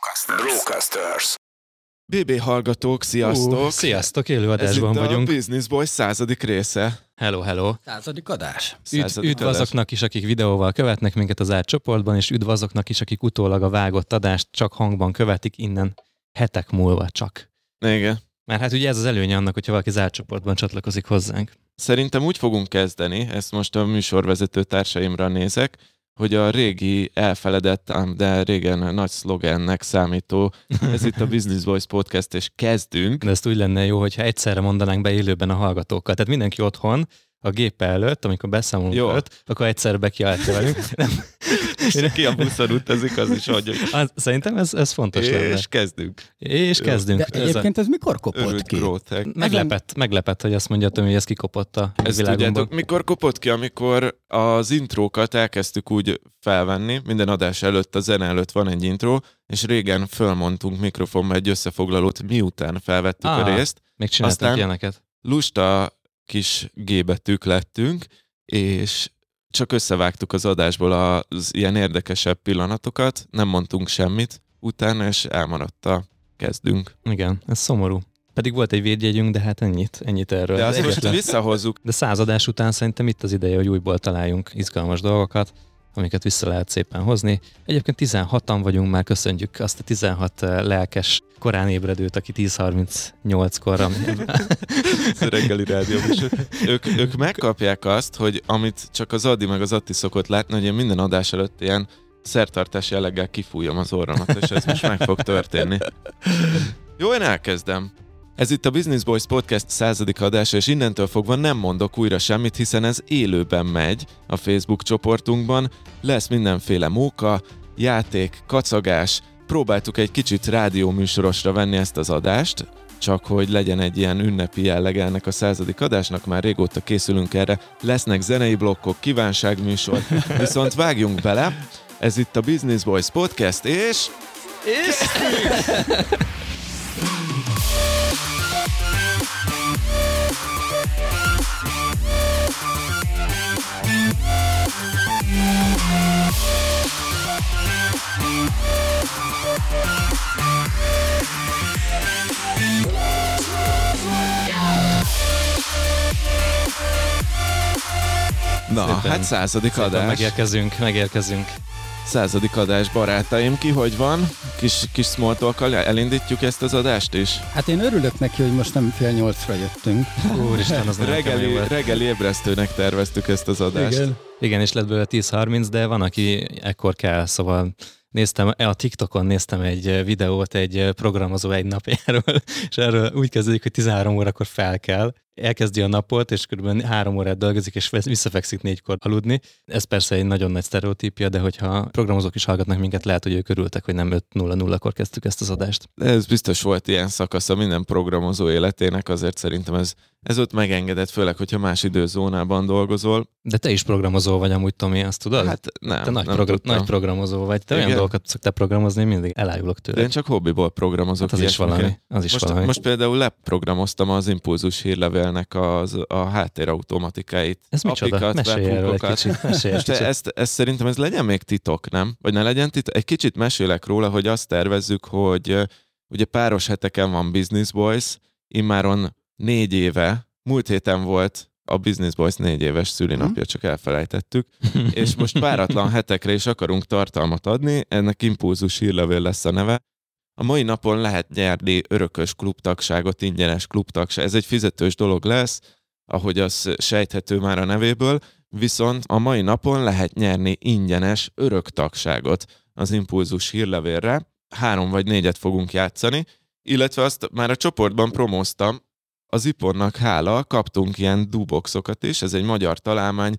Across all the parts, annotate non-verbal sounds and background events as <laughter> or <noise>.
Brocasters. Brocasters. BB hallgatók, sziasztok! Uh, sziasztok, élő Ez adásban itt vagyunk. a Business Boys századik része. Hello, hello. Századik adás. Üdv, Századik üdv adás. azoknak is, akik videóval követnek minket az árt csoportban, és üdv azoknak is, akik utólag a vágott adást csak hangban követik innen hetek múlva csak. Igen. Mert hát ugye ez az előnye annak, hogyha valaki az árt csoportban csatlakozik hozzánk. Szerintem úgy fogunk kezdeni, ezt most a műsorvezető társaimra nézek, hogy a régi elfeledett, de régen nagy szlogennek számító, ez itt a <laughs> Business Boys podcast, és kezdünk. De ezt úgy lenne jó, hogyha egyszerre mondanánk be élőben a hallgatókkal. Tehát mindenki otthon, a gép előtt, amikor beszámolunk Jó. előtt, akkor egyszerre bekiáltja velünk. <laughs> Nem, És aki a buszon utazik, az is adja. az, szerintem ez, ez fontos lenne. És kezdünk. És kezdünk. De a- egyébként ez mikor kopott ki? grótek. Meglepett, meglepett, hogy azt mondja, hogy ez kikopott a Ezt tudjátok, mikor kopott ki, amikor az intrókat elkezdtük úgy felvenni, minden adás előtt, a zene előtt van egy intro, és régen fölmondtunk mikrofonba egy összefoglalót, miután felvettük a Ah. részt. Még csináltunk Aztán- ilyeneket. Lusta kis G-betűk lettünk, és csak összevágtuk az adásból az ilyen érdekesebb pillanatokat, nem mondtunk semmit utána, és elmaradt a kezdünk. Igen, ez szomorú. Pedig volt egy védjegyünk, de hát ennyit, ennyit erről. De azt most visszahozzuk. de századás után szerintem itt az ideje, hogy újból találjunk izgalmas dolgokat, amiket vissza lehet szépen hozni. Egyébként 16-an vagyunk már, köszönjük azt a 16 lelkes korán ébredőt, aki 10.38-kor, ami- Ez a reggeli rádió ők, ők megkapják azt, hogy amit csak az Adi meg az Atti szokott látni, hogy én minden adás előtt ilyen szertartás jelleggel kifújom az orromat, és ez most meg fog történni. Jó, én elkezdem. Ez itt a Business Boys Podcast századik adása, és innentől fogva nem mondok újra semmit, hiszen ez élőben megy a Facebook csoportunkban. Lesz mindenféle móka, játék, kacagás. Próbáltuk egy kicsit rádióműsorosra venni ezt az adást, csak hogy legyen egy ilyen ünnepi jelleg ennek a századik adásnak, már régóta készülünk erre. Lesznek zenei blokkok, kívánságműsor, <laughs> viszont vágjunk bele. Ez itt a Business Boys Podcast, és... <laughs> Na, Szépen- hát századik Szépen adás. megérkezünk, megérkezünk. Századik adás, barátaim, ki hogy van? Kis, kis small talkkal elindítjuk ezt az adást is? Hát én örülök neki, hogy most nem fél nyolcra jöttünk. Úristen, az Reggeli, reggeli ébresztőnek terveztük ezt az adást. Igen, és lett belőle 10-30, de van, aki ekkor kell, szóval néztem, a TikTokon néztem egy videót egy programozó egy napjáról, <laughs> és erről úgy kezdődik, hogy 13 órakor fel kell, elkezdi a napot, és kb. három órát dolgozik, és visszafekszik négykor aludni. Ez persze egy nagyon nagy sztereotípia, de hogyha programozók is hallgatnak minket, lehet, hogy ők örültek, hogy nem 5.00-kor kezdtük ezt az adást. De ez biztos volt ilyen szakasza minden programozó életének, azért szerintem ez, ez ott megengedett, főleg, hogyha más időzónában dolgozol. De te is programozó vagy amúgy, Tomi, azt tudod? Hát nem, te nagy, nem progra- tudtam. nagy programozó vagy. Te olyan Igen. dolgokat szoktál programozni, mindig elájulok tőle. De én csak hobbiból programozok. Hát az is valami. Az is Most, valami. most például leprogramoztam az impulzus hírlevélnek az, a háttérautomatikáit. Ez micsoda? Apikat, Mesélj erről egy kicsit. Mesélj egy kicsit. ezt, ezt szerintem ez legyen még titok, nem? Vagy ne legyen titok? Egy kicsit mesélek róla, hogy azt tervezzük, hogy ugye páros heteken van Business Boys, immáron négy éve, múlt héten volt a Business Boys négy éves szülinapja, csak elfelejtettük, és most páratlan hetekre is akarunk tartalmat adni, ennek impulzus hírlevél lesz a neve. A mai napon lehet nyerni örökös klubtagságot, ingyenes klubtagság. Ez egy fizetős dolog lesz, ahogy az sejthető már a nevéből, viszont a mai napon lehet nyerni ingyenes öröktagságot az impulzus hírlevélre. Három vagy négyet fogunk játszani, illetve azt már a csoportban promóztam, az ipornak hála, kaptunk ilyen duboxokat is, ez egy magyar találmány,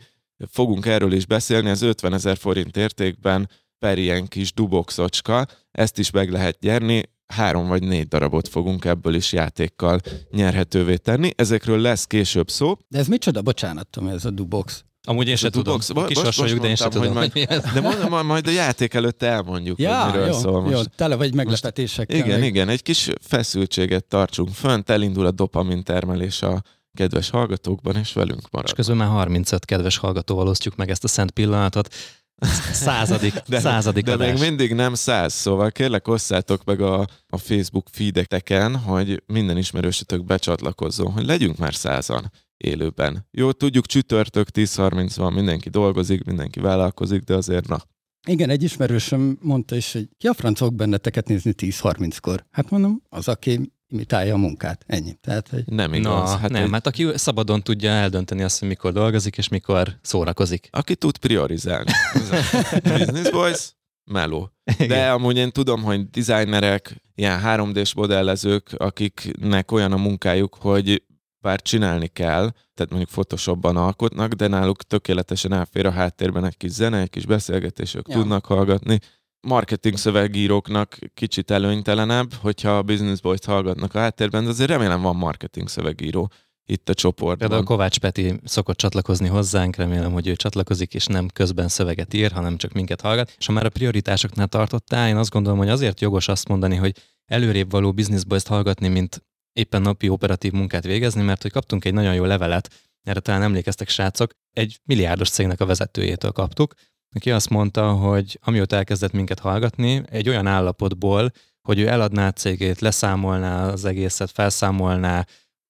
fogunk erről is beszélni, ez 50 ezer forint értékben per ilyen kis duboxocska, ezt is meg lehet nyerni, három vagy négy darabot fogunk ebből is játékkal nyerhetővé tenni. Ezekről lesz később szó. De ez micsoda? Bocsánat, Tomi, ez a dubox. Amúgy én se a tudom. Dubox- Bo- Kis most- hasonljuk, de én se tudom. hogy ez. De majd, majd, majd a játék előtt elmondjuk, Ja, hogy miről jó, szól most. jó, tele vagy meglepetésekkel. Igen, meg- igen, egy kis feszültséget tartsunk fönt, elindul a dopamin termelés a kedves hallgatókban, és velünk És marad. közben már 35 kedves hallgatóval osztjuk meg ezt a szent pillanatot. Századik, <laughs> de, századik De adás. még mindig nem száz, szóval kérlek osszátok meg a, a Facebook feedeteken, hogy minden ismerősötök becsatlakozzon, hogy legyünk már százan élőben. Jó, tudjuk, csütörtök 10.30 van, mindenki dolgozik, mindenki vállalkozik, de azért na. Igen, egy ismerősöm mondta is, hogy ki a francok benneteket nézni 10-30-kor? Hát mondom, az, aki imitálja a munkát. Ennyi. Tehát, hogy Nem igaz. Na, hát nem, egy- hát aki szabadon tudja eldönteni azt, hogy mikor dolgozik és mikor szórakozik. Aki tud priorizálni. Business boys, meló. De amúgy én tudom, hogy designerek, ilyen 3D-s modellezők, akiknek olyan a munkájuk, hogy bár csinálni kell, tehát mondjuk Photoshopban alkotnak, de náluk tökéletesen elfér a háttérben egy kis zene, egy kis beszélgetésük, Ja. ja. tudnak hallgatni. Marketing szövegíróknak kicsit előnytelenebb, hogyha a Business Boys-t hallgatnak a háttérben, de azért remélem van marketing szövegíró itt a csoportban. Például Kovács Peti szokott csatlakozni hozzánk, remélem, hogy ő csatlakozik, és nem közben szöveget ír, hanem csak minket hallgat. És ha már a prioritásoknál tartottál, én azt gondolom, hogy azért jogos azt mondani, hogy előrébb való Business Boys-t hallgatni, mint éppen napi operatív munkát végezni, mert hogy kaptunk egy nagyon jó levelet, erre talán emlékeztek srácok, egy milliárdos cégnek a vezetőjétől kaptuk, aki azt mondta, hogy amióta elkezdett minket hallgatni, egy olyan állapotból, hogy ő eladná a cégét, leszámolná az egészet, felszámolná,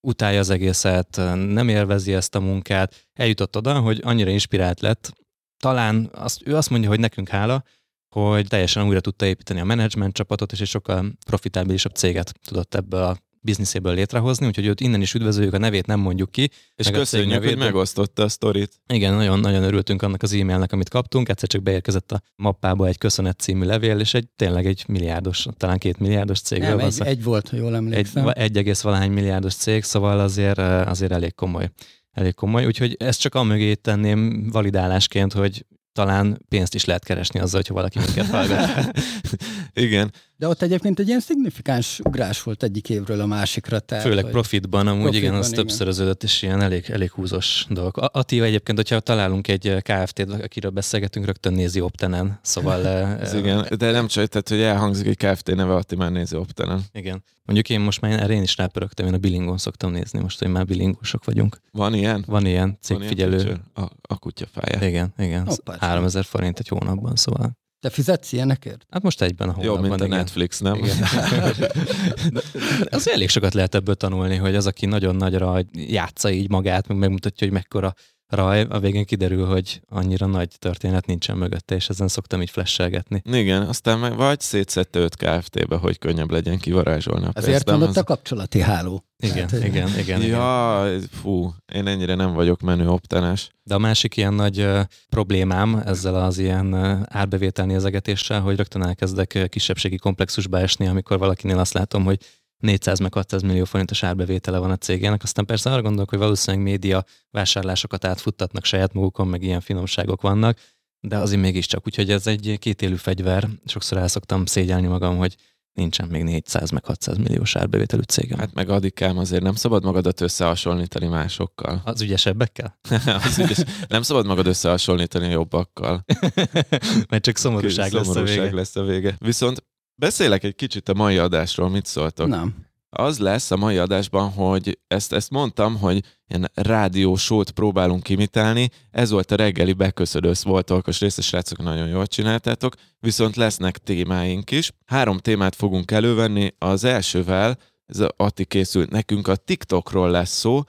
utálja az egészet, nem élvezi ezt a munkát, eljutott oda, hogy annyira inspirált lett, talán azt, ő azt mondja, hogy nekünk hála, hogy teljesen újra tudta építeni a menedzsment csapatot, és egy sokkal profitábilisabb céget tudott ebből a bizniszéből létrehozni, úgyhogy őt innen is üdvözöljük, a nevét nem mondjuk ki. És meg köszönjük, hogy nevét, de- megosztotta a sztorit. Igen, nagyon, nagyon örültünk annak az e-mailnek, amit kaptunk. Egyszer csak beérkezett a mappába egy köszönet című levél, és egy tényleg egy milliárdos, talán két milliárdos cégről nem, van egy, egy volt, ha jól egy, emlékszem. egy egész valahány milliárdos cég, szóval azért, eh, azért elég komoly. Elég komoly, úgyhogy ezt csak amögé tenném validálásként, hogy talán pénzt is lehet keresni azzal, hogyha valaki minket hallgat. <laughs> Igen, De ott egyébként egy ilyen szignifikáns ugrás volt egyik évről a másikra. Tehát, Főleg hogy- profitban, amúgy Profitban, igen, az igen. többszöröződött, és ilyen elég, elég húzós dolog. A- Attila egyébként, hogyha találunk egy eh, KFT-t, akiről beszélgetünk, rögtön nézi Optenen, szóval... eh, <laughs> ez eh, igen. De nem csak, tehát, hogy elhangzik egy Kft. neve, Atti már nézi Optenen. Igen. Mondjuk én most már erre én is rápörögtem, én a bilingon szoktam nézni, most, hogy már bilingosok vagyunk. Van ilyen? Van ilyen Van ilyen cégfigyelő. A, a kutyafája. Igen, igen. Hoppá. 3000 forint egy hónapban, szóval. Te fizetsz ilyenekért? Hát most egyben a hónapban. Jobb, mint a igen. Netflix, nem? Igen. <laughs> Az elég sokat lehet ebből tanulni, hogy az, aki nagyon nagyra játsza így magát, meg megmutatja, hogy mekkora raj, a végén kiderül, hogy annyira nagy történet nincsen mögötte, és ezen szoktam így flashelgetni. Igen, aztán meg vagy szétszette 5 Kft-be, hogy könnyebb legyen kivarázsolni Ezért pénzt, van nem? ott a kapcsolati háló. Igen, hogy- igen, igen, igen. Ja, fú, én ennyire nem vagyok menő optenás. De a másik ilyen nagy ö, problémám ezzel az ilyen ö, árbevétel nézegetéssel, hogy rögtön elkezdek ö, kisebbségi komplexusba esni, amikor valakinél azt látom, hogy 400 meg 600 millió forintos árbevétele van a cégének. Aztán persze arra gondolok, hogy valószínűleg média vásárlásokat átfuttatnak saját magukon, meg ilyen finomságok vannak, de azért mégiscsak. Úgyhogy ez egy kétélű fegyver. Sokszor el szoktam szégyelni magam, hogy nincsen még 400 meg 600 milliós árbevételű cégem. Hát, meg adikám, azért nem szabad magadat összehasonlítani másokkal. az ügyesebbekkel? <laughs> Az ügyes. Nem szabad magad összehasonlítani jobbakkal. <laughs> Mert csak szomorúság lesz a vége. lesz a vége. Viszont beszélek egy kicsit a mai adásról, mit szóltok? Nem. Az lesz a mai adásban, hogy ezt, ezt mondtam, hogy ilyen rádiósót próbálunk imitálni. Ez volt a reggeli beköszödő voltalkos része, srácok, nagyon jól csináltátok. Viszont lesznek témáink is. Három témát fogunk elővenni. Az elsővel, ez a Atti készült nekünk, a TikTokról lesz szó.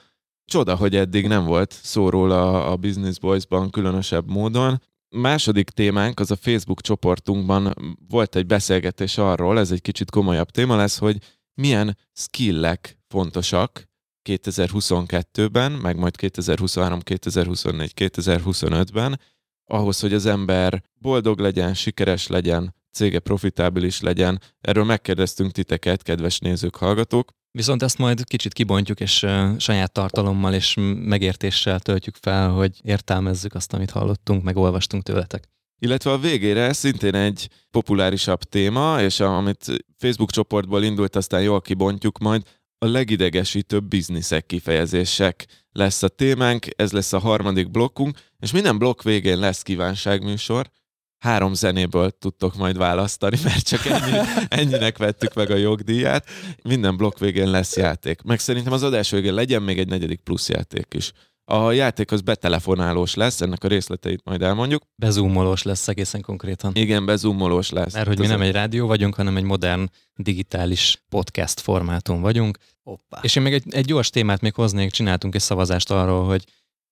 Csoda, hogy eddig nem volt szó róla a Business Boys-ban különösebb módon. Második témánk az a Facebook csoportunkban volt egy beszélgetés arról, ez egy kicsit komolyabb téma lesz, hogy milyen skillek fontosak 2022-ben, meg majd 2023, 2024, 2025-ben, ahhoz, hogy az ember boldog legyen, sikeres legyen, cége profitábilis legyen. Erről megkérdeztünk titeket, kedves nézők, hallgatók. Viszont ezt majd kicsit kibontjuk, és saját tartalommal és megértéssel töltjük fel, hogy értelmezzük azt, amit hallottunk, meg olvastunk tőletek. Illetve a végére szintén egy populárisabb téma, és a, amit Facebook csoportból indult, aztán jól kibontjuk majd, a legidegesítőbb bizniszek kifejezések lesz a témánk, ez lesz a harmadik blokkunk, és minden blokk végén lesz kívánságműsor. Három zenéből tudtok majd választani, <laughs> mert csak ennyi, ennyinek vettük meg a jogdíját. Minden blokk végén lesz játék. Meg szerintem az adás végén legyen még egy negyedik plusz játék is. A játék az betelefonálós lesz, ennek a részleteit majd elmondjuk. Bezúmolós lesz egészen konkrétan. Igen, bezúmolós lesz. Mert hogy mi nem egy rádió vagyunk, hanem egy modern digitális podcast formátum vagyunk. Hoppá. És én még egy, egy gyors témát még hoznék, csináltunk egy szavazást arról, hogy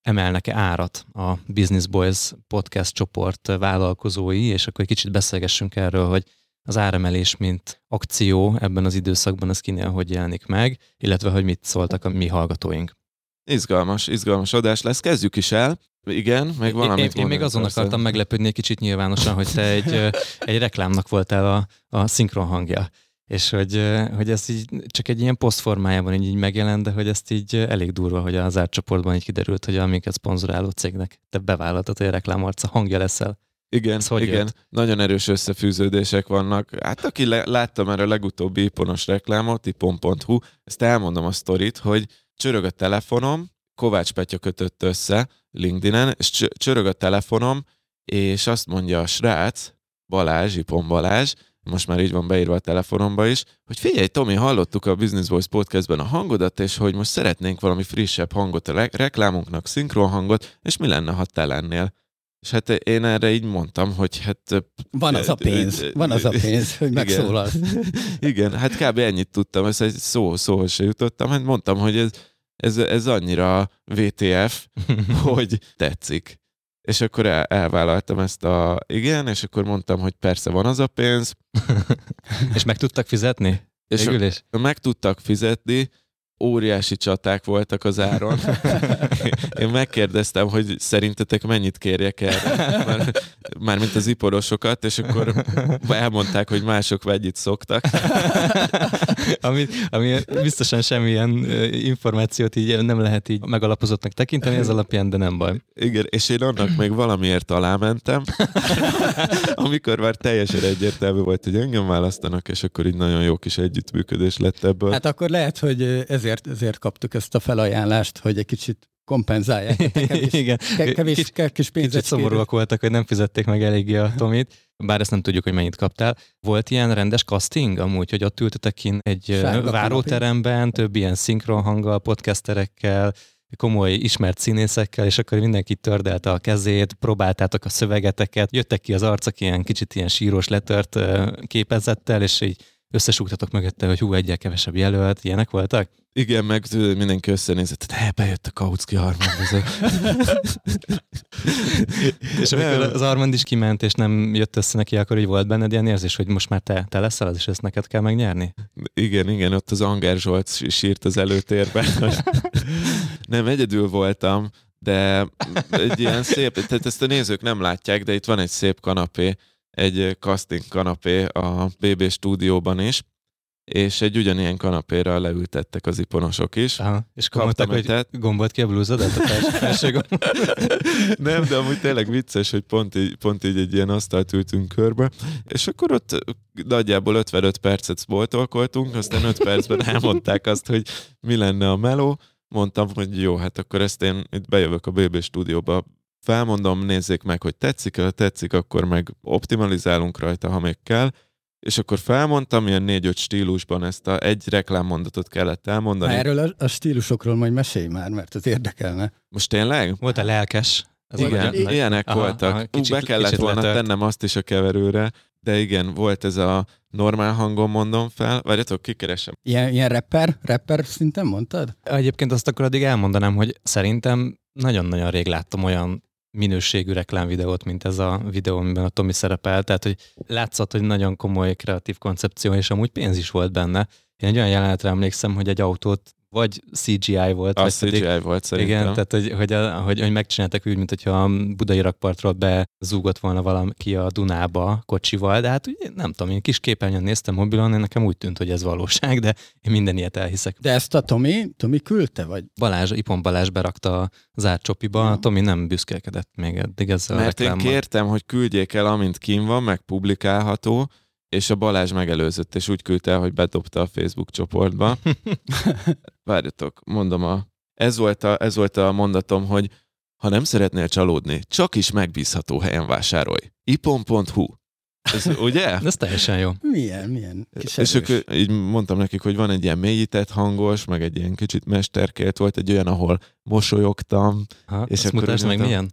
emelnek-e árat a Business Boys podcast csoport vállalkozói, és akkor egy kicsit beszélgessünk erről, hogy az áremelés, mint akció ebben az időszakban, az kinél hogy jelenik meg, illetve hogy mit szóltak a mi hallgatóink. Izgalmas, izgalmas adás lesz. Kezdjük is el. Igen, meg valamit én, én még azon persze. akartam meglepődni egy kicsit nyilvánosan, hogy te egy, egy reklámnak voltál a, a szinkron hangja. És hogy, hogy ez így csak egy ilyen poszt formájában így, így megjelent, de hogy ezt így elég durva, hogy az átcsoportban így kiderült, hogy a minket szponzoráló cégnek te bevállaltad, hogy a reklámarca hangja leszel. Igen, Ez hogy igen. jött? Nagyon erős összefűződések vannak. Hát aki le, látta már a legutóbbi iponos reklámot, ipon.hu, ezt elmondom a sztorit, hogy csörög a telefonom, Kovács Petya kötött össze LinkedIn-en, és csö- csörög a telefonom, és azt mondja a srác, Balázs, Ipon Balázs, most már így van beírva a telefonomba is, hogy figyelj, Tomi, hallottuk a Business Voice podcastben a hangodat, és hogy most szeretnénk valami frissebb hangot a re- reklámunknak, szinkron hangot, és mi lenne, ha te lennél? És hát én erre így mondtam, hogy hát... Van az a pénz, van az a pénz, hogy Igen. megszólal. <laughs> Igen, hát kb. ennyit tudtam, ezt egy szó, szóhoz se jutottam, hát mondtam, hogy ez, ez, ez annyira VTF, <laughs> hogy tetszik. És akkor el, elvállaltam ezt a igen, és akkor mondtam, hogy persze van az a pénz, <laughs> És meg tudtak fizetni? és Végül is? meg tudtak fizetni, óriási csaták voltak az áron. <laughs> Én megkérdeztem, hogy szerintetek mennyit kérjek erre, már, mármint az iporosokat, és akkor elmondták, hogy mások mennyit szoktak. <laughs> ami, ami biztosan semmilyen információt így nem lehet így megalapozottnak tekinteni ez alapján, de nem baj. Igen, és én annak még valamiért alámentem, <laughs> amikor már teljesen egyértelmű volt, hogy engem választanak, és akkor így nagyon jó kis együttműködés lett ebből. Hát akkor lehet, hogy ezért, ezért kaptuk ezt a felajánlást, hogy egy kicsit kompenzálják. <laughs> Kevés, Igen. ke- kevés, Kicsit- ke- kis pénzet Kicsit szomorúak voltak, hogy nem fizették meg eléggé a <laughs> Tomit, bár ezt nem tudjuk, hogy mennyit kaptál. Volt ilyen rendes casting amúgy, hogy ott ültetek kint egy Sárga váróteremben, több ilyen szinkron hanggal, podcasterekkel, komoly ismert színészekkel, és akkor mindenki tördelte a kezét, próbáltátok a szövegeteket, jöttek ki az arcok ilyen kicsit ilyen síros letört képezettel, és így összesúgtatok mögötte, hogy hú, egyel kevesebb jelölt, ilyenek voltak? Igen, meg mindenki összenézett, "Hé, bejött a Kautsky harmadozó. <laughs> És amikor az Armand is kiment, és nem jött össze neki, akkor így volt benned ilyen érzés, hogy most már te, te leszel az, és ezt neked kell megnyerni? Igen, igen, ott az Anger Zsolt sí- sírt az előtérben. <laughs> nem, egyedül voltam, de egy ilyen szép, tehát ezt a nézők nem látják, de itt van egy szép kanapé, egy casting kanapé a BB stúdióban is, és egy ugyanilyen kanapéra leültettek az iponosok is. Aha. És Kaptam hogy egyet. gombolt ki a blúzodat, a <laughs> felső. Nem, de amúgy tényleg vicces, hogy pont így, pont így egy ilyen asztalt ültünk körbe, és akkor ott nagyjából 55 percet boltolkoltunk, aztán 5 percben <laughs> elmondták azt, hogy mi lenne a meló. Mondtam, hogy jó, hát akkor ezt én itt bejövök a BB stúdióba, felmondom, nézzék meg, hogy tetszik, ha tetszik, akkor meg optimalizálunk rajta, ha még kell. És akkor felmondtam, ilyen négy-öt stílusban ezt a egy reklámmondatot kellett Na, elmondani. erről a, a stílusokról majd mesélj már, mert ez érdekelne. Most tényleg? Volt a lelkes. Ez Igen, a- ilyenek Aha, voltak. aha, Ú, kicsit- be kellett kicsit volna letört. tennem azt is a keverőre, de igen, volt ez a normál hangon mondom fel. Várjatok, kikeresem. Ilyen, ilyen rapper, rapper szinten mondtad? Egyébként azt akkor addig elmondanám, hogy szerintem nagyon-nagyon rég láttam olyan minőségű reklámvideót, mint ez a videó, amiben a Tomi szerepel. Tehát, hogy látszott, hogy nagyon komoly kreatív koncepció, és amúgy pénz is volt benne. Én egy olyan jelenetre emlékszem, hogy egy autót vagy CGI volt, A vagy pedig CGI volt szerintem. Igen, tehát hogy, hogy, a, hogy, hogy megcsináltak úgy, mint hogyha a budai rakpartról bezúgott volna valaki a Dunába kocsival, de hát ugye, nem tudom, én kis képernyőn néztem mobilon, én nekem úgy tűnt, hogy ez valóság, de én minden ilyet elhiszek. De ezt a Tomi, Tomi küldte, vagy? Balázs, Ipon Balázs berakta a zárt csopiba, a Tomi nem büszkélkedett még eddig ezzel a Mert én reklámmal. kértem, hogy küldjék el, amint kim van, meg publikálható, és a Balázs megelőzött, és úgy küldte el, hogy bedobta a Facebook csoportba. <laughs> Várjatok, mondom, a, ez, volt a, ez volt a mondatom, hogy ha nem szeretnél csalódni, csak is megbízható helyen vásárolj. ipon.hu Ez, ugye? <laughs> Ez teljesen jó. Milyen, milyen kis És erős. akkor így mondtam nekik, hogy van egy ilyen mélyített hangos, meg egy ilyen kicsit mesterkélt volt, egy olyan, ahol mosolyogtam. Ha, És akkor mutasd meg milyen?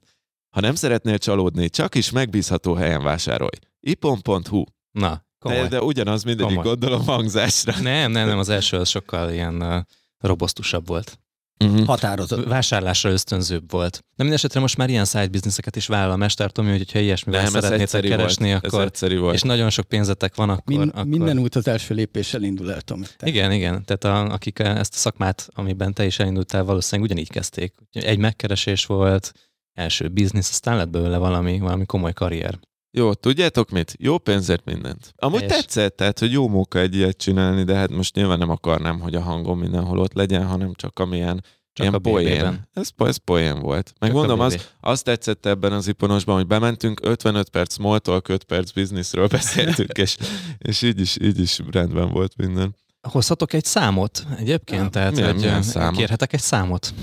Ha nem szeretnél csalódni, csak is megbízható helyen vásárolj. ipon.hu Na, komoly. de, de ugyanaz mindegyik Komoly. gondolom hangzásra. Nem, nem, nem, az első az sokkal ilyen uh, robosztusabb volt. Uh-huh. Határozott. Vásárlásra ösztönzőbb volt. De minden esetre most már ilyen side businesseket is vállal a Mester Tomi, hogy ha ilyesmivel Nem, ez szeretnétek keresni, volt. Ez akkor, egyszerű volt. és nagyon sok pénzetek van, akkor, Min, akkor Minden út az első lépéssel indul el, Tomi. Te. Igen, igen. Tehát a, akik ezt a szakmát, amiben te is elindultál, valószínűleg ugyanígy kezdték. Egy megkeresés volt, első biznisz, aztán lett belőle valami, valami komoly karrier. Jó, tudjátok mit? Jó pénzért mindent. Amúgy Helyes. tetszett, tehát, hogy jó móka egy ilyet csinálni, de hát most nyilván nem akarnám, hogy a hangom mindenhol ott legyen, hanem csak amilyen Csak ilyen a poén. Ez, ez poén volt. Meg Csak a mondom, BB. az, azt tetszett ebben az iponosban, hogy bementünk, 55 perc small talk, 5 perc businessről beszéltünk, <laughs> és, és így, is, így is rendben volt minden. Hozhatok egy számot egyébként? Ja, Tehát, milyen- hogy milyen számot? kérhetek egy számot?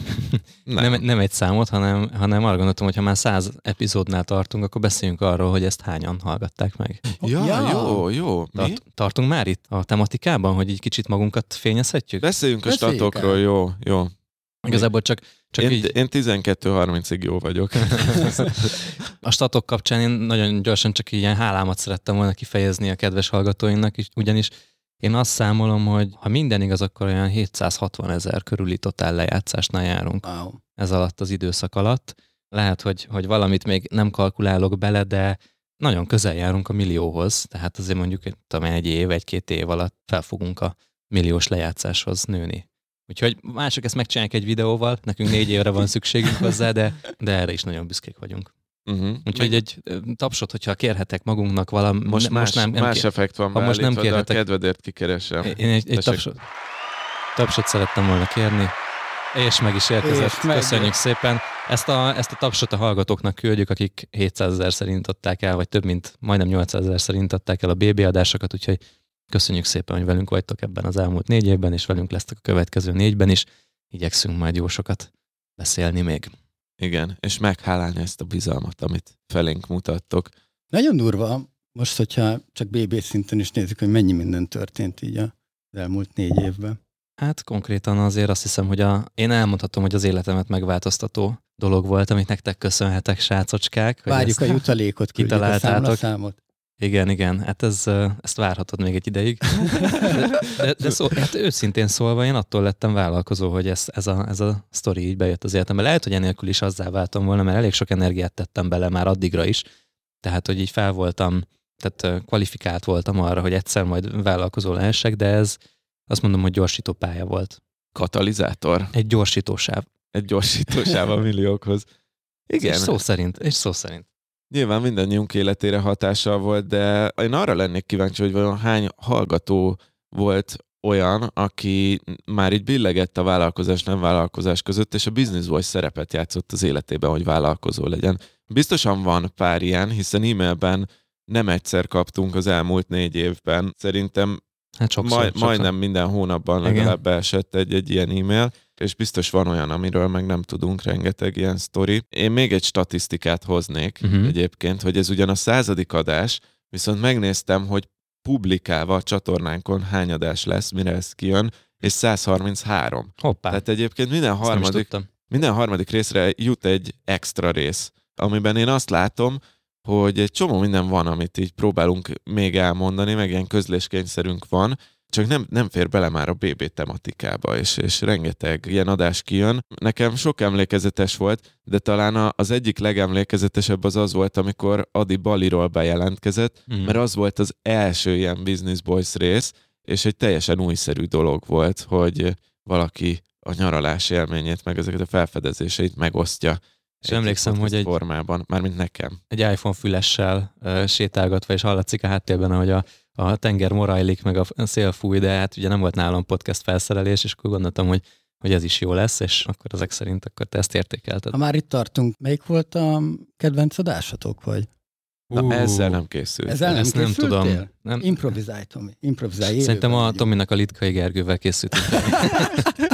Nem. Nem, nem egy számot, hanem, hanem arra gondoltam, hogy ha már száz epizódnál tartunk, akkor beszéljünk arról, hogy ezt hányan hallgatták meg. Ja, Ja. jó, jó. Mi? Tart, tartunk már itt a tematikában, hogy így kicsit magunkat fényezhetjük? Beszéljünk a statokról, el. jó, jó. Igazából csak, csak Én, így én 12.30-ig jó vagyok. <laughs> a statok kapcsán én nagyon gyorsan csak ilyen hálámat szerettem volna kifejezni a kedves hallgatóinknak, is, ugyanis én azt számolom, hogy ha minden igaz, akkor olyan 760 ezer körüli totál lejátszásnál járunk Wow. ez alatt az időszak alatt. Lehet, hogy, hogy valamit még nem kalkulálok bele, de nagyon közel járunk a millióhoz, tehát azért mondjuk tudom, egy év, egy-két év alatt fel fogunk a milliós lejátszáshoz nőni. Úgyhogy mások ezt megcsinálják egy videóval, nekünk négy évre van szükségünk hozzá, de, de erre is nagyon büszkék vagyunk. Uh-huh. Úgyhogy egy tapsot, hogyha kérhetek magunknak valami... most, ne- más, nem, nem más kér- effekt van ha most nem de a kérhetek- kedvedért kikeresem. Én egy, egy tapsot, tapsot szerettem volna kérni, és meg is érkezett. És meg. Köszönjük szépen. Ezt a, ezt a tapsot a hallgatóknak küldjük, akik 700 ezer szerint adták el, vagy több mint majdnem 800 ezer szerint adták el a BB adásokat, úgyhogy köszönjük szépen, hogy velünk vagytok ebben az elmúlt négy évben, és velünk lesztek a következő négyben is. Igyekszünk majd jó sokat beszélni még. Igen, és meghálálni ezt a bizalmat, amit felénk mutattok. Nagyon durva, most, hogyha csak BB szinten is nézzük, hogy mennyi minden történt így az elmúlt négy évben. Hát konkrétan azért azt hiszem, hogy a, én elmondhatom, hogy az életemet megváltoztató dolog volt, amit nektek köszönhetek, srácocskák. hogy Várjuk a jutalékot, küldjük a kitaláltátok. Igen, igen, hát ez, ezt várhatod még egy ideig. De, de, szó, hát őszintén szólva én attól lettem vállalkozó, hogy ez, ez, a, ez a sztori így bejött az életembe. Lehet, hogy enélkül is azzá váltam volna, mert elég sok energiát tettem bele már addigra is. Tehát, hogy így fel voltam, tehát kvalifikált voltam arra, hogy egyszer majd vállalkozó lehessek, de ez azt mondom, hogy gyorsító pálya volt. Katalizátor, Egy gyorsítósáv. egy gyorsítósáv a milliókhoz. Igen, És szó szerint, és szó szerint. Nyilván mindannyiunk életére hatással volt, de én arra lennék kíváncsi, hogy vajon hány hallgató volt olyan, aki már így billegett a vállalkozás nem vállalkozás között, és a Business Voice szerepet játszott az életében, hogy vállalkozó legyen. Biztosan van pár ilyen, hiszen e-mailben nem egyszer kaptunk az elmúlt négy évben. Szerintem Hát sokszor, Maj, sokszor. majdnem minden hónapban Igen. legalább beesett egy, egy ilyen e-mail, és biztos van olyan, amiről meg nem tudunk, rengeteg ilyen sztori. Én még egy statisztikát hoznék uh-huh. egyébként, hogy ez ugyan a századik adás, viszont megnéztem, hogy publikálva a csatornánkon hány adás lesz, mire ez kijön, és 133. Hoppá, Tehát egyébként minden harmadik, minden harmadik részre jut egy extra rész, amiben én azt látom, hogy egy csomó minden van, amit így próbálunk még elmondani, meg ilyen közléskényszerünk van, csak nem, nem fér bele már a BB tematikába, és, és rengeteg ilyen adás kijön. Nekem sok emlékezetes volt, de talán az egyik legemlékezetesebb az az volt, amikor Adi Baliról bejelentkezett, Mhm. mert az volt az első ilyen Business Boys rész, és egy teljesen újszerű dolog volt, hogy valaki a nyaralás élményét, meg ezeket a felfedezéseit megosztja. És egy emlékszem, hogy egy- formában, mármint nekem. egy iPhone fülessel uh, sétálgatva, és hallatszik a háttérben, ahogy a, a tenger morajlik, meg a szél fúj, de hát ugye nem volt nálam podcast felszerelés, és akkor gondoltam, hogy, hogy ez is jó lesz, és akkor ezek szerint akkor te ezt értékelted. Ha már itt tartunk, melyik volt a kedvenc adásatok, vagy? Na, Ú, ezzel nem készült. Ezzel nem Ezt nem tudom. Nem, Improvizálj, Tomi. Improvizálj. Szerintem a. Tominak a Litkai Gergővel készült. <laughs> <laughs>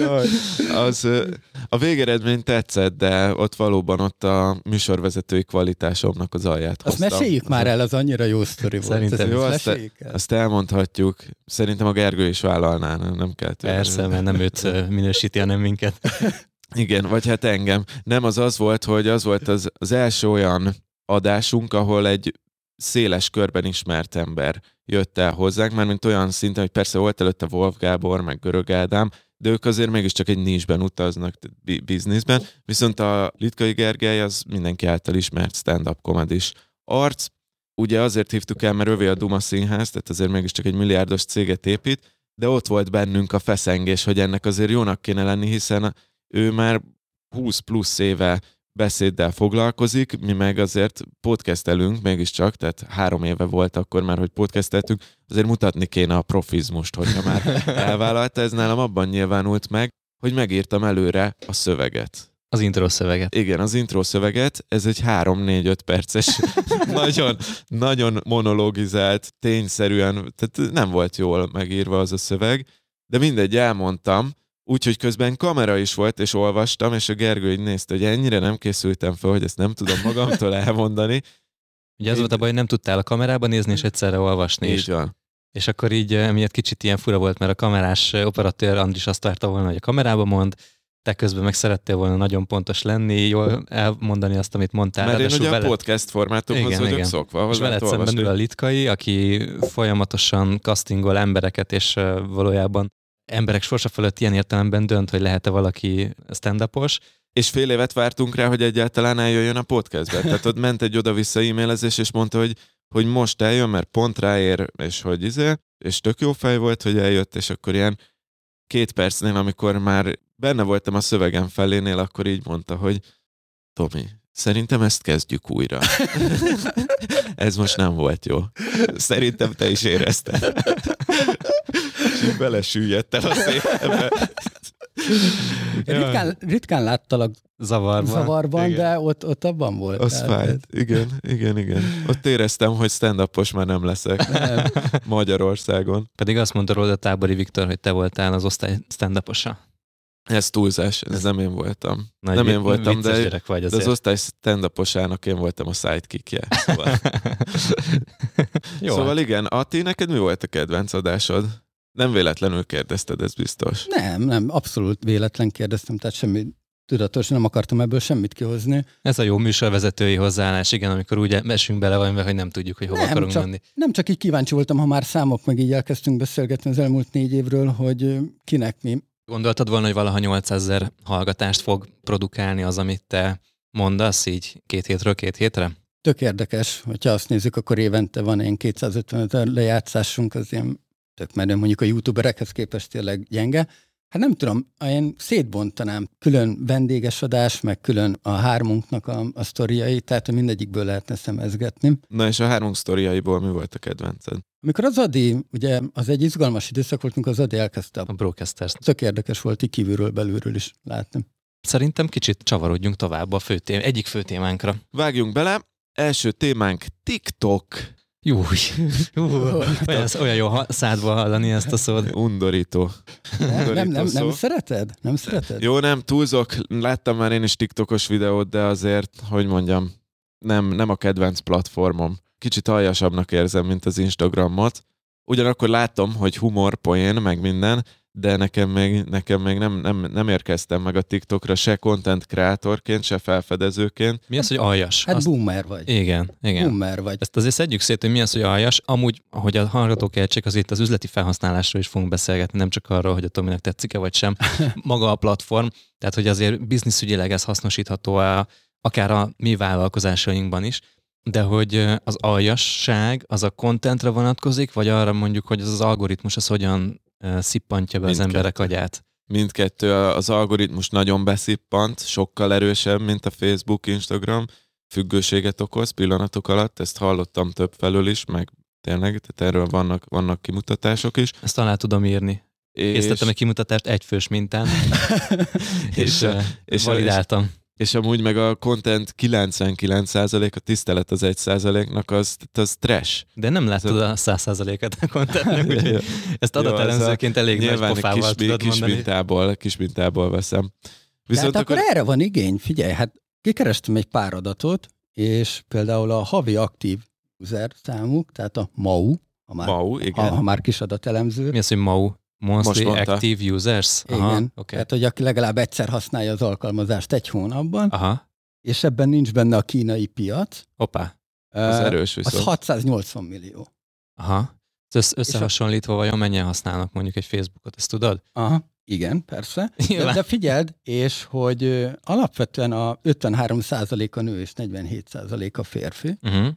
Jaj, az, A végeredmény tetszett, de ott valóban ott a műsorvezetői kvalitásomnak az alját Azt hoztam. meséljük már el, az annyira jó sztori volt. Szerintem jó, azt- meséljük el. Azt elmondhatjuk. Szerintem a Gergő is vállalná, nem nem kell tőle. Persze, mert nem őt minősíti, hanem minket. <laughs> Igen, vagy hát engem. Nem, az az volt, hogy az volt az, az első olyan adásunk, ahol egy széles körben ismert ember jött el hozzánk, már mint olyan szinten, hogy persze volt előtte Wolf Gábor, meg Görög Ádám, de ők azért mégiscsak egy nisben utaznak, tehát bi- bizniszben, viszont a Litkai Gergely az mindenki által ismert stand-up komedis arc. Ugye azért hívtuk el, mert övé a Duma Színház, tehát azért mégiscsak egy milliárdos céget épít, de ott volt bennünk a feszengés, hogy ennek azért jónak kéne lenni, hiszen ő már 20 plusz éve beszéddel foglalkozik, mi meg azért podcastelünk mégiscsak, tehát három éve volt akkor már, hogy podcasteltünk, azért mutatni kéne a profizmust, hogyha már <laughs> elvállalta, ez nálam abban nyilvánult meg, hogy megírtam előre a szöveget. Az intro szöveget. Igen, az intro szöveget, ez egy 3-4-5 perces, <laughs> nagyon, nagyon monologizált, tényszerűen, tehát nem volt jól megírva az a szöveg, de mindegy, elmondtam, úgyhogy közben kamera is volt, és olvastam, és a Gergő így nézte, hogy ennyire nem készültem fel, hogy ezt nem tudom magamtól <laughs> elmondani. Ugye az volt a baj, hogy nem tudtál a kamerába nézni, és egyszerre olvasni is. Így van. És akkor így emiatt kicsit ilyen fura volt, mert a kamerás operatőr Andris azt várta volna, hogy a kamerába mond, te közben meg szerettél volna nagyon pontos lenni, jól elmondani azt, amit mondtál. Mert én ugye a veled- podcast formátumhoz Igen, vagyok igen. szokva, és veled szemben ül a Litkai, aki folyamatosan castingol embereket, és valójában emberek sorsa fölött ilyen értelemben dönt, hogy lehet-e valaki stand-upos. És fél évet vártunk rá, hogy egyáltalán eljöjjön a podcastbe. Tehát ott ment egy oda-vissza e-mailezés, és mondta, hogy, hogy most eljön, mert pont ráér, és hogy izé, és tök jó fej volt, hogy eljött, és akkor ilyen két percnél, amikor már benne voltam a szövegem felénél, akkor így mondta, hogy Tomi, szerintem ezt kezdjük újra. <laughs> Ez most nem volt jó. Szerintem te is érezted. Így belesüllyedtem a szépen. <laughs> Ritkán, ritkán láttalak Zavarban. zavarban, igen. de ott, ott abban volt. Az fájt. Igen, igen, igen. Ott éreztem, hogy stand már nem leszek Nem. <laughs> Magyarországon. Pedig azt mondta róla Tábori Viktor, hogy te voltál az osztály stand Ez túlzás, ez nem én voltam. Nagy Nem én voltam, de- vagy De az osztály stand én voltam a sidekickje. Szóval, <laughs> Jó, szóval igen, Ati, neked mi volt a kedvenc adásod? Nem véletlenül kérdezted, ez biztos. nem, nem, abszolút véletlen kérdeztem, tehát semmi tudatos, nem akartam ebből semmit kihozni. Ez a jó műsorvezetői hozzáállás, igen, amikor úgy esünk bele valamibe, hogy nem tudjuk, hogy hova Nem, akarunk csak- menni. Nem csak így kíváncsi voltam, ha már számok, meg így elkezdtünk beszélgetni az elmúlt négy évről, hogy kinek mi. Gondoltad volna, hogy valaha 800 ezer hallgatást fog produkálni az, amit te mondasz így két hétről két hétre? Tök érdekes, hogyha azt nézzük, akkor évente van ilyen 250 ezer lejátszásunk, az ilyen tök menő, mondjuk a youtuberekhez képest tényleg gyenge. Hát nem tudom, én szétbontanám külön vendéges adás, meg külön a hármunknak a, a sztoriai, tehát mindegyikből lehetne szemezgetni. Na és a három sztoriaiból mi volt a kedvenced? Amikor az Adi, ugye az egy izgalmas időszak volt, amikor az Adi elkezdte. A broadcasters. Tök érdekes volt így kívülről, belülről is látni. Szerintem kicsit csavarodjunk tovább a fő tém- egyik fő témánkra. Vágjunk bele. Első témánk TikTok. Jó, olyan, olyan jó szádba hallani ezt a szót. Undorító. Nem, nem, nem, nem szereted? Nem szereted? Jó, nem túlzok, láttam már én is TikTokos videót, de azért, hogy mondjam, nem, nem a kedvenc platformom. Kicsit aljasabbnak érzem, mint az Instagramot. Ugyanakkor látom, hogy humor, poén, meg minden, de nekem még, nekem még nem, nem, nem érkeztem meg a TikTokra se content kreatorként, se felfedezőként. Mi az, hogy aljas? Hát Azt, boomer vagy. igen, igen. Boomer vagy. Ezt azért szedjük szét, hogy mi az, hogy aljas. Amúgy, ahogy a hallgatók értsék, azért az üzleti felhasználásról is fogunk beszélgetni, nem csak arról, hogy a Tominek tetszik-e vagy sem. <laughs> Maga a platform, tehát hogy azért bizniszügyileg ez hasznosítható a, akár a mi vállalkozásainkban is, de hogy az aljasság az a contentre vonatkozik, vagy arra mondjuk, hogy az az algoritmus az hogyan szippantja be az Mindkettő. emberek agyát. Mindkettő, az algoritmus nagyon beszippant, sokkal erősebb, mint a Facebook, Instagram, függőséget okoz pillanatok alatt, ezt hallottam több felől is, meg tényleg, tehát erről vannak, vannak kimutatások is. Ezt alá tudom írni. És, Készítettem egy kimutatást egyfős mintán, <laughs> és, És és validáltam. és amúgy meg a content 99% a tisztelet az 1%-nak az, az trash. De nem látod a száz százaléket a contentnek, <laughs> úgyhogy ezt adatelemzőként elég nagy pofával kis, tudod kis, mondani. mintából, kis mintából veszem. Viszont hát akkor, akkor erre van igény, figyelj, hát kikerestem egy pár adatot, és például a havi aktív user számuk, tehát a MAU, ha már, MAU, igen. Ha, ha már kis adatelemző. Mi az, hogy MAU? Monthly Active Users? Aha, igen, okay. tehát hogy aki legalább egyszer használja az alkalmazást egy hónapban, Aha. és ebben nincs benne a kínai piac. Hoppá, az uh, erős viszont. Az 680 millió. Aha. Ez összehasonlítva vajon mennyien használnak mondjuk egy Facebookot, ezt tudod? Aha. Igen, persze. De, de figyeld, és hogy alapvetően a 53% a nő és 47% a férfi. Uh-huh.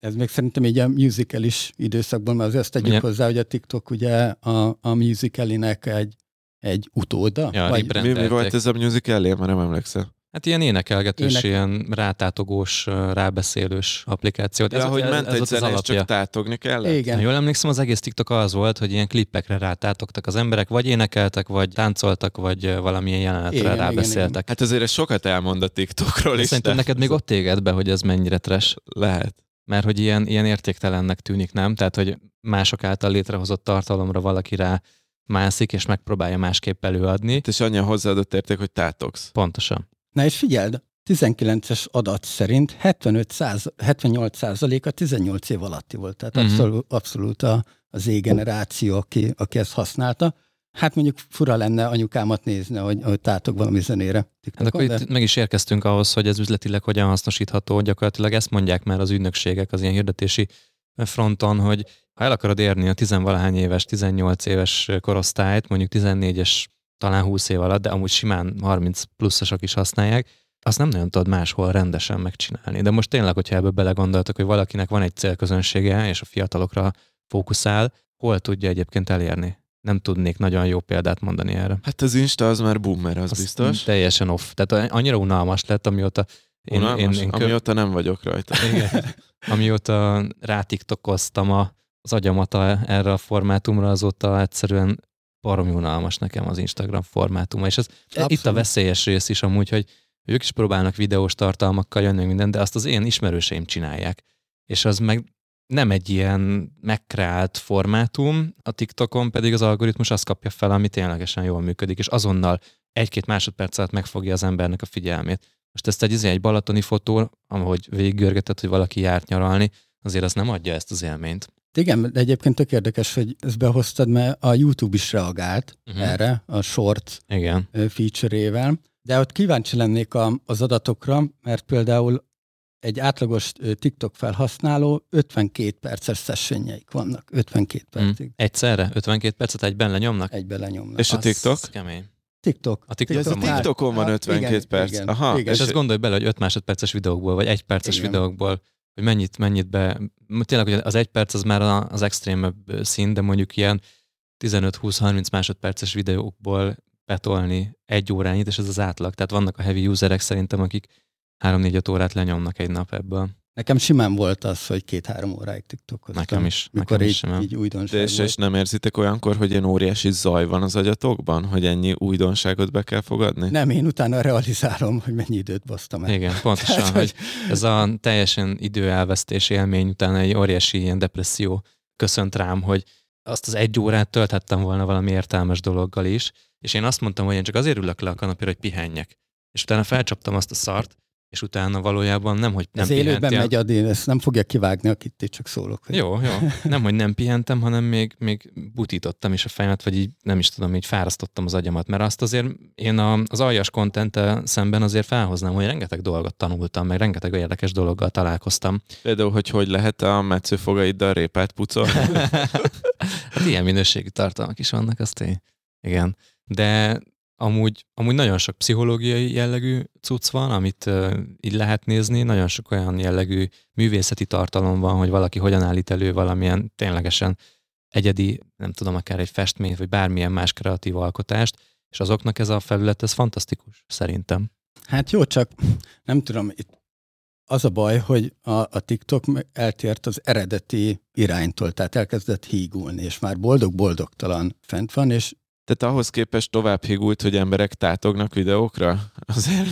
Ez még szerintem így a musicalis időszakban, mert azért tegyük ugye? hozzá, hogy a TikTok ugye a, a musicalinek egy, egy utóda. Ja, vagy... mi, mi volt ez a musical már nem emlékszem. Hát ilyen énekelgetős, Ének... ilyen rátátogós, rábeszélős applikáció. Ja, ez, hogy ez, ment ez egy zenés, csak tátogni kell. Igen. Ha jól emlékszem, az egész TikTok az volt, hogy ilyen klippekre rátátogtak az emberek, vagy énekeltek, vagy táncoltak, vagy valamilyen jelenetre igen, rábeszéltek. Igen, igen. Hát azért ez sokat elmond a TikTokról De is. Szerintem neked még ott éged be, hogy ez mennyire trash. Lehet. Mert hogy ilyen, ilyen értéktelennek tűnik, nem? Tehát, hogy mások által létrehozott tartalomra valaki rá mászik, és megpróbálja másképp előadni. És annyi hozzáadott érték, hogy tátogsz. Pontosan. Na és figyeld, 19-es adat szerint 75 száz, 78 százaléka 18 év alatti volt, tehát uh-huh. abszolút, abszolút a, az Z-generáció, aki, aki ezt használta. Hát mondjuk fura lenne anyukámat nézni, hogy, hogy tátok valami zenére. TikTokon, hát akkor de... itt meg is érkeztünk ahhoz, hogy ez üzletileg hogyan hasznosítható. Gyakorlatilag ezt mondják már az ügynökségek az ilyen hirdetési fronton, hogy ha el akarod érni a tizenvalahány éves, 18 éves korosztályt, mondjuk 14-es talán 20 év alatt, de amúgy simán 30 pluszosok is használják, azt nem nagyon tudod máshol rendesen megcsinálni. De most tényleg, hogyha ebből belegondoltok, hogy valakinek van egy célközönsége, és a fiatalokra fókuszál, hol tudja egyébként elérni? Nem tudnék nagyon jó példát mondani erre. Hát az Insta az már boomer, az, az biztos. Teljesen off. Tehát annyira unalmas lett, amióta én, unalmas? én, én kö... Amióta nem vagyok rajta. <laughs> Igen. Amióta rátiktokoztam a, az agyamat erre a formátumra, azóta egyszerűen baromi unalmas nekem az Instagram formátuma, és ez Abszolút. itt a veszélyes rész is amúgy, hogy ők is próbálnak videós tartalmakkal jönni minden, de azt az én ismerőseim csinálják. És az meg nem egy ilyen megkreált formátum, a TikTokon pedig az algoritmus azt kapja fel, ami ténylegesen jól működik, és azonnal egy-két másodperc alatt megfogja az embernek a figyelmét. Most ezt egy, izé, egy balatoni fotó, ahogy végiggörgetett, hogy valaki járt nyaralni, azért az nem adja ezt az élményt. Igen, de egyébként tök érdekes, hogy ezt behoztad, mert a YouTube is reagált uh-huh. erre, a short Igen. feature-ével. De ott kíváncsi lennék a, az adatokra, mert például egy átlagos TikTok felhasználó 52 perces sessionjeik vannak, 52 hmm. percig. Mm. Egyszerre? 52 percet egyben lenyomnak? Egyben lenyomnak. És a TikTok? Az kemény. TikTok. A TikTokon, ja, a TikTokon van 52 igen, perc. Igen, Aha. Igen. És ezt gondolj bele, hogy 5 másodperces videókból, vagy 1 perces igen. videókból hogy mennyit, mennyit be, tényleg hogy az egy perc az már az extrémebb szín, de mondjuk ilyen 15-20-30 másodperces videókból betolni egy órányit, és ez az átlag. Tehát vannak a heavy userek szerintem, akik 3-4-5 órát lenyomnak egy nap ebből. Nekem simán volt az, hogy két-három óráig TikTokoztam. Nekem is. Mikor nekem így, is így újdonság és, és nem érzitek olyankor, hogy ilyen óriási zaj van az agyatokban, hogy ennyi újdonságot be kell fogadni? Nem, én utána realizálom, hogy mennyi időt basztam el. Igen, pontosan, Tehát, hogy ez a teljesen időelvesztés élmény után egy óriási ilyen depresszió köszönt rám, hogy azt az egy órát tölthettem volna valami értelmes dologgal is, és én azt mondtam, hogy én csak azért ülök le a kanapéra, hogy pihenjek. És utána felcsaptam azt a szart, és utána valójában nem, hogy nem Ez élőben megy, Adi, ezt nem fogja kivágni, akit itt csak szólok. Hogy... Jó, jó. Nem, hogy nem pihentem, hanem még, még butítottam is a fejemet, vagy így nem is tudom, így fárasztottam az agyamat, mert azt azért én a, az aljas kontent szemben azért felhoznám, hogy rengeteg dolgot tanultam, meg rengeteg érdekes dologgal találkoztam. Például, hogy hogy lehet a metszőfogaiddal répát pucolni? <laughs> hát ilyen minőségi tartalmak is vannak, azt én. Igen. De Amúgy, amúgy nagyon sok pszichológiai jellegű cucc van, amit uh, így lehet nézni, nagyon sok olyan jellegű művészeti tartalom van, hogy valaki hogyan állít elő valamilyen ténylegesen egyedi, nem tudom, akár egy festményt, vagy bármilyen más kreatív alkotást, és azoknak ez a felület, ez fantasztikus, szerintem. Hát jó, csak nem tudom, itt az a baj, hogy a, a TikTok eltért az eredeti iránytól, tehát elkezdett hígulni, és már boldog-boldogtalan fent van, és tehát ahhoz képest tovább higult, hogy emberek tátognak videókra? Azért...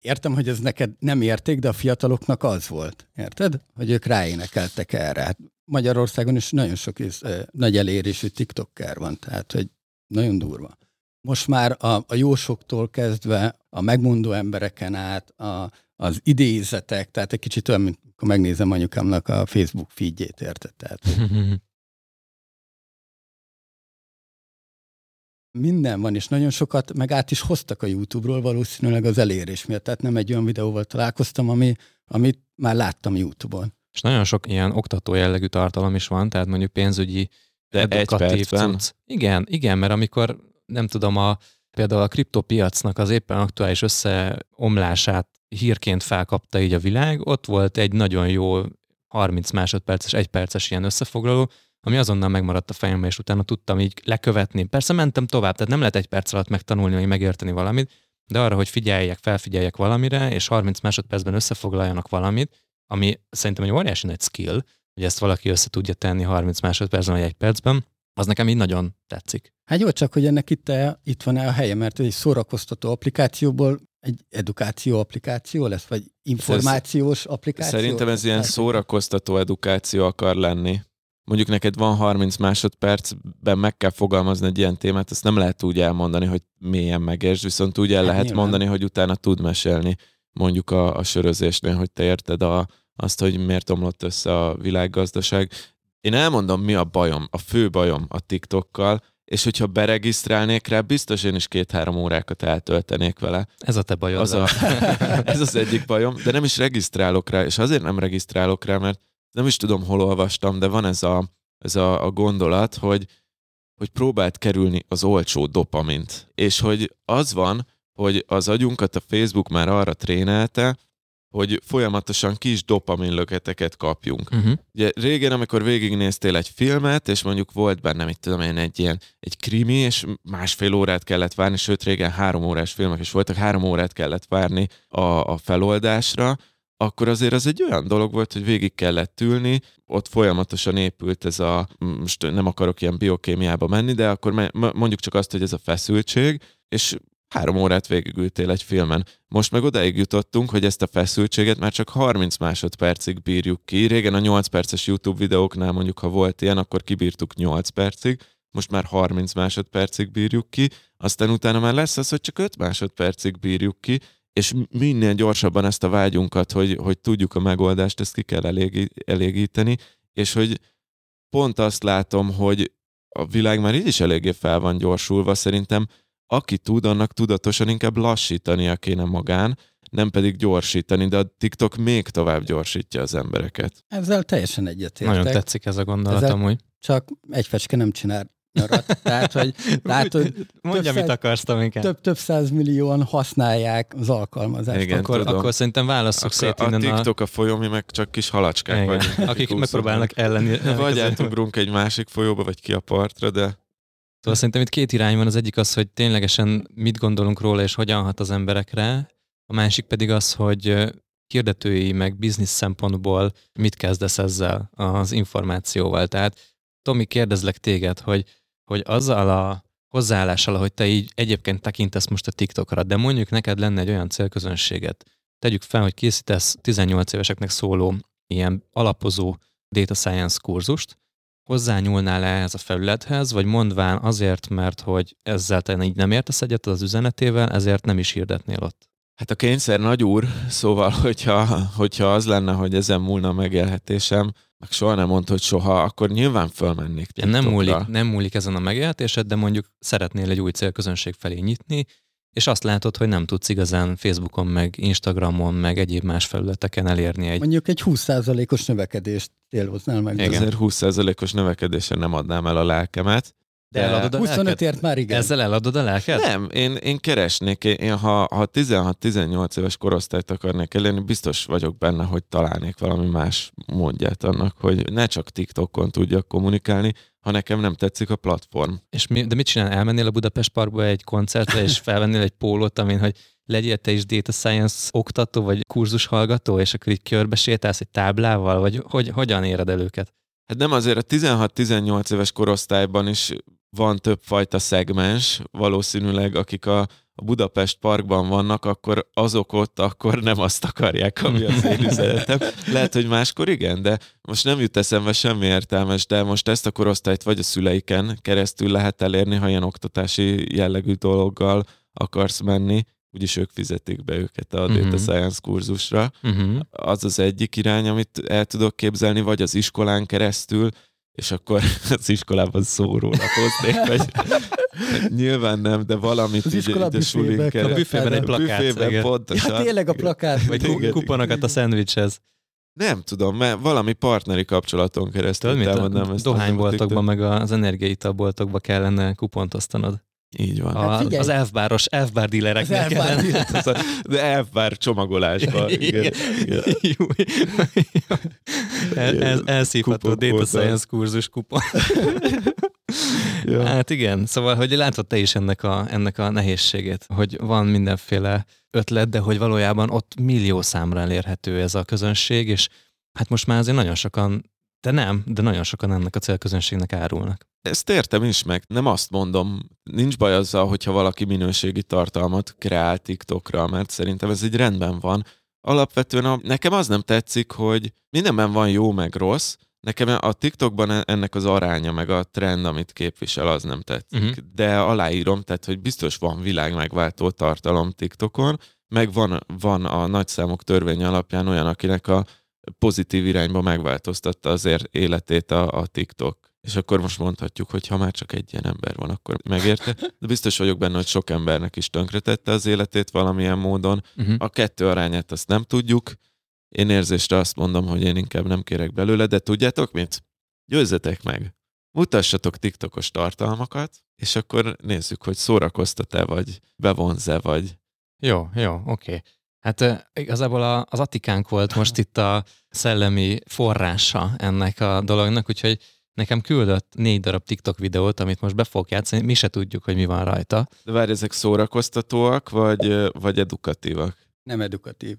Értem, hogy ez neked nem érték, de a fiataloknak az volt. Érted? Hogy ők ráénekeltek erre. Hát Magyarországon is nagyon sok is, eh, nagy elérésű TikToker van, tehát hogy nagyon durva. most már a, a jósoktól kezdve a megmondó embereken át, a, az idézetek, tehát egy kicsit olyan, mint akkor megnézem anyukámnak a Facebook feedjét, érted? Tehát, <laughs> minden van, és nagyon sokat meg át is hoztak a YouTube-ról valószínűleg az elérés miatt. Tehát nem egy olyan videóval találkoztam, ami, amit már láttam YouTube-on. És nagyon sok ilyen oktató jellegű tartalom is van, tehát mondjuk pénzügyi, De edukatív cucc. Igen, igen, mert amikor nem tudom, a, például a kriptopiacnak az éppen aktuális összeomlását hírként felkapta így a világ, ott volt egy nagyon jó 30 másodperces, egy perces ilyen összefoglaló, ami azonnal megmaradt a fejemben, és utána tudtam így lekövetni. Persze mentem tovább, tehát nem lehet egy perc alatt megtanulni, vagy megérteni valamit, de arra, hogy figyeljek, felfigyeljek valamire, és 30 másodpercben összefoglaljanak valamit, ami szerintem egy óriási nagy skill, hogy ezt valaki össze tudja tenni 30 másodpercben, vagy egy percben, az nekem így nagyon tetszik. Hát jó, csak hogy ennek itt, -e, itt van-e a helye, mert egy szórakoztató applikációból egy edukáció applikáció lesz, vagy információs applikáció? Szerintem ez ilyen szórakoztató edukáció akar lenni. Mondjuk neked van 30 másodpercben meg kell fogalmazni egy ilyen témát, ezt nem lehet úgy elmondani, hogy mélyen megértsd, viszont úgy el Hát lehet nyilván. mondani, hogy utána tud mesélni mondjuk a, a sörözésnél, hogy te érted a, azt, hogy miért omlott össze a világgazdaság. Én elmondom, mi a bajom, a fő bajom a TikTokkal, és hogyha beregisztrálnék rá, biztos én is két-három órákat eltöltenék vele. Ez a te bajod. Az a, <laughs> ez az egyik bajom, de nem is regisztrálok rá, és azért nem regisztrálok rá, mert nem is tudom, hol olvastam, de van ez a, ez a, a gondolat, hogy, hogy próbált kerülni az olcsó dopamint. És hogy az van, hogy az agyunkat a Facebook már arra trénelte, hogy folyamatosan kis dopaminlöketeket kapjunk. Uh-huh. Ugye régen, amikor végignéztél egy filmet, és mondjuk volt benne, mit tudom én, egy ilyen egy krimi, és másfél órát kellett várni, sőt régen három órás filmek is voltak, három órát kellett várni a, a feloldásra, akkor azért az egy olyan dolog volt, hogy végig kellett ülni, ott folyamatosan épült ez a, most nem akarok ilyen biokémiába menni, de akkor mondjuk csak azt, hogy ez a feszültség, és három órát végigültél egy filmen. Most meg odáig jutottunk, hogy ezt a feszültséget már csak 30 másodpercig bírjuk ki. Régen a 8 perces YouTube videóknál mondjuk, ha volt ilyen, akkor kibírtuk 8 percig, most már 30 másodpercig bírjuk ki, aztán utána már lesz az, hogy csak 5 másodpercig bírjuk ki, és minél gyorsabban ezt a vágyunkat, hogy, hogy tudjuk a megoldást, ezt ki kell elégi, elégíteni, és hogy pont azt látom, hogy a világ már így is eléggé fel van gyorsulva, szerintem aki tud, annak tudatosan inkább lassítania kéne magán, nem pedig gyorsítani, de a TikTok még tovább gyorsítja az embereket. Ezzel teljesen egyetértek. Nagyon tetszik ez a gondolat Ezek- amúgy. Csak egy fecske nem csinál nyarat. Tehát, hogy <laughs> látod, Mondja, több mit akarsz, Tomikám. több, több száz millióan használják az alkalmazást. Igen. Akkor, tudom. akkor szerintem válasszuk A, szét a innen a... TikTok a folyó, mi meg csak kis halacskák Igen, vagyunk. akik úszunk. megpróbálnak elleni. Vagy átugrunk egy másik folyóba, vagy ki a partra, de Szóval szerintem itt két irány van. Az egyik az, hogy ténylegesen mit gondolunk róla, és hogyan hat az emberekre. A másik pedig az, hogy hirdetői, meg biznisz szempontból mit kezdesz ezzel az információval. Tehát Tomi, kérdezlek téged, hogy, hogy azzal a hozzáállással, hogy te így egyébként tekintesz most a TikTokra, de mondjuk neked lenne egy olyan célközönséget, tegyük fel, hogy készítesz 18 éveseknek szóló ilyen alapozó data science kurzust, hozzányúlnál-e ehhez a felülethez, vagy mondván azért, mert hogy ezzel te így nem értesz egyet az üzenetével, ezért nem is hirdetnél ott. Hát a kényszer nagy úr, szóval, hogyha, hogyha az lenne, hogy ezen múlna a megélhetésem, meg soha nem mondta, hogy soha, akkor nyilván fölmennék Ja, nem, TikTokra. múlik, nem múlik ezen a megélhetésed, de mondjuk szeretnél egy új célközönség felé nyitni, és azt látod, hogy nem tudsz igazán Facebookon, meg Instagramon, meg egyéb más felületeken elérni egy... Mondjuk egy 20%-os növekedést célhoznál meg. Igen. Ezért 20%-os növekedésre nem adnám el a lelkemet. De eladod a 25-ért már igen. Ezzel eladod a lelked? Nem, én, én keresnék, én, én ha, ha 16-18 éves korosztályt akarnék elérni, biztos vagyok benne, hogy találnék valami más módját annak, hogy ne csak TikTokon tudjak kommunikálni, ha nekem nem tetszik a platform. És mi, de mit csinál? Elmennél a Budapest Parkba egy koncertre, és felvennél egy pólót, amin, hogy legyél te is data science oktató, vagy kurzus hallgató, és akkor így körbe sétálsz egy táblával, vagy hogy, hogyan éred el őket? Hát nem azért a 16-18 éves korosztályban is van többfajta szegmens, valószínűleg akik a, a Budapest parkban vannak, akkor azok ott akkor nem azt akarják, ami az én üzenetem. Lehet, hogy máskor igen, de most nem jut eszembe semmi értelmes, de most ezt a korosztályt vagy a szüleiken keresztül lehet elérni, ha ilyen oktatási jellegű dologgal akarsz menni, úgyis ők fizetik be őket a uh-huh. Data Science kurzusra. Uh-huh. Az az egyik irány, amit el tudok képzelni, vagy az iskolán keresztül, és akkor <laughs> az iskolában szórólapoznék, vagy nyilván nem, de valamit az így, így a A büfében egy plakát. Büfében pontosan. Ja, tényleg a plakát. Vagy kuponokat a szendvicshez. Nem tudom, mert valami partneri kapcsolaton keresztül Tudod, támadnám ezt. Dohányboltokban, meg az energiaitalboltokban kellene kupont osztanod. Így van. <laughs> A, hát az elfbáros, elfbár dílereknek kellene. De elfbár csomagolásban. Igen. Igen. El, el, elszívható Data Science kurzus kupon. <laughs> ja. Hát igen, szóval, hogy látod te is ennek a, ennek a nehézségét, hogy van mindenféle ötlet, de hogy valójában ott millió számra elérhető ez a közönség, és hát most már azért nagyon sokan, de nem, de nagyon sokan ennek a célközönségnek árulnak. Ezt értem is meg, nem azt mondom, nincs baj azzal, hogyha valaki minőségi tartalmat kreál TikTokra, mert szerintem ez így rendben van. Alapvetően a, nekem az nem tetszik, hogy mindenben van jó meg rossz, Nekem a TikTokban e- ennek az aránya, meg a trend, amit képvisel, az nem tetszik. Uh-huh. De aláírom, tehát, hogy biztos van világ megváltó tartalom TikTokon, meg van, van a nagyszámok törvény alapján olyan, akinek a pozitív irányba megváltoztatta azért életét a, a TikTok. És akkor most mondhatjuk, hogy ha már csak egy ilyen ember van, akkor megérte. De biztos vagyok benne, hogy sok embernek is tönkretette az életét valamilyen módon. Uh-huh. A kettő arányát azt nem tudjuk. Én érzésre azt mondom, hogy én inkább nem kérek belőle, de tudjátok mit? Győzzetek meg! Mutassatok TikTokos tartalmakat, és akkor nézzük, hogy szórakoztat-e, vagy bevonz-e, vagy... Jó, jó, oké. Okay. Hát igazából az Atikánk volt most itt a szellemi forrása ennek a dolognak, úgyhogy nekem küldött négy darab TikTok videót, amit most be fogok játszani, mi se tudjuk, hogy mi van rajta. De várj, ezek szórakoztatóak, vagy, vagy edukatívak? Nem edukatív.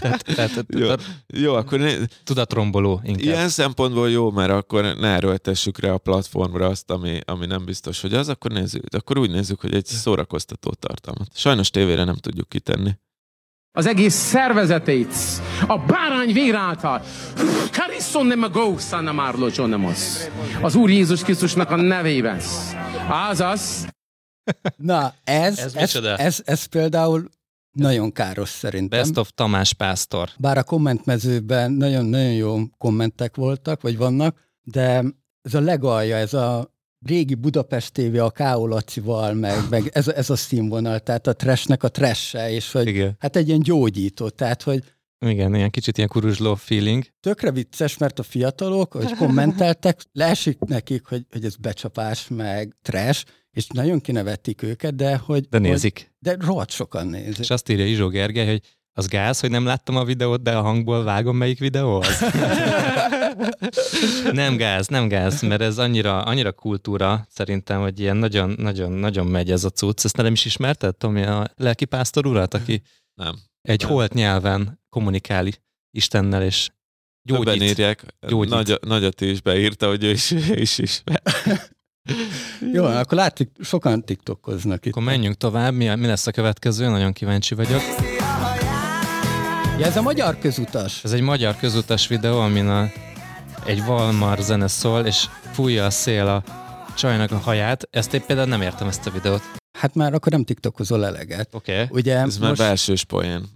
tehát, tehát, jó, jó, akkor ne... Tudatromboló inkább. Ilyen szempontból jó, mert akkor ne erőltessük rá a platformra azt, ami, ami nem biztos, hogy az, akkor nézzük. Akkor úgy nézzük, hogy egy szórakoztató tartalmat. Sajnos tévére nem tudjuk kitenni az egész szervezetét a bárány vér által. Karisson nem a gósza nem Az Úr Jézus Krisztusnak a nevében. Azaz. <laughs> Na, ez, ez, ez, ez, ez például nagyon káros szerintem. Best of Tamás Pásztor. Bár a kommentmezőben nagyon-nagyon jó kommentek voltak, vagy vannak, de ez a legalja, ez a régi Budapest TV a K.O. Lacival, meg, meg ez, ez a színvonal, tehát a trashnek a tresse, és hogy Igen. hát egy ilyen gyógyító, tehát hogy igen, ilyen kicsit ilyen kuruzsló feeling. Tökre vicces, mert a fiatalok, hogy kommenteltek, leesik nekik, hogy, hogy ez becsapás, meg trash, és nagyon kinevették őket, de hogy... De nézik. Hogy, de rohadt sokan nézik. És azt írja Izsó Gergely, hogy az gáz, hogy nem láttam a videót, de a hangból vágom, melyik videó az. <laughs> nem gáz, nem gáz, mert ez annyira, annyira kultúra szerintem, hogy ilyen nagyon, nagyon, nagyon megy ez a cucc. Ezt nem is ismerted, Tomi, a lelkipásztor urat, aki nem. egy nem. holt nyelven kommunikál Istennel, és gyógyít. Többen írják, gyógyít. Nagy, nagyot is beírta, hogy ő is, is ismer. <laughs> Jó, akkor látszik, sokan tiktokoznak itt. Akkor menjünk tovább, mi, mi lesz a következő, nagyon kíváncsi vagyok. Ja, ez a magyar közutas. Ez egy magyar közutas videó, amin a, egy Valmar zene szól, és fújja a szél a csajnak a haját. Ezt én például nem értem ezt a videót. Hát már akkor nem tiktokozol eleget. Oké. Okay. Ugye Ez most... már belsős poén.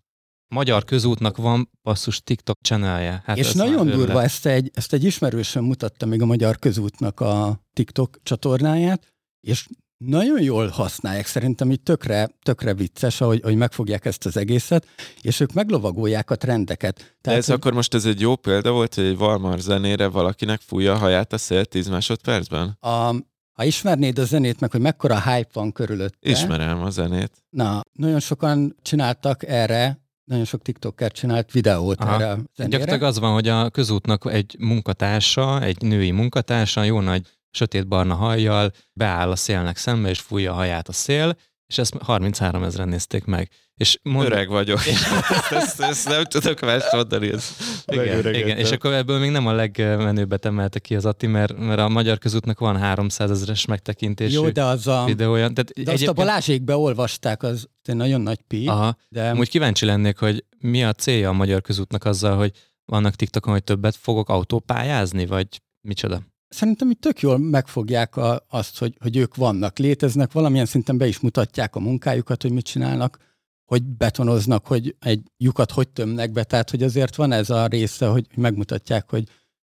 Magyar közútnak van basszus TikTok channelje. Hát és nagyon durva, ezt egy, ezt egy ismerősöm mutatta még a Magyar közútnak a TikTok csatornáját, és nagyon jól használják, szerintem így tökre, tökre vicces, ahogy, ahogy megfogják ezt az egészet, és ők meglovagolják a trendeket. Tehát, De ez hogy... akkor most ez egy jó példa volt, hogy egy Valmar zenére valakinek fújja a haját a szél 10 másodpercben? A, ha ismernéd a zenét, meg hogy mekkora hype van körülötte. Ismerem a zenét. Na, nagyon sokan csináltak erre, nagyon sok TikToker csinált videót Aha. erre a zenére. Gyakorlatilag az van, hogy a közútnak egy munkatársa, egy női munkatársa, jó nagy sötétbarna hajjal beáll a szélnek szembe, és fújja a haját a szél, és ezt 33 ezeren nézték meg. És mond... Öreg vagyok. <laughs> <laughs> ezt, ezt, ezt, nem tudok más mondani. Ez igen, igen, és akkor ebből még nem a legmenőbbet emelte ki az Atti, mert, mert a Magyar Közútnak van 300 ezeres megtekintésű Jó, de az a, videója. Tehát de azt a Balázsék beolvasták, az egy nagyon nagy pi. Aha, de... Úgy kíváncsi lennék, hogy mi a célja a Magyar Közútnak azzal, hogy vannak TikTokon, hogy többet fogok autópályázni, vagy micsoda? Szerintem itt tök jól megfogják a, azt, hogy, hogy ők vannak, léteznek, valamilyen szinten be is mutatják a munkájukat, hogy mit csinálnak, hogy betonoznak, hogy egy lyukat hogy tömnek be, tehát hogy azért van ez a része, hogy megmutatják, hogy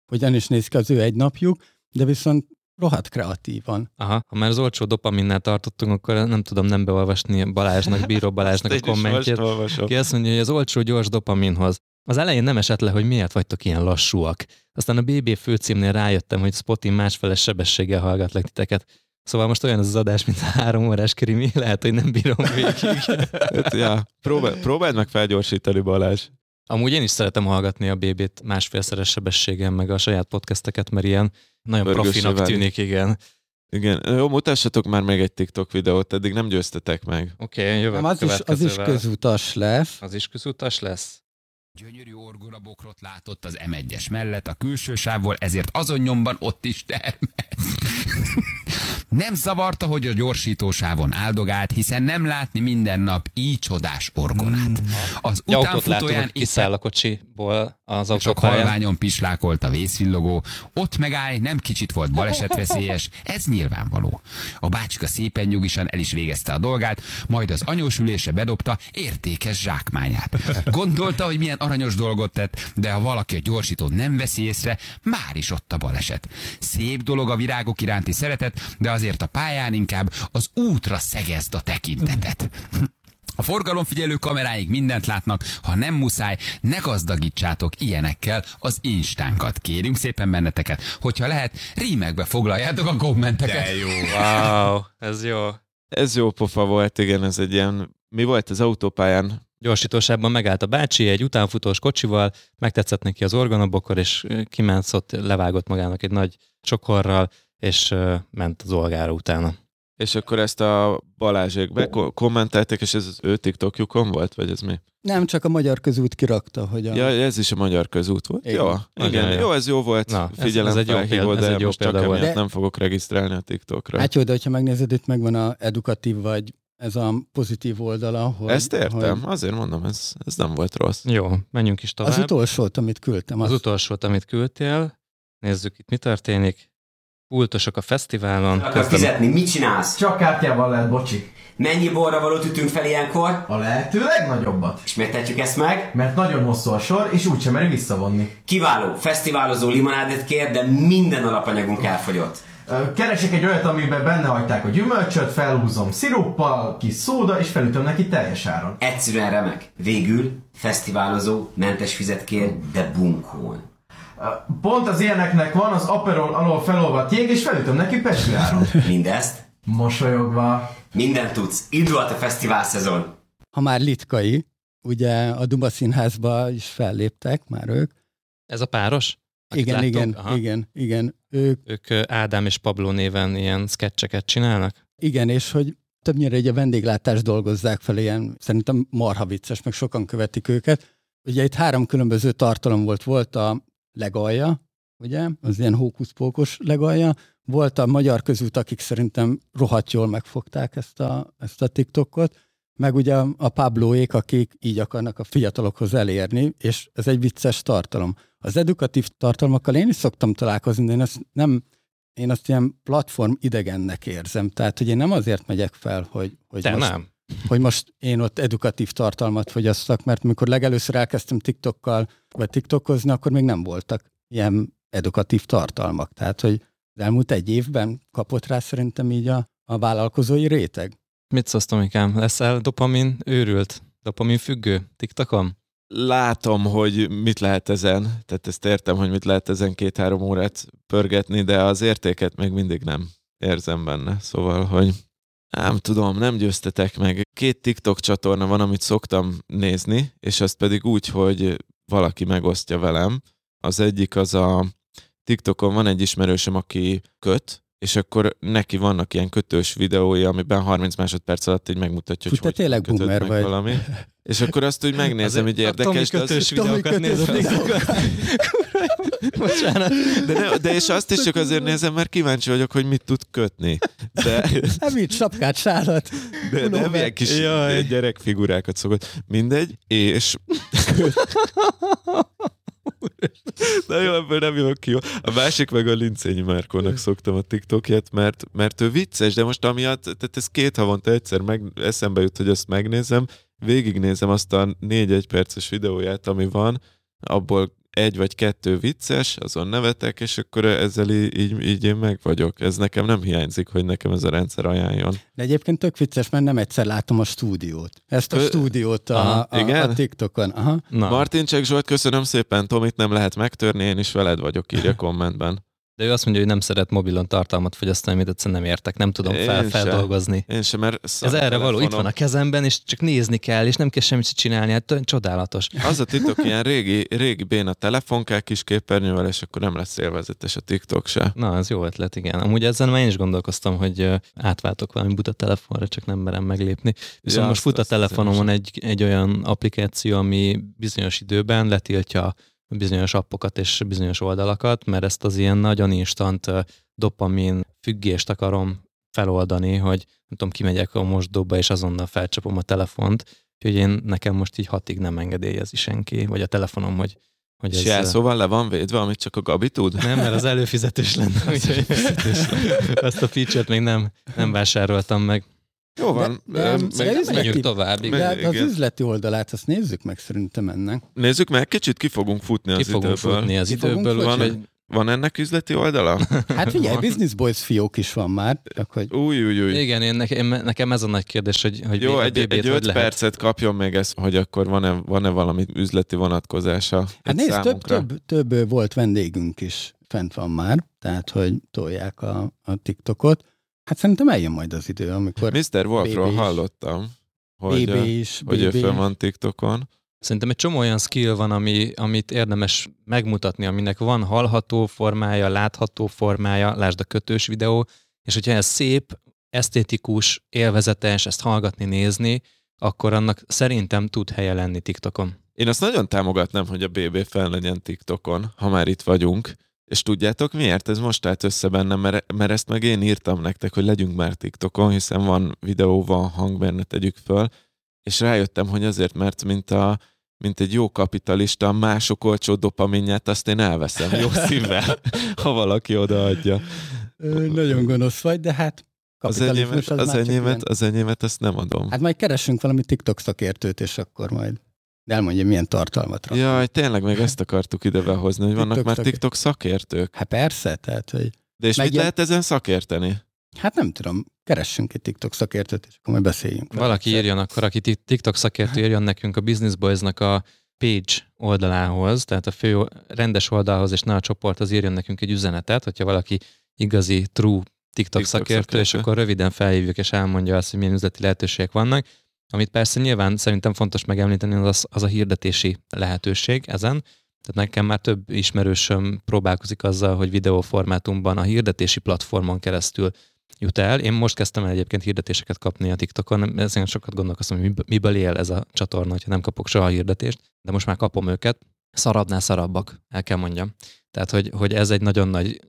hogyan is néz ki az ő egy napjuk, de viszont rohadt kreatívan. Aha, ha már az olcsó dopaminnál tartottunk, akkor nem tudom nem beolvasni Balázsnak, Bíró Balázsnak a kommentjét. Ki azt mondja, hogy az olcsó gyors dopaminhoz az elején nem esett le, hogy miért vagytok ilyen lassúak. Aztán a BB főcímnél rájöttem, hogy Spotin másfeles sebességgel hallgatlak titeket. Szóval most olyan az, az adás, mint a három órás krimi, lehet, hogy nem bírom végig. <laughs> hát, ja, próbál, próbáld meg felgyorsítani, Balázs. Amúgy én is szeretem hallgatni a BB-t másfélszeres sebességen, meg a saját podcasteket, mert ilyen nagyon Börgősé profinak válik. tűnik, igen. Igen, jó, mutassatok már még egy TikTok videót, eddig nem győztetek meg. Oké, okay, jövök nem, az, is, az is közutas lesz. Az is közutas lesz? Gyönyörű orgorabokrot látott az M1-es mellett a külső sávból, ezért azon nyomban ott is termett. Nem zavarta, hogy a gyorsítósávon áldogált, hiszen nem látni minden nap így csodás orgonát. Hmm. Az utánfutóján kiszáll a kocsiból az autópályán. Csak halványon pislákolt a vészvillogó, ott megállj, nem kicsit volt balesetveszélyes, ez nyilvánvaló. A bácska szépen nyugisan el is végezte a dolgát, majd az anyósülésre bedobta értékes zsákmányát. Gondolta, hogy milyen aranyos dolgot tett, de ha valaki a gyorsító nem veszi észre, már is ott a baleset. Szép dolog a virágok iránti szeretet, de azért a pályán inkább az útra szegezd a tekintetet. A forgalomfigyelő kameráig mindent látnak, ha nem muszáj, ne gazdagítsátok ilyenekkel az instánkat. Kérünk szépen benneteket, hogyha lehet, rímekbe foglaljátok a kommenteket. De jó, wow, ez jó. Ez jó pofa volt, igen, ez egy ilyen, mi volt az autópályán? Gyorsítósában megállt a bácsi egy utánfutós kocsival, megtetszett neki az organobokor, és kimánzott, levágott magának egy nagy csokorral, és ment az olgára utána. És akkor ezt a Balázsék bekommentelték, és ez az ő TikTokjukon volt, vagy ez mi? Nem, csak a Magyar Közút kirakta, hogy a... Ja, ez is a Magyar Közút volt. Igen. Jó, igen, jó, ez jó volt. Na, Figyelem, ez, ez egy jó példa, de ez egy jó most csak emiatt de... nem fogok regisztrálni a TikTokra. Hát jó, de hogyha megnézed, itt megvan a edukatív vagy ez a pozitív oldala. Hogy, Ezt értem, hogy... azért mondom, ez, ez nem volt rossz. Jó, menjünk is tovább. Az utolsót, amit küldtem. Az, az utolsót, amit küldtél. Nézzük itt, mi történik. Pultosok a fesztiválon. Akar fizetni, mit csinálsz? Csak kártyával lehet, bocsi. Mennyi borra valót ütünk fel ilyenkor? A lehető legnagyobbat. És miért tetjük ezt meg? Mert nagyon hosszú a sor, és úgysem meri visszavonni. Kiváló, fesztiválozó limonádet kér, de minden alapanyagunk elfogyott. Keresek egy olyat, amiben benne hagyták a gyümölcsöt, felhúzom sziruppal, kis szóda, és felütöm neki teljes áron. Egyszerűen remek. Végül fesztiválozó, mentes fizet kér, de bunkón. Pont az ilyeneknek van az Aperol alól felolvadt jég, és felütöm neki Pesti áron. <laughs> Mindezt? Mosolyogva. Minden tudsz. Indulhat a fesztivál szezon. Ha már litkai, ugye a Duma Színházba is felléptek már ők. Ez a páros? Igen, láttok? igen, Aha. igen, igen. Ők, ők Ádám és Pablo néven ilyen sketcheket csinálnak? Igen, és hogy többnyire egy a vendéglátást dolgozzák fel, ilyen szerintem marha vicces, meg sokan követik őket. Ugye itt három különböző tartalom volt. Volt a legalja, ugye, az ilyen hókuszpókos legalja. Volt a magyar közút, akik szerintem rohadt jól megfogták ezt a, ezt a TikTokot, meg ugye a Pabloék, akik így akarnak a fiatalokhoz elérni, és ez egy vicces tartalom. Az edukatív tartalmakkal én is szoktam találkozni, de én ezt nem, én azt ilyen platform idegennek érzem. Tehát, hogy én nem azért megyek fel, hogy, hogy Te most, nem. Hogy most én ott edukatív tartalmat fogyasztak, mert mikor legelőször elkezdtem TikTokkal, vagy TikTokozni, akkor még nem voltak ilyen edukatív tartalmak. Tehát, hogy az elmúlt egy évben kapott rá szerintem így a, a vállalkozói réteg. Mit szólsz, Tomikám? Leszel dopamin őrült? Dopamin függő TikTokon? Látom, hogy mit lehet ezen, tehát ezt értem, hogy mit lehet ezen két-három órát pörgetni, de az értéket még mindig nem érzem benne. Szóval, hogy nem tudom, nem győztetek meg. Két TikTok csatorna van, amit szoktam nézni, és azt pedig úgy, hogy valaki megosztja velem. Az egyik az a TikTokon van egy ismerősöm, aki köt, és akkor neki vannak ilyen kötős videói, amiben 30 másodperc alatt így megmutatja, hogy Fú, te hogy tényleg kötött boomer meg vagy. valami. És akkor azt úgy megnézem, <laughs> hogy érdekes. Tomi az- kötős Tomi videókat <laughs> nézem. <laughs> Bocsánat. De, ne, de és azt is csak azért nézem, mert kíváncsi vagyok, hogy mit tud kötni. De, Nem így sapkát, sálat. de nem Pulóver. ilyen kis Jaj. gyerekfigurákat szokott. Mindegy, és... <laughs> Na jó, ebből nem jövök ki. jó. A másik meg a Lincényi Márkónak szoktam a TikTokját, mert, mert ő vicces, de most amiatt, tehát ez két havonta egyszer meg, eszembe jut, hogy azt megnézem, végignézem azt a négy-egy perces videóját, ami van, abból egy vagy kettő vicces, azon nevetek, és akkor ezzel így, így, én meg vagyok. Ez nekem nem hiányzik, hogy nekem ez a rendszer ajánljon. De egyébként tök vicces, mert nem egyszer látom a stúdiót. Ezt a Ö, stúdiót a, aha, a, igen? a TikTokon. Aha. Na, Martin Csek Zsolt, köszönöm szépen, Tomit nem lehet megtörni, én is veled vagyok, írja <laughs> kommentben. De ő azt mondja, hogy nem szeret mobilon tartalmat fogyasztani, amit egyszerűen nem értek, nem tudom Én fel, feldolgozni. Én sem, mert Ez erre való, itt van a kezemben, és csak nézni kell, és nem kell semmit csinálni, hát csodálatos. Az a titok, ilyen régi, régi béna telefonkál kis képernyővel, és akkor nem lesz élvezetes a TikTok se. Na, ez jó ötlet, igen. Amúgy ezzel már én is gondolkoztam, hogy átváltok valami buta telefonra, csak nem merem meglépni. Viszont Ja, most fut a telefonomon egy, egy olyan applikáció, ami bizonyos időben letiltja bizonyos appokat és bizonyos oldalakat, mert ezt az ilyen nagyon instant dopamin függést akarom feloldani, hogy nem tudom, kimegyek a mosdóba, és azonnal felcsapom a telefont, úgyhogy én nekem most így hatig nem engedélyezi senki, vagy a telefonom, hogy, hogy És ez... ö, jelszóval le van védve, amit csak a Gabi tud? nem, mert az előfizetős lenne, <laughs> úgyhogy azt a feature-t még nem, nem vásároltam meg. Jó van. De- de- meg- ez meg- Menjünk tovább. meg- igen. De hát az igen. üzleti oldalát, azt nézzük meg szerintem ennek. Nézzük meg, kicsit ki fogunk futni az Ki fogunk időből. futni az Ki időből, futni? úgyhogy Van ennek üzleti oldala? <laughs> Hát figyelj, Business Boys fiók is van már, csak hogy Új, új, új. igen, én nekem, nekem ez a nagy kérdés, hogy, hogy Jó, egy, egy hogy öt lehet. percet kapjon még ezt, hogy akkor van-e, van-e valami üzleti vonatkozása Hát nézd, több, számunkra? több, több volt vendégünk is fent van már, tehát hogy tolják a, a TikTokot. Hát szerintem eljön majd az idő, amikor Mr. Wolfról BB hallottam, hogy, BB is, hogy ő fönn van TikTokon. Szerintem egy csomó olyan skill van, ami, amit érdemes megmutatni, aminek van hallható formája, látható formája, lásd a kötős videó, és hogyha ez szép, esztétikus, élvezetes, ezt hallgatni, nézni, akkor annak szerintem tud helye lenni TikTokon. Én azt nagyon támogatnám, hogy a BB fel legyen TikTokon, ha már itt vagyunk. És tudjátok miért? Ez most állt össze bennem, mert, mert ezt meg én írtam nektek, hogy legyünk már TikTokon, hiszen van videó, van hang benne, tegyük föl. És rájöttem, hogy azért, mert mint, a, mint egy jó kapitalista, mások olcsó dopaminját azt én elveszem jó <laughs> szívvel, ha valaki odaadja. Nagyon gonosz vagy, de hát Az enyémet, az, az, enyémet, az enyémet, azt nem adom. Hát majd keressünk valami TikTok szakértőt, és akkor majd elmondja, milyen tartalmat rak. Jaj, tényleg meg ezt akartuk ide behozni, hogy vannak TikTok már. TikTok szakértők. Hát persze, tehát, hogy De és Meg mit ilyen- lehet ezen szakérteni? hát nem tudom, keressünk egy TikTok szakértőt, és akkor majd beszéljünk. Valaki írjon akkor, aki ti- TikTok szakértő írjon nekünk a Business Boys-nak a page oldalához, tehát a fő rendes oldalhoz, és ne a csoport, az írjon nekünk egy üzenetet, hogyha valaki igazi, true TikTok, TikTok szakértő, szakértő. és akkor röviden felhívjuk, és elmondja azt, hogy milyen üzleti lehetőségek vannak. Amit persze nyilván szerintem fontos megemlíteni, az, az a hirdetési lehetőség ezen. Tehát nekem már több ismerősöm próbálkozik azzal, hogy videóformátumban a hirdetési platformon keresztül jut el. Én most kezdtem el egyébként hirdetéseket kapni a TikTokon, ezen sokat gondolkoztam, hogy miből- él ez a csatorna, hogyha nem kapok soha hirdetést, de most már kapom őket. Szarabbnál szarabbak, el kell mondjam. Tehát, hogy, hogy ez egy nagyon nagy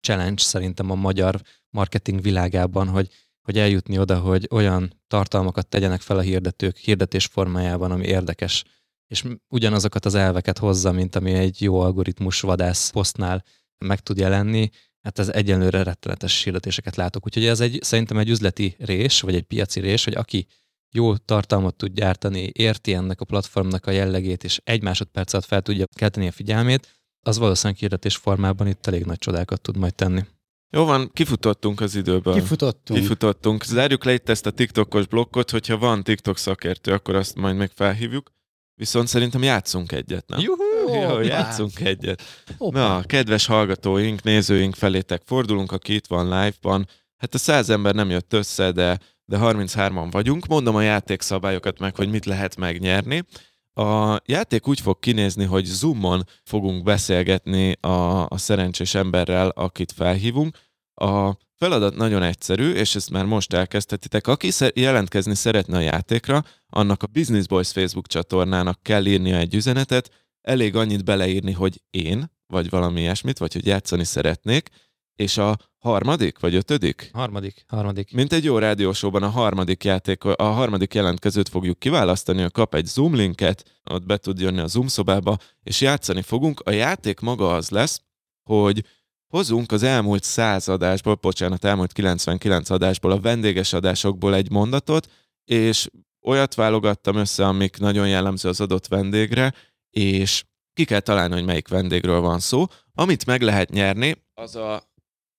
challenge szerintem a magyar marketing világában, hogy, hogy eljutni oda, hogy olyan tartalmakat tegyenek fel a hirdetők hirdetés formájában, ami érdekes, és ugyanazokat az elveket hozza, mint ami egy jó algoritmus vadász posztnál meg tud jelenni, hát ez egyenlőre rettenetes hirdetéseket látok. Úgyhogy ez egy, szerintem egy üzleti rés, vagy egy piaci rés, hogy aki jó tartalmat tud gyártani, érti ennek a platformnak a jellegét, és egy másodperc alatt fel tudja kelteni a figyelmét, az valószínűleg hirdetés formában itt elég nagy csodákat tud majd tenni. Jó van, kifutottunk az időből. Kifutottunk. Kifutottunk. Zárjuk le itt ezt a TikTokos blokkot, hogyha van TikTok szakértő, akkor azt majd még felhívjuk. Viszont szerintem játszunk egyet, nem? Juhú! <laughs> Jó, játszunk egyet. Hoppá. Na, kedves hallgatóink, nézőink felétek fordulunk, aki itt van live-ban. Hát a száz ember nem jött össze, de, de 33-an vagyunk. Mondom a játékszabályokat meg, hogy mit lehet megnyerni. A játék úgy fog kinézni, hogy Zoomon fogunk beszélgetni a, a szerencsés emberrel, akit felhívunk. A feladat nagyon egyszerű, és ezt már most elkezdhetitek. Aki szer- jelentkezni szeretne a játékra, annak a Business Boys Facebook csatornának kell írnia egy üzenetet, elég annyit beleírni, hogy én, vagy valami ilyesmit, vagy hogy játszani szeretnék, és a harmadik, vagy ötödik? Harmadik, harmadik. Mint egy jó rádiósóban a harmadik játék, a harmadik jelentkezőt fogjuk kiválasztani, a kap egy Zoom linket, ott be tud jönni a Zoom szobába, és játszani fogunk. A játék maga az lesz, hogy hozunk az elmúlt száz adásból, bocsánat, elmúlt 99 adásból, a vendéges adásokból egy mondatot, és olyat válogattam össze, amik nagyon jellemző az adott vendégre, és ki kell találni, hogy melyik vendégről van szó. Amit meg lehet nyerni, az a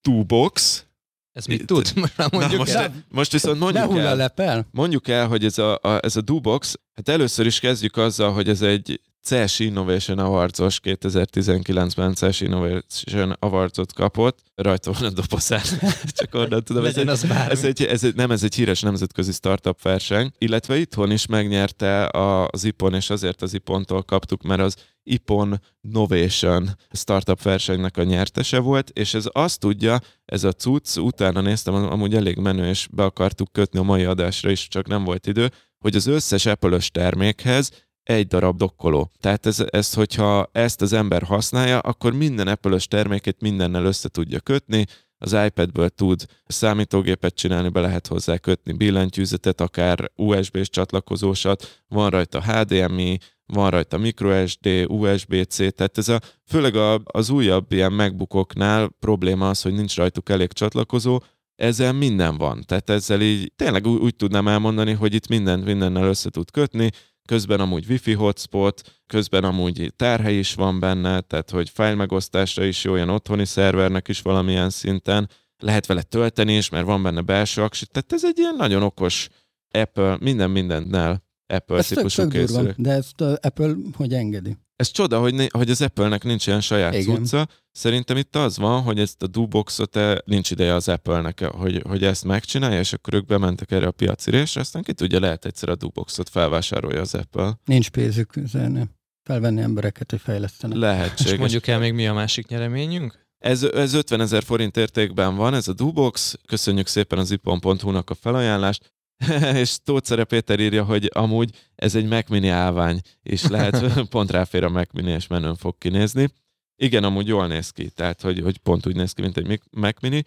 two box. Ez mit tud? Most már mondjuk Na, most, el. most viszont mondjuk el, lepel. mondjuk el, hogy ez a, a, ez a Dubox, hát először is kezdjük azzal, hogy ez egy CES Innovation Awards-os 2019-ben CES Innovation Awards-ot kapott, rajta van a dobozán, <laughs> csak onnan tudom. Ez egy, az bármi. ez egy, ez egy, nem, ez egy híres nemzetközi startup verseny, illetve itthon is megnyerte az IPON, és azért az IPON-tól kaptuk, mert az IPON Novation startup versenynek a nyertese volt, és ez azt tudja, ez a cucc, utána néztem, amúgy elég menő, és be akartuk kötni a mai adásra is, csak nem volt idő, hogy az összes apple termékhez egy darab dokkoló. Tehát ez, ezt, hogyha ezt az ember használja, akkor minden apple termékét mindennel össze tudja kötni, az iPadből tud számítógépet csinálni, be lehet hozzá kötni billentyűzetet, akár USB-s csatlakozósat, van rajta HDMI, van rajta microSD, USB-C, tehát ez a, főleg a, az újabb ilyen MacBookoknál probléma az, hogy nincs rajtuk elég csatlakozó, ezzel minden van. Tehát ezzel így tényleg úgy, úgy tudnám elmondani, hogy itt mindent mindennel össze tud kötni, közben amúgy wifi hotspot, közben amúgy tárhely is van benne, tehát hogy file megosztásra is jó, olyan otthoni szervernek is valamilyen szinten, lehet vele tölteni is, mert van benne belső aksi, tehát ez egy ilyen nagyon okos Apple, minden mindennel Apple Ez tök, típusú tök durva, készülék. de ezt Apple hogy engedi? Ez csoda, hogy, ne, hogy az Apple-nek nincs ilyen saját Igen. cucca. Szerintem itt az van, hogy ezt a Duboxot eh, nincs ideje az Apple-nek, hogy, hogy ezt megcsinálja, és akkor ők bementek erre a piaci részre, aztán ki tudja, lehet egyszer a Duboxot felvásárolja az Apple. Nincs pénzük üzerni. Felvenni embereket, hogy fejlesztenek. És Lehetséges. mondjuk el még mi a másik nyereményünk? Ez, ez 50 ezer forint értékben van, ez a Dubox. Köszönjük szépen az ipon.hu-nak a felajánlást. <laughs> és Tócere Péter írja, hogy amúgy ez egy Mac Mini állvány, és lehet <laughs> <laughs> pont ráfér a Mac Mini, és menőn fog kinézni. Igen, amúgy jól néz ki, tehát hogy, hogy pont úgy néz ki, mint egy Mac Mini.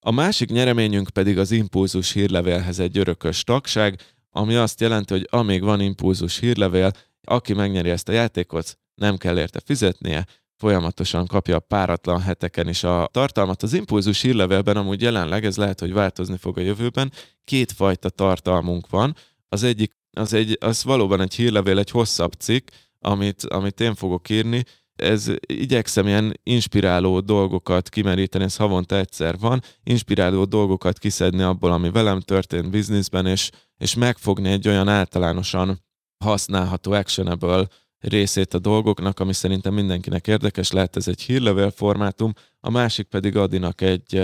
A másik nyereményünk pedig az Impulzus hírlevélhez egy örökös tagság, ami azt jelenti, hogy amíg van Impulzus hírlevél, aki megnyeri ezt a játékot, nem kell érte fizetnie, folyamatosan kapja a páratlan heteken is a tartalmat. Az impulzus hírlevélben amúgy jelenleg, ez lehet, hogy változni fog a jövőben, kétfajta tartalmunk van. Az egyik, az, egy, az valóban egy hírlevél, egy hosszabb cikk, amit, amit én fogok írni, ez igyekszem ilyen inspiráló dolgokat kimeríteni, ez havonta egyszer van, inspiráló dolgokat kiszedni abból, ami velem történt bizniszben, és, és megfogni egy olyan általánosan használható, actionable részét a dolgoknak, ami szerintem mindenkinek érdekes, lehet ez egy hírlevél formátum, a másik pedig Adinak egy,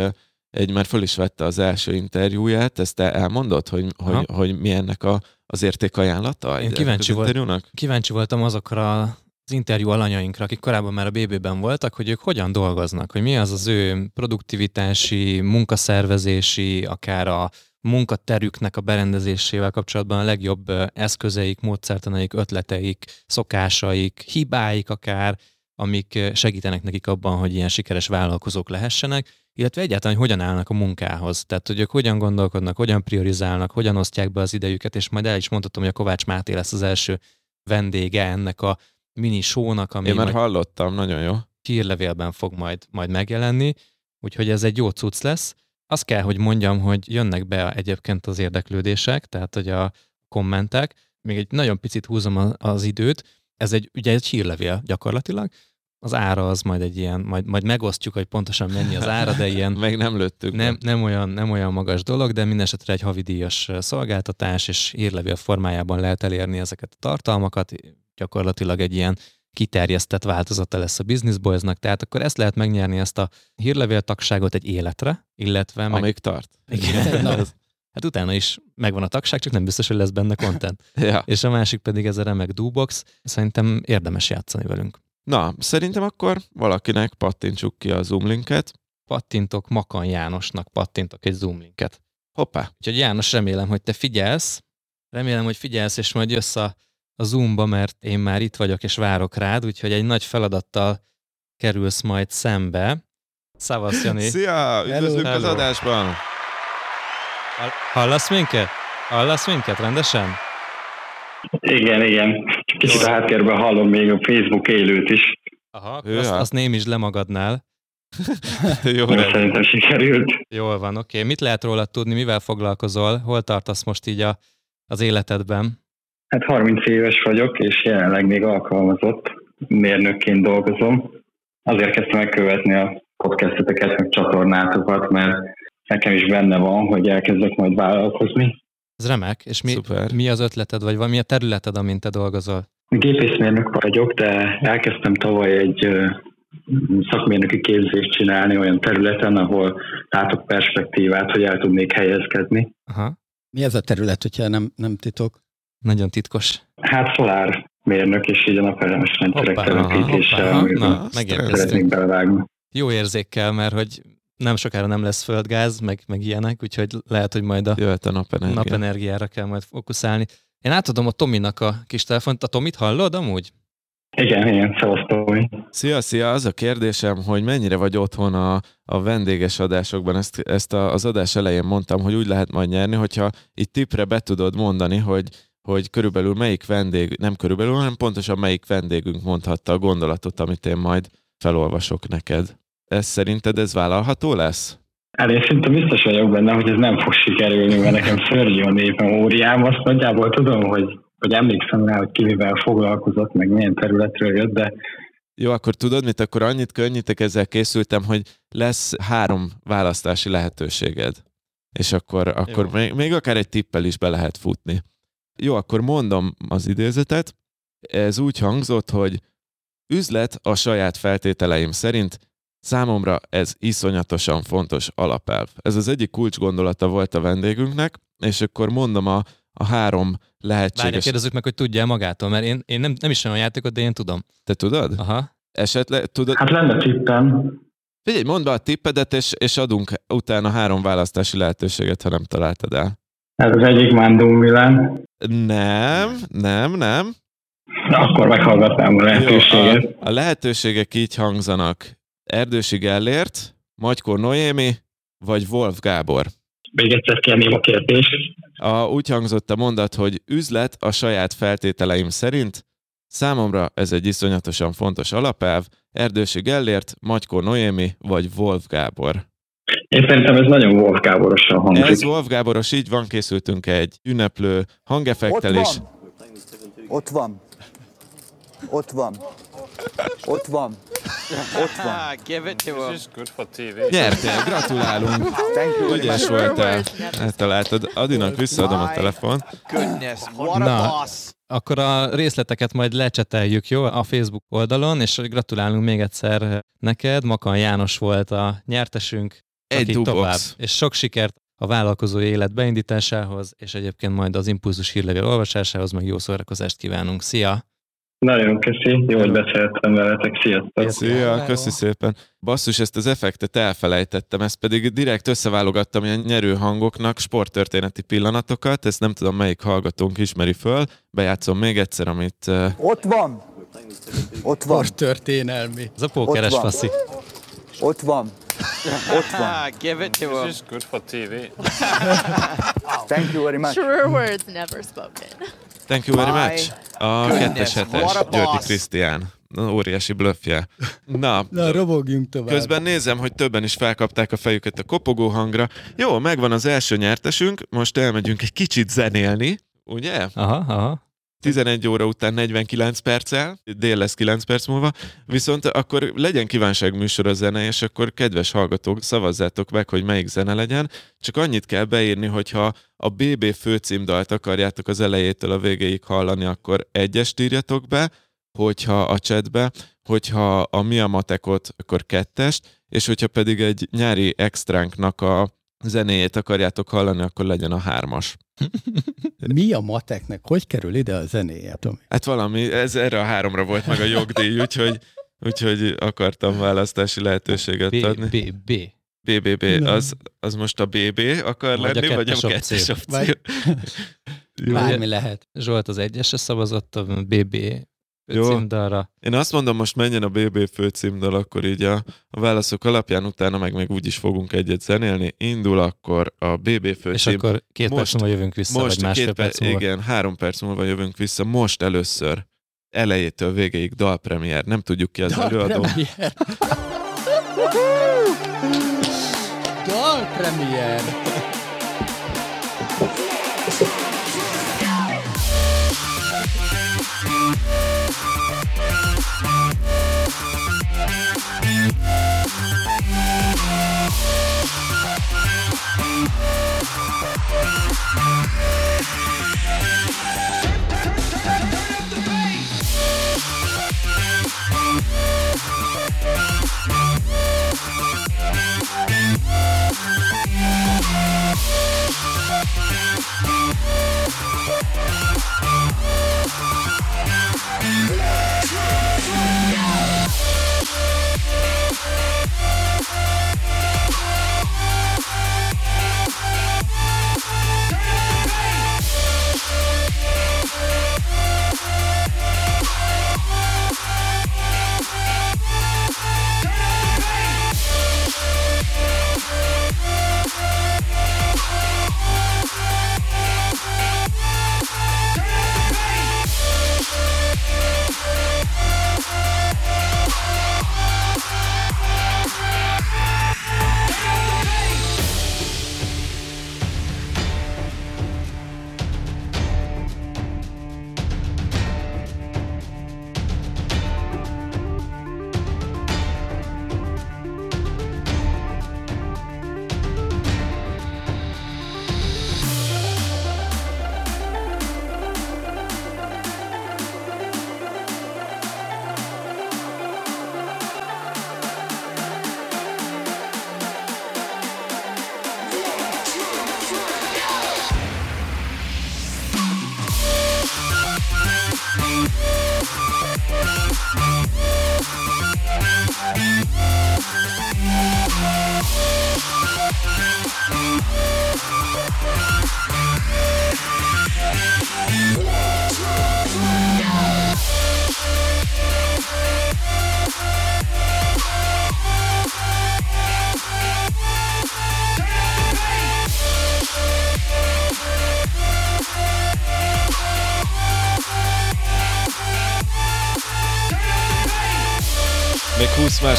egy már föl is vette az első interjúját, ezt te elmondod, hogy, hogy, Aha. hogy mi ennek a, az értékajánlata? Én kíváncsi az volt-? Kíváncsi voltam azokra az interjú alanyainkra, akik korábban már a BB-ben voltak, hogy ők hogyan dolgoznak, hogy mi az az ő produktivitási, munkaszervezési, akár a munkaterüknek a berendezésével kapcsolatban a legjobb eszközeik, módszertanaik, ötleteik, szokásaik, hibáik akár, amik segítenek nekik abban, hogy ilyen sikeres vállalkozók lehessenek, illetve egyáltalán, hogy hogyan állnak a munkához. Tehát, hogy ők hogyan gondolkodnak, hogyan priorizálnak, hogyan osztják be az idejüket, és majd el is mondhatom, hogy a Kovács Máté lesz az első vendége ennek a mini show-nak, ami Én már hallottam, nagyon jó. hírlevélben fog majd, majd megjelenni, úgyhogy ez egy jó cucc lesz. Azt kell, hogy mondjam, hogy jönnek be egyébként az érdeklődések, tehát hogy a kommentek, még egy nagyon picit húzom az időt, ez egy, ugye egy hírlevél gyakorlatilag, az ára az majd egy ilyen, majd, majd megosztjuk, hogy pontosan mennyi az ára, de ilyen <laughs> Meg nem lőttük. nem, nem, olyan, nem olyan magas dolog, de minden esetre egy havidíjas szolgáltatás, és hírlevél formájában lehet elérni ezeket a tartalmakat. Gyakorlatilag egy ilyen kiterjesztett változata lesz a Business Boys-nak, tehát akkor ezt lehet megnyerni, ezt a hírlevél tagságot egy életre, illetve meg... Amíg tart. Igen, az- <laughs> hát utána is megvan a tagság, csak nem biztos, hogy lesz benne content. <laughs> Ja. És a másik pedig ez a remek Dubox, szerintem érdemes játszani velünk. Na, szerintem akkor valakinek pattintsuk ki a Zoom linket. pattintok Makan Jánosnak, pattintok egy Zoom linket. Hoppá. Úgyhogy János, remélem, hogy te figyelsz, remélem, hogy figyelsz, és majd jössz a, a Zoomba, mert én már itt vagyok, és várok rád, úgyhogy egy nagy feladattal kerülsz majd szembe. Szavasz, Jani! Szia! Üdvözlünk Hello. az adásban! Hall- Hallasz minket? Hallasz minket rendesen? Igen, igen. Kicsit a háttérben hallom még a Facebook élőt is, Aha, Hűha. azt, azt némítsd le magadnál. <laughs> Jó, rendben. szerintem sikerült. Jól van, oké. Mit lehet róla tudni, mivel foglalkozol? Hol tartasz most így a, az életedben? Hát 30 éves vagyok, és jelenleg még alkalmazott mérnökként dolgozom. Azért kezdtem megkövetni a podcasteteket, meg csatornátokat, mert nekem is benne van, hogy elkezdek majd vállalkozni. Ez remek, és mi, Szuper. mi az ötleted, vagy mi a területed, amint te dolgozol? Gépészmérnök vagyok, de elkezdtem tavaly egy szakmérnöki képzést csinálni olyan területen, ahol látok perspektívát, hogy el tudnék helyezkedni. Aha, Mi ez a terület, hogyha nem, nem titok? Nagyon titkos. Hát szolár mérnök, és így a napelemes rendszerek megérkeztünk. szeretnék belevágni. Jó érzékkel, mert hogy nem sokára nem lesz földgáz, meg, meg ilyenek, úgyhogy lehet, hogy majd a Jöhet a napenergia. napenergiára kell majd fókuszálni. Én átadom a Tominak a kis telefont. A Tomit hallod amúgy? Igen, igen, szevasztói. Szia, szia! Az a kérdésem, hogy mennyire vagy otthon a, a vendéges adásokban. Ezt, ezt a, az adás elején mondtam, hogy úgy lehet majd nyerni, hogyha itt tipre be tudod mondani, hogy, hogy körülbelül melyik vendég, nem körülbelül, hanem pontosan melyik vendégünk mondhatta a gondolatot, amit én majd felolvasok neked. Ez szerinted ez vállalható lesz? Hát én szinte biztos vagyok benne, hogy ez nem fog sikerülni, mert nekem szörnyű a népem óriám. Azt nagyjából tudom, hogy, hogy emlékszem rá, hogy ki mivel foglalkozott, meg milyen területről jött, de Jó, akkor tudod mit? Akkor annyit könnyítek, ezzel készültem, hogy lesz három választási lehetőséged. És akkor, akkor Jó. még, még akár egy tippel is be lehet futni. Jó, akkor mondom az idézetet. Ez úgy hangzott, hogy üzlet a saját feltételeim szerint számomra ez iszonyatosan fontos alapelv. Ez az egyik kulcsgondolata volt a vendégünknek, és akkor mondom a, a három Várj, lehetséges... kérdezzük meg, hogy tudja magától, mert én, én nem, nem ismerem a játékot, de én tudom. Te tudod? Aha. Esetleg tudod? hát lenne tippem. Figyelj, mondd be a tippedet, és, és adunk utána három választási lehetőséget, ha nem találtad el. Hát az egyik Mandum Milan. Nem, nem, nem. Akkor meghallgatnám a lehetőséget. Jó, a, a lehetőségek így hangzanak. Erdősi Gellért, Magyko Noémi, vagy Wolf Gábor. Még egyszer kérném a kérdést. A, úgy hangzott a mondat, hogy üzlet a saját feltételeim szerint. Számomra ez egy iszonyatosan fontos alapelv. Erdősi Gellért, Magyko Noémi, vagy Wolf Gábor. Én szerintem ez nagyon Wolf Gáborosan hangzik. Ez Wolf Gáboros, így van, készültünk egy ünneplő hangeffektel is. Ott van. Ott van. Ott van. Ott van. Give it to him. Nyertél, gratulálunk! Thank you very Ügyes voltál. Eltaláltad. Adinak visszaadom a telefon. Goodness, what a Na. boss. Akkor a részleteket majd lecseteljük, jó? A Facebook oldalon, és gratulálunk még egyszer neked. Makan János volt a nyertesünk. Egy tovább. És sok sikert a vállalkozói élet beindításához, és egyébként majd az impulzus hírlevél olvasásához, meg jó szórakozást kívánunk. Szia! Nagyon köszi, jó, hogy beszéltem veletek. Sziasztok! Szia, köszi szépen. Basszus, ezt az effektet elfelejtettem, ezt pedig direkt összeválogattam ilyen nyerő hangoknak, sporttörténeti pillanatokat, ezt nem tudom melyik hallgatónk ismeri föl, bejátszom még egyszer, amit... Ott van. Ott van. történelmi. Ez a pókeres Ott van. faszi. Ott van. <laughs> Ott van. Give it to him. Thank you very much. Truer words never spoken. thank you very My much. A goodness, kettes what a Györgyi boss. Krisztián. Na, óriási blöffje. Na, Na, robogjunk tovább. Közben nézem, hogy többen is felkapták a fejüket a kopogó hangra. Jó, megvan az első nyertesünk, most elmegyünk egy kicsit zenélni, ugye? Aha, aha. 11 óra után 49 perccel, dél lesz 9 perc múlva, viszont akkor legyen kívánság műsor a zene, és akkor kedves hallgatók, szavazzátok meg, hogy melyik zene legyen. Csak annyit kell beírni, hogyha a BB főcímdalt akarjátok az elejétől a végéig hallani, akkor egyest írjatok be, hogyha a chatbe, hogyha a mi a matekot, akkor kettest, és hogyha pedig egy nyári extránknak a zenéjét akarjátok hallani, akkor legyen a hármas. <laughs> Mi a mateknek? Hogy kerül ide a zenéje, Tomi? Hát valami, ez erre a háromra volt meg a jogdíj, <laughs> úgyhogy úgyhogy akartam választási lehetőséget B, adni. B, B. BBB, az, az most a BB akar Vagy a lenni, vagy a kettes opció. opció? Vagy- <laughs> Jó. Bármi lehet. Zsolt az egyesre szavazott, a BB Jó. címdalra. Én azt mondom, most menjen a BB főcímdal, akkor így a, a válaszok alapján, utána meg még úgyis fogunk egyet zenélni. Indul akkor a BB És főcím. akkor két perc most- múlva jövünk vissza, most vagy másfél két perc múlva. Igen, három perc múlva jövünk vissza. Most először elejétől végéig dalpremier. Nem tudjuk ki az előadó. Dalpremier. <laughs> Dalpremier. Yeah!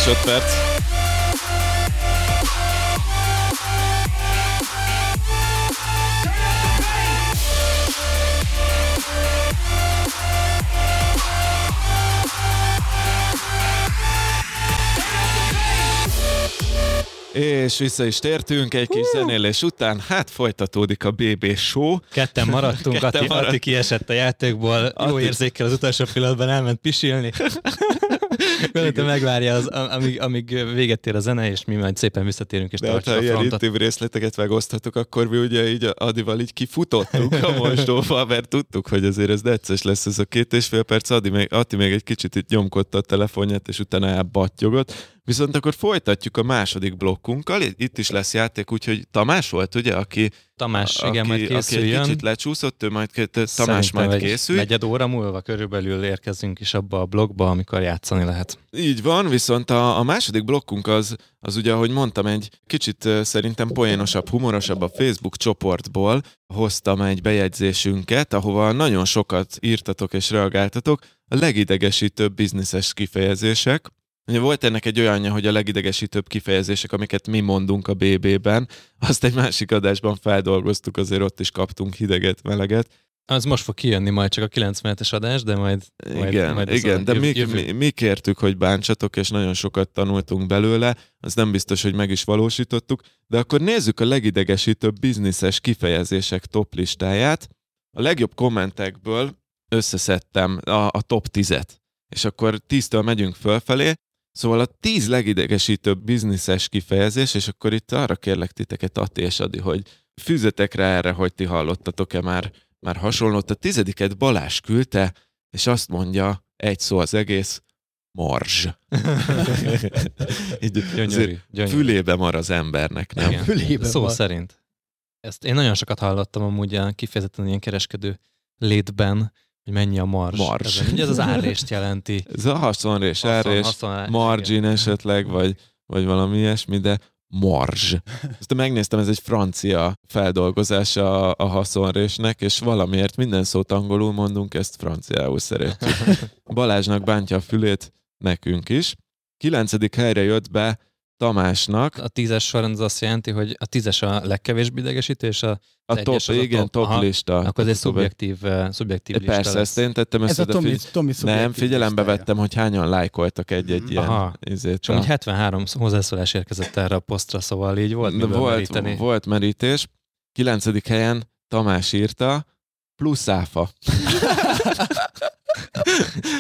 20 másodperc. És vissza is tértünk egy kis zenélés után, hát folytatódik a BB show. Ketten maradtunk, <laughs> Ketten Atti, maradt- Atti kiesett a játékból, jó Atti- érzékkel az utolsó pillanatban elment pisilni. <laughs> Gondolta megvárja, az, amíg, amíg véget ér a zene, és mi majd szépen visszatérünk és De hát, ha ilyen intim részleteket megoszthatok, akkor mi ugye így Adival így kifutottunk a <laughs> mosdóba, mert tudtuk, hogy azért ez necces lesz ez a két és fél perc. Adi még, Ati még egy kicsit itt nyomkodta a telefonját, és utána elbattyogott. Viszont akkor folytatjuk a második blokkunkkal. Itt is lesz játék, úgyhogy Tamás volt, ugye, aki, Tamás, aki, igen, majd aki egy készüljön. kicsit lecsúszott, ő majd Tamás Szerintem majd egy készül. Negyed óra múlva körülbelül érkezünk is abba a blogba, amikor játszani lehet. Így van, viszont a, a második blokkunk az, az ugye, ahogy mondtam, egy kicsit szerintem poénosabb, humorosabb a Facebook csoportból hoztam egy bejegyzésünket, ahova nagyon sokat írtatok és reagáltatok, a legidegesítőbb bizniszes kifejezések. Ugye volt ennek egy olyanja, hogy a legidegesítőbb kifejezések, amiket mi mondunk a BB-ben, azt egy másik adásban feldolgoztuk, azért ott is kaptunk hideget, meleget. Az most fog kijönni majd csak a 90-es adás, de majd... majd Igen, majd igen de mi, jövő- mi, mi kértük, hogy bántsatok, és nagyon sokat tanultunk belőle, az nem biztos, hogy meg is valósítottuk, de akkor nézzük a legidegesítőbb bizniszes kifejezések top listáját. A legjobb kommentekből összeszedtem a, a top 10-et, és akkor 10-től megyünk fölfelé, Szóval a 10 legidegesítőbb bizniszes kifejezés, és akkor itt arra kérlek titeket, Ati és Adi, hogy fűzetek rá erre, hogy ti hallottatok-e már, már hasonlót. A tizediket Balázs küldte, és azt mondja, egy szó az egész, Marzs. Így <laughs> Gyönyörű, gyönyörű. Fülébe mar az embernek, nem? Igen. Fülébe Szó van. szerint. Ezt én nagyon sokat hallottam amúgy a kifejezetten ilyen kereskedő létben, hogy mennyi a marzs. Marzs. Ez, ugye ez az árrést jelenti. <laughs> Ez a haszonrés, Haszon- árrés, haszonrás, margin igen. esetleg, vagy, vagy valami ilyesmi, de marzs. <laughs> Ezt megnéztem, ez egy francia feldolgozása a, a haszonrésnek, és valamiért minden szót angolul mondunk, ezt franciául szeretjük. <laughs> Balázsnak bántja a fülét, nekünk is. Kilencedik helyre jött be Tamásnak, A tízes sorrend az azt jelenti, hogy a tízes a legkevésbé idegesítő, és a, a az top, az a igen, top. top Aha. lista. akkor ez egy szubjektív, uh, szubjektív lista Persze, lesz. ezt én tettem Ez össze, a de Tomi, figy- Tomi nem, figyelembe listája. vettem, hogy hányan lájkoltak egy-egy ilyen Aha. izét. És amúgy 73 hozzászólás érkezett erre a posztra, szóval így volt De volt, meríteni. volt merítés. Kilencedik helyen Tamás írta, plusz áfa. <laughs>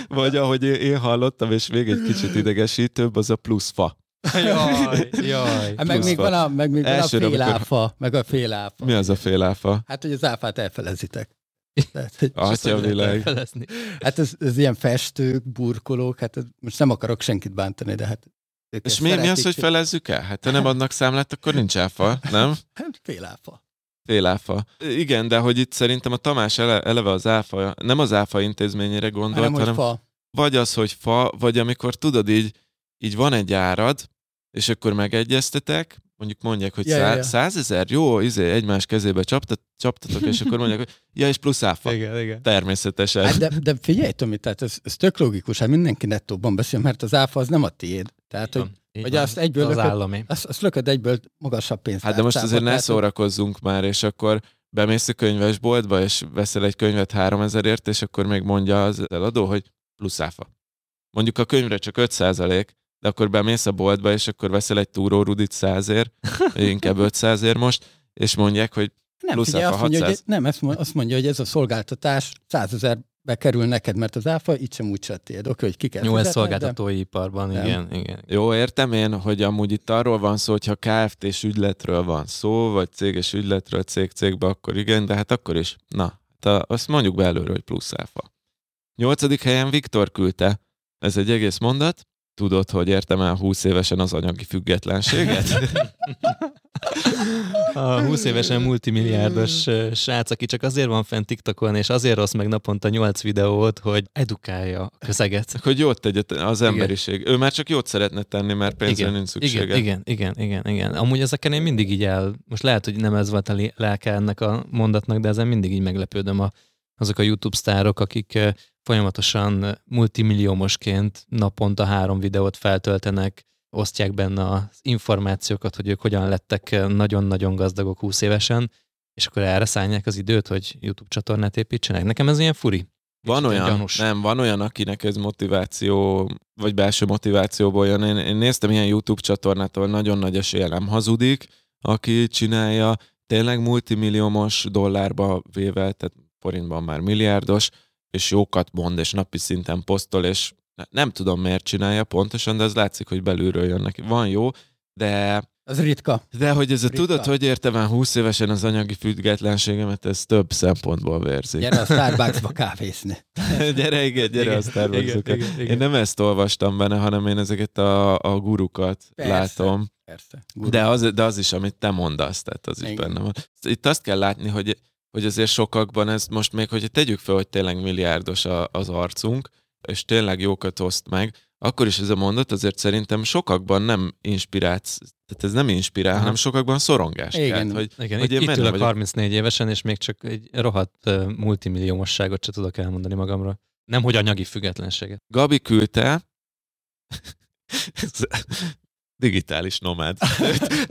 Vagy ahogy én- én hallottam, és még egy kicsit idegesítőbb, az a plusz fa. <laughs> Jaj, jaj. Hát meg még van a, meg még van a Elsőre, fél amikor- áfa, meg a fél áfa. Mi az a fél áfa? Hát, hogy az áfát elfelezitek. <laughs> Tehát, hogy Atya világ. Hát ez, ez ilyen festők, burkolók, hát ez, most nem akarok senkit bántani, de hát És mi, mi az, hogy felezzük el? Hát ha nem adnak számlát, akkor nincs áfa, nem? <laughs> Hát fél áfa. Fél áfa. Igen, de hogy itt szerintem a Tamás ele, eleve az áfa, nem az áfa intézményére gondolt, Hanem, hogy hanem fa. vagy az, hogy fa, vagy amikor tudod így, így van egy árad, és akkor megegyeztetek, mondjuk mondják, hogy Ja, ja, szá- ja. százezer, jó, izé, egymás kezébe csaptat, csaptatok, és akkor mondják, hogy ja, és plusz áfa. Igen, igen. Természetesen. Hát de, de figyelj, Tomi, tehát ez, ez tök logikus, hát mindenki nettóban beszél, mert az áfa az nem a tiéd. Tehát, hogy, Így hogy van. azt egyből az lököd, állami. azt, azt lököd egyből magasabb pénzt. Hát de most azért ne szórakozzunk már, és akkor bemész a könyvesboltba, és veszel egy könyvet 3000ért, és akkor még mondja az eladó, hogy plusz áfa. Mondjuk a könyvre csak 5 de akkor bemész a boltba, és akkor veszel egy túrórudit 100 <laughs> inkább 500 most, és mondják, hogy Nem, plusz figyelj, azt mondja, 600. hogy, nem, azt mondja, hogy ez a szolgáltatás 100 ezerbe kerül neked, mert az áfa így sem úgy se tiéd. Oké, hogy ki kell Jó, ez fizetned, de- szolgáltatói iparban, Nem. igen, igen. Jó, értem én, hogy amúgy itt arról van szó, hogyha KFT-s ügyletről van szó, vagy céges ügyletről cég-cégbe, akkor igen, de hát akkor is. Na, hát azt mondjuk be előre, hogy plusz áfa. Nyolcadik helyen Viktor küldte. Ez egy egész mondat. Tudod, hogy értem el 20 évesen az anyagi függetlenséget? A 20 évesen multimilliárdos srác, aki csak azért van fent TikTokon, és azért rossz meg naponta 8 videót, hogy edukálja a közeget. hogy jót tegye az emberiség. Ő már csak jót szeretne tenni, mert pénzre igen, nincs szüksége. igen, igen, igen, igen, igen. Amúgy ezeken én mindig így el, most lehet, hogy nem ez volt a lelke ennek a mondatnak, de ezen mindig így meglepődöm a, azok a YouTube sztárok, akik folyamatosan multimilliómosként naponta három videót feltöltenek, osztják benne az információkat, hogy ők hogyan lettek nagyon-nagyon gazdagok 20 évesen, és akkor erre szállják az időt, hogy YouTube csatornát építsenek. Nekem ez ilyen furi. Van olyan, gyanús. nem, van olyan, akinek ez motiváció, vagy belső motivációból jön. Én, én néztem ilyen YouTube csatornát, ahol nagyon nagy esélye nem hazudik, aki csinálja, tényleg multimilliómos dollárba véve, tehát forintban már milliárdos, és jókat mond, és napi szinten posztol, és ne- nem tudom miért csinálja pontosan, de az látszik, hogy belülről jön neki. Van jó, de Az ritka. de hogy ez a Ritka. tudod, hogy értem el 20 évesen az anyagi függetlenségemet, ez több szempontból vérzik. Gyere a <laughs> Starbucksba kávézni. gyere, igen, gyere Igen, a Starbucksba. igen, igen, igen. Én nem ezt olvastam benne, hanem én ezeket a, a gurukat Persze. látom. Persze. De az, de az is, amit te mondasz, tehát az is Igen. benne van. Itt azt kell látni, hogy, hogy azért sokakban ez most még, hogyha tegyük fel, hogy tényleg milliárdos a, az arcunk, és tényleg jókat oszt meg, akkor is ez a mondat azért szerintem sokakban nem inspirálsz, tehát ez nem inspirál, Aha. hanem sokakban szorongás Igen. kelt, hogy, Igen, hogy itt, én itt benne ülök vagyok. 34 évesen, és még csak egy rohadt uh, multimilliómosságot se tudok elmondani magamról. Nem, hogy anyagi függetlenséget. Gabi küldte, <laughs> <laughs> digitális nomád.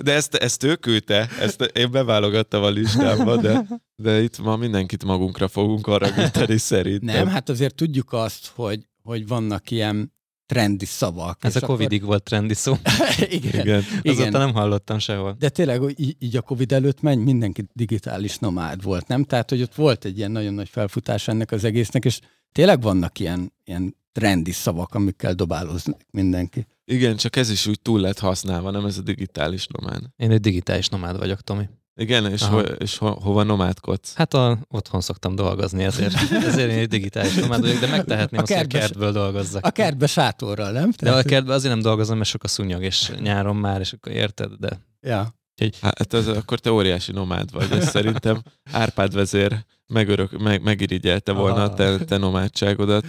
De ezt, ezt ő küldte, ezt én beválogattam a listámba, de, de itt ma mindenkit magunkra fogunk haragítani szerintem. Nem, hát azért tudjuk azt, hogy, hogy vannak ilyen trendi szavak. Ez a Covidig volt trendi szó. <laughs> Akkor... igen. Igen. Azóta nem hallottam sehol. De tényleg, hogy í- így a Covid előtt menj, mindenki digitális nomád volt, nem? Tehát, hogy ott volt egy ilyen nagyon nagy felfutás ennek az egésznek, és tényleg vannak ilyen, ilyen trendi szavak, amikkel dobálóznak mindenki. Igen, csak ez is úgy túl lett használva, nem ez a digitális nomád. Én egy digitális nomád vagyok, Tomi. Igen, és, Aha. ho, és ho, hova nomádkodsz? Hát a, otthon szoktam dolgozni, ezért, <laughs> ezért én egy digitális nomád vagyok, de megtehetném A azt, hogy a kertbe- kertből dolgozzak. A kertbe sátorral, nem? De a kertben azért nem dolgozom, mert sok a szúnyog, és nyáron már, és akkor érted, de Ja. Hát az, akkor te óriási nomád vagy, és szerintem <laughs> Árpád vezér megörök, meg, megirigyelte volna a te, te nomádságodat.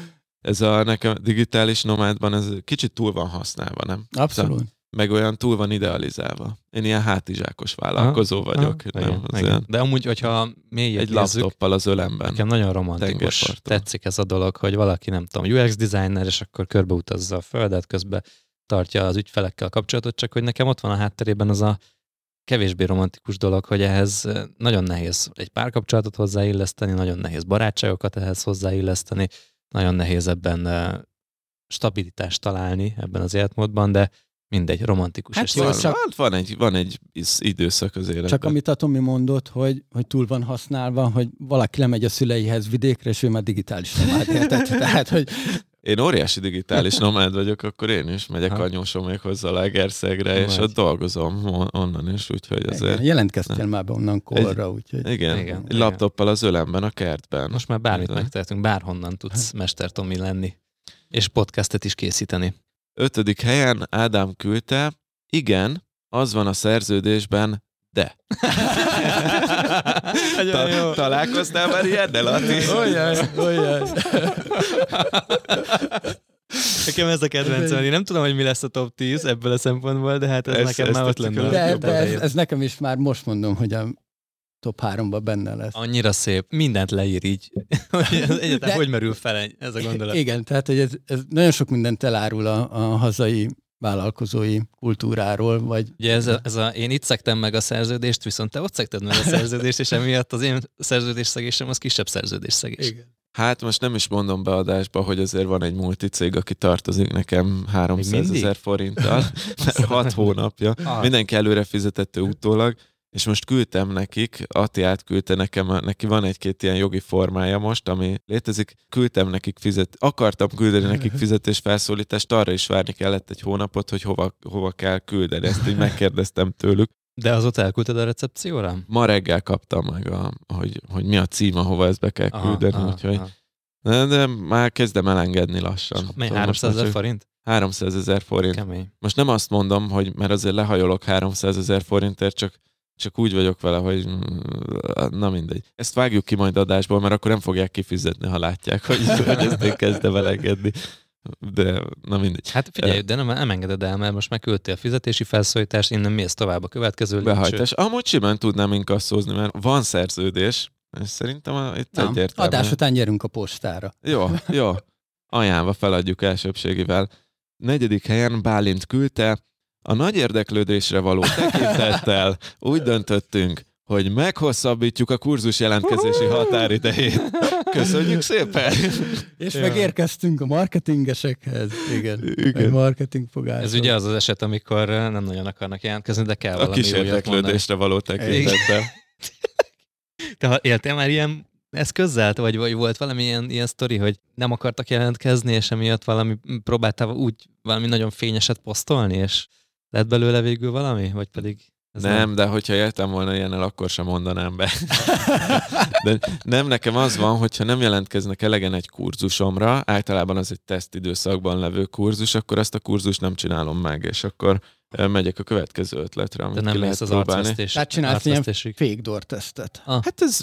Ez a nekem digitális nomádban ez kicsit túl van használva, nem? Abszolút. Meg olyan túl van idealizálva. Én ilyen hátizsákos vállalkozó Aha, vagyok. aha, nem, igen, az igen. De amúgy, hogyha mélyebb egy nézzük, laptoppal az ölemben. Nekem nagyon romantikus. Tetszik ez a dolog, hogy valaki, nem tudom, UX designer, és akkor körbeutazza a földet, közben tartja az ügyfelekkel a kapcsolatot, csak hogy nekem ott van a hátterében az a kevésbé romantikus dolog, hogy ehhez eh, nagyon nehéz egy párkapcsolatot hozzáilleszteni, nagyon nehéz barátságokat ehhez hozzáilleszteni, nagyon nehéz ebben stabilitást találni ebben az életmódban, de mindegy, romantikus. Hát és jó, csak- Hát van egy, van egy időszak az életben. Csak amit a Tomi mondott, hogy, hogy túl van használva, hogy valaki lemegy a szüleihez vidékre, és ő már digitális nomád? <laughs> Tehát, hogy Én óriási digitális <laughs> nomád vagyok, akkor én is megyek Ha. anyósomékhoz a Lagerszegre, és Vagy. ott dolgozom on- onnan is, úgyhogy azért... igen, jelentkeztél már be onnan korra, úgyhogy... Igen, Igen, igen, igen. laptoppal az ölemben, a kertben. Most már bármit Igen. megtehetünk, bárhonnan tudsz Mester Tomi lenni, és podcastet is készíteni. Ötödik helyen Ádám küldte, igen, az van a szerződésben, de. Jó. Ta- találkoztál már ilyennel, Ati? Olyan, olyan. Nekem ez a kedvencem. Én nem tudom, hogy mi lesz a top 10 ebből a szempontból, de hát ez, Ez- nekem ez már ott lenne. De, de ez, ez, nekem is már most mondom, hogy a top 3-ban benne lesz. Annyira szép. Mindent leír így. <laughs> hogy egyáltalán De- hogy merül fel ez a gondolat? Igen, tehát hogy ez, ez nagyon sok mindent elárul a, a hazai vállalkozói kultúráról, vagy Ugye ez a, ez a, én itt szektem meg a szerződést, viszont te ott szekted meg a <laughs> szerződést, és emiatt az én szerződésszegésem az kisebb szerződésszegés. Igen. Hát most nem is mondom beadásba, hogy azért van egy multicég, aki tartozik nekem 300 mindig? ezer forinttal, <laughs> 6 hónapja. Ah. Mindenki előre fizetett utólag, és most küldtem nekik, Ati átküldte nekem, neki van egy-két ilyen jogi formája most, ami létezik, küldtem nekik fizet, akartam küldeni nekik <laughs> fizetésfelszólítást, arra is várni kellett egy hónapot, hogy hova, hova kell küldeni, ezt így megkérdeztem tőlük. De azóta elküldted a recepcióra? Ma reggel kaptam meg, a, hogy, hogy mi a cím, ahova ezt be kell küldeni, úgyhogy de, de már kezdem elengedni lassan. Mely Szóval most 300 ezer forint? 300 ezer forint. Kemény. Most nem azt mondom, hogy mert azért lehajolok 300 ezer forintért, csak, csak úgy vagyok vele, hogy mm, na mindegy. Ezt vágjuk ki majd adásból, mert akkor nem fogják kifizetni, ha látják, hogy, <laughs> hogy ezt én kezdem elengedni. De na mindegy. Hát figyelj, de nem, nem engeded el, mert most megküldtél a fizetési felszólítást, innen mész tovább a következő Behajtás. Amúgy simán tudnám inkasszózni, mert van szerződés, és szerintem a- itt nem, egyértelmű. adás után gyerünk a postára. Jó, jó. <laughs> Ajánlva feladjuk elsőbségivel. Negyedik helyen Bálint küldte. A nagy érdeklődésre való tekintettel úgy döntöttünk, hogy meghosszabbítjuk a kurzus jelentkezési határidejét. Köszönjük szépen! És Ja. megérkeztünk a marketingesekhez. Igen. Igen. Marketing fogás. Ez ugye az az eset, amikor eh, nem nagyon akarnak jelentkezni, de kell A valami kis újat mondani. érdeklődésre való tekintettel. Te éltél már ilyen eszközzel, vagy, vagy volt valami ilyen, ilyen sztori, hogy nem akartak jelentkezni, és emiatt valami próbáltál úgy valami nagyon fényeset posztolni, és lett belőle végül valami, vagy pedig ez nem, de hogyha éltem volna ilyennel, akkor sem mondanám be. <laughs> De nem, nekem az van, hogyha nem jelentkeznek elegen egy kurzusomra, általában az egy tesztidőszakban levő kurzus, akkor azt a kurzust nem csinálom meg, és akkor megyek a következő ötletre, amit De nem ki lehet az próbálni. Tehát csinálsz ilyen fake door tesztet. Ah. Hát ez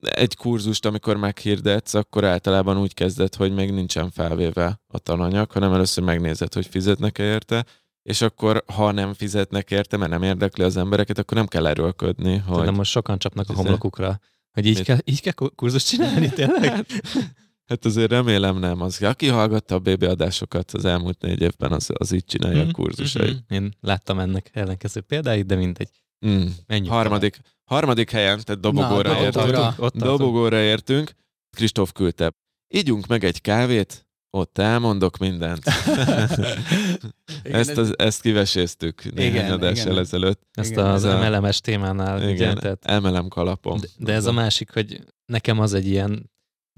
egy kurzust, amikor meghirdetsz, akkor általában úgy kezded, hogy még nincsen felvéve a tananyag, hanem először megnézed, hogy fizetnek-e érte, és akkor, ha nem fizetnek érte, mert nem érdekli az embereket, akkor nem kell erőlködni, hogy... De most sokan csapnak a homlokukra, hogy így Mit? kell, így kell kurzust csinálni, <laughs> tényleg? Hát azért remélem nem. Az, aki hallgatta a BB adásokat az elmúlt négy évben, az, az így csinálja a kurzusait. Mhm. Én láttam ennek ellenkező példáit, de mindegy. Mm. Menjünk Harmadik, harmadik helyen, tehát dobogóra Na, értünk. dobogóra. Ott tartunk. Dobogóra értünk. Kristóf küldte. Ígyunk meg egy kávét, ott elmondok mindent. <laughs> ezt, az, ezt kiveséztük néhány Igen, adással igen. ezelőtt. Ezt Igen, az ez a- MLMS témánál, ugye, Igen, tehát emelem kalapom. De, de ez a másik, hogy nekem az egy ilyen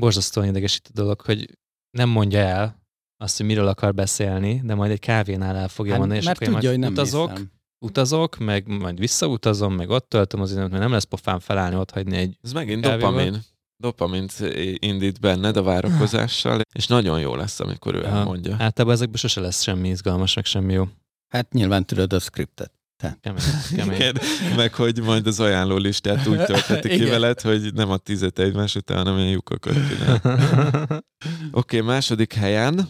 borzasztóan idegesítő dolog, hogy nem mondja el azt, hogy miről akar beszélni, de majd egy kávénál el fogja Hát, mondani, és mert akkor én tudja, hogy nem utazok, hiszem. utazok, meg majd visszautazom, meg ott töltöm az időt, mert nem lesz pofán felállni, ott hagyni egy Ez megint kávéval. dopamin. Dopamint indít benned a várakozással, és nagyon jó lesz, amikor ő Aha. elmondja. Általában ezekben sose lesz semmi izgalmas, meg semmi jó. Hát nyilván tudod a scriptet. Te. Kemény, kemény. Igen, meg hogy majd az ajánló listát úgy <laughs> tölteti ki veled, hogy nem a tizet egymás után, hanem ilyen lyukakat <laughs> csinál. Oké, okay, második helyen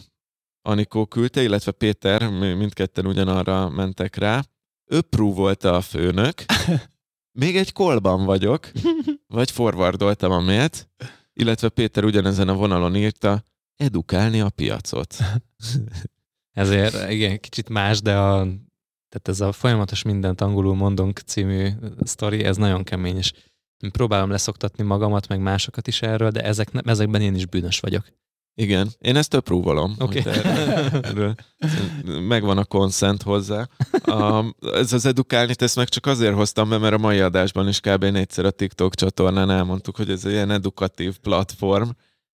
Anikó küldte, illetve Péter, mi- mindketten ugyanarra mentek rá. Öprú volt a főnök. <laughs> Még egy kolban vagyok, <laughs> vagy forwardoltam a mailt, illetve Péter ugyanezen a vonalon írta, edukálni a piacot. <laughs> Ezért igen, kicsit más, de a, tehát ez a folyamatos mindent angolul mondunk című sztori, ez nagyon kemény, és én próbálom leszoktatni magamat, meg másokat is erről, de ezek, ezekben én is bűnös vagyok. Igen, én ezt öprúvolom. Oké. hogy erről- erről Megvan a konszent hozzá. Ez az edukálni, ezt meg csak azért hoztam be, mert a mai adásban is kb. négyszer a TikTok csatornán elmondtuk, hogy ez egy ilyen edukatív platform.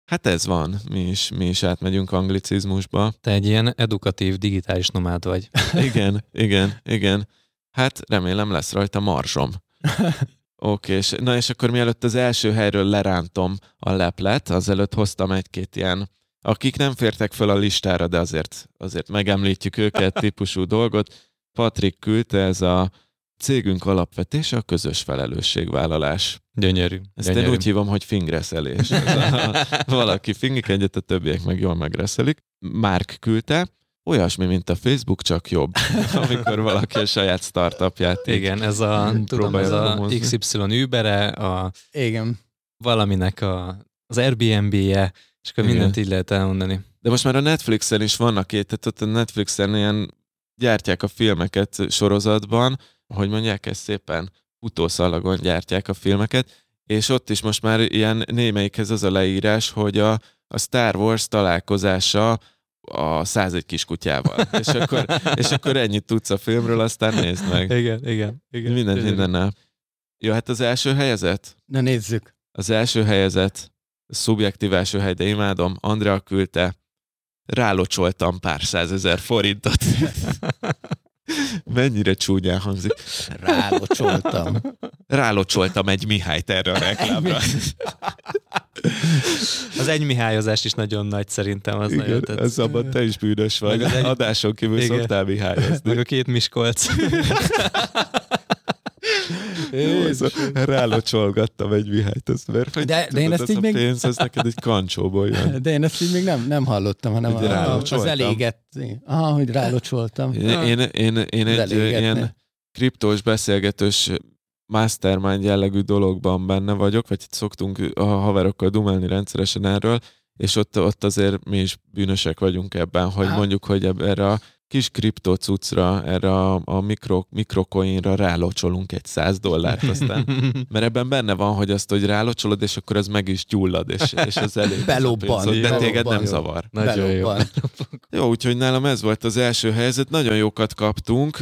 Hát ez van, mi is, mi is átmegyünk anglicizmusba. Te egy ilyen edukatív, digitális nomád vagy. Igen, igen, igen. Hát remélem lesz rajta marzsom. <laughs> Oké, és, na és akkor mielőtt az első helyről lerántom a leplet, azelőtt hoztam egy-két ilyen, akik nem fértek föl a listára, de azért, azért megemlítjük őket, <laughs> típusú dolgot. Patrik küldte ez a cégünk alapvetése a közös felelősségvállalás. Gyönyörű. Ezt gyönyörű. én úgy hívom, hogy fingreszelés. <laughs> Valaki fingik egyet, a többiek meg jól megreszelik. Márk küldte, olyasmi, mint a Facebook, csak jobb. <laughs> Amikor valaki a saját startupját Igen, ez a, <laughs> tudom, ez a. XY Ubere, a Igen. valaminek a, az Airbnb-je, és akkor Igen. mindent így lehet elmondani. De most már a Netflixen is vannak két, tehát ott a Netflixen ilyen gyártják a filmeket sorozatban, hogy mondják ezt szépen, utószalagon gyártják a filmeket, és ott is most már ilyen némelyikhez az a leírás, hogy a, a Star Wars találkozása a 101 kiskutyával. és, akkor, és akkor ennyit tudsz a filmről, aztán nézd meg. Igen, igen. igen. Mindent Gyönyörű. mindennel. Jó, hát az első helyezett? Na nézzük. Az első helyezett, szubjektív első hely, de imádom, Andrea küldte, rálocsoltam pár százezer forintot. <laughs> Mennyire csúnyán hangzik. Rálocsoltam. Rálocsoltam egy Mihályt erre a reklámra. Az egy Mihályozás is nagyon nagy szerintem. Az nagyon Igen, tetsz. ez abban te is bűnös vagy. Meg az egy- Adáson kívül Igen. szoktál Mihályozni. Meg a két Miskolc. <laughs> Rálocsolgattam egy Mihályt, azt mert De- de én ezt ez így a még- pénz, ez neked egy kancsóból jön. <laughs> De én ezt így még nem, nem hallottam, hanem a, a, az rálocsoltam. eléget. Aha, hogy rálocsoltam. Én, én, én, én egy Elégetni. ilyen kriptós beszélgetős mastermind jellegű dologban benne vagyok, vagy szoktunk a haverokkal dumálni rendszeresen erről, és ott, ott azért mi is bűnösek vagyunk ebben, hogy Á. mondjuk, hogy erre a kis kriptocucra, erre a, a mikro, mikrocoinra rálocsolunk egy 100 dollárt, aztán <laughs> mert ebben benne van, hogy azt, hogy rálocsolod, és akkor ez meg is gyullad, és, és az elég. Belobban. De téged nem jó. zavar. Nagyon jó. Belobban. <laughs> Jó, úgyhogy nálam ez volt az első helyzet, nagyon jókat kaptunk.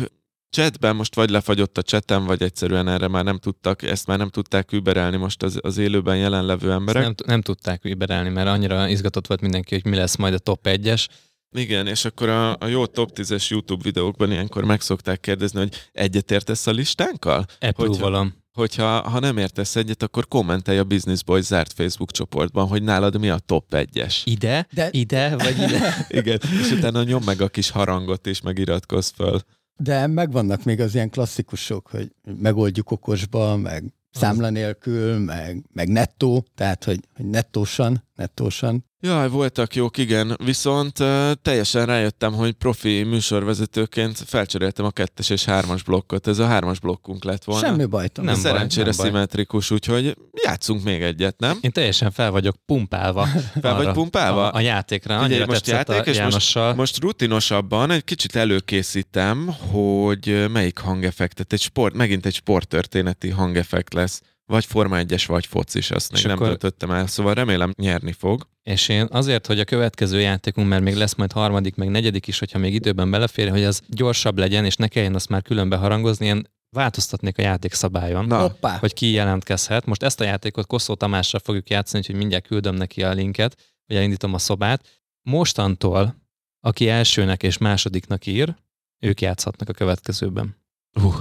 Chatben most vagy lefagyott a chatem, vagy egyszerűen erre már nem tudtak, ezt már nem tudták überelni most az, az élőben jelenlevő emberek. nem, nem tudták überelni, mert annyira izgatott volt mindenki, hogy mi lesz majd a top 1-es. Igen, és akkor a, a jó top 10-es YouTube videókban ilyenkor meg szokták kérdezni, hogy egyetértesz a listánkkal? Approve-olom. Hogyha ha nem értesz egyet, akkor kommentelj a Business Boys zárt Facebook csoportban, hogy nálad mi a top 1-es. Ide, De- ide, vagy ide. <laughs> Igen, és utána nyom meg a kis harangot és megiratkozz föl. De megvannak még az ilyen klasszikusok, hogy megoldjuk okosba, meg számla nélkül, meg, meg nettó, tehát hogy, hogy nettósan, nettósan. Jaj, voltak jók, igen. Viszont uh, teljesen rájöttem, hogy profi műsorvezetőként felcseréltem a kettes és hármas blokkot. Ez a hármas blokkunk lett volna. Semmi bajtom. Nem Nem baj, Szerencsére nem baj. szimmetrikus, úgyhogy játszunk még egyet, nem? Én teljesen fel vagyok pumpálva. <laughs> Fel vagy pumpálva? A, a játékra. Annyira most játék, a és Jánossal. Most rutinosabban egy kicsit előkészítem, hogy melyik hangeffektet, egy sport, megint egy sporttörténeti hangeffekt lesz. Vagy Forma 1-es, vagy focis, azt még És nem akkor- döntöttem el, szóval remélem nyerni fog. És én azért, hogy a következő játékunk, mert még lesz majd harmadik, meg negyedik is, hogyha még időben belefér, hogy az gyorsabb legyen, és ne kelljen azt már külön beharangozni, én változtatnék a játékszabályon. Na, Hoppá! hogy ki jelentkezhet. Most ezt a játékot Kosszó Tamással fogjuk játszani, úgyhogy mindjárt küldöm neki a linket, vagy elindítom a szobát. Mostantól, aki elsőnek és másodiknak ír, ők játszhatnak a következőben. Uh,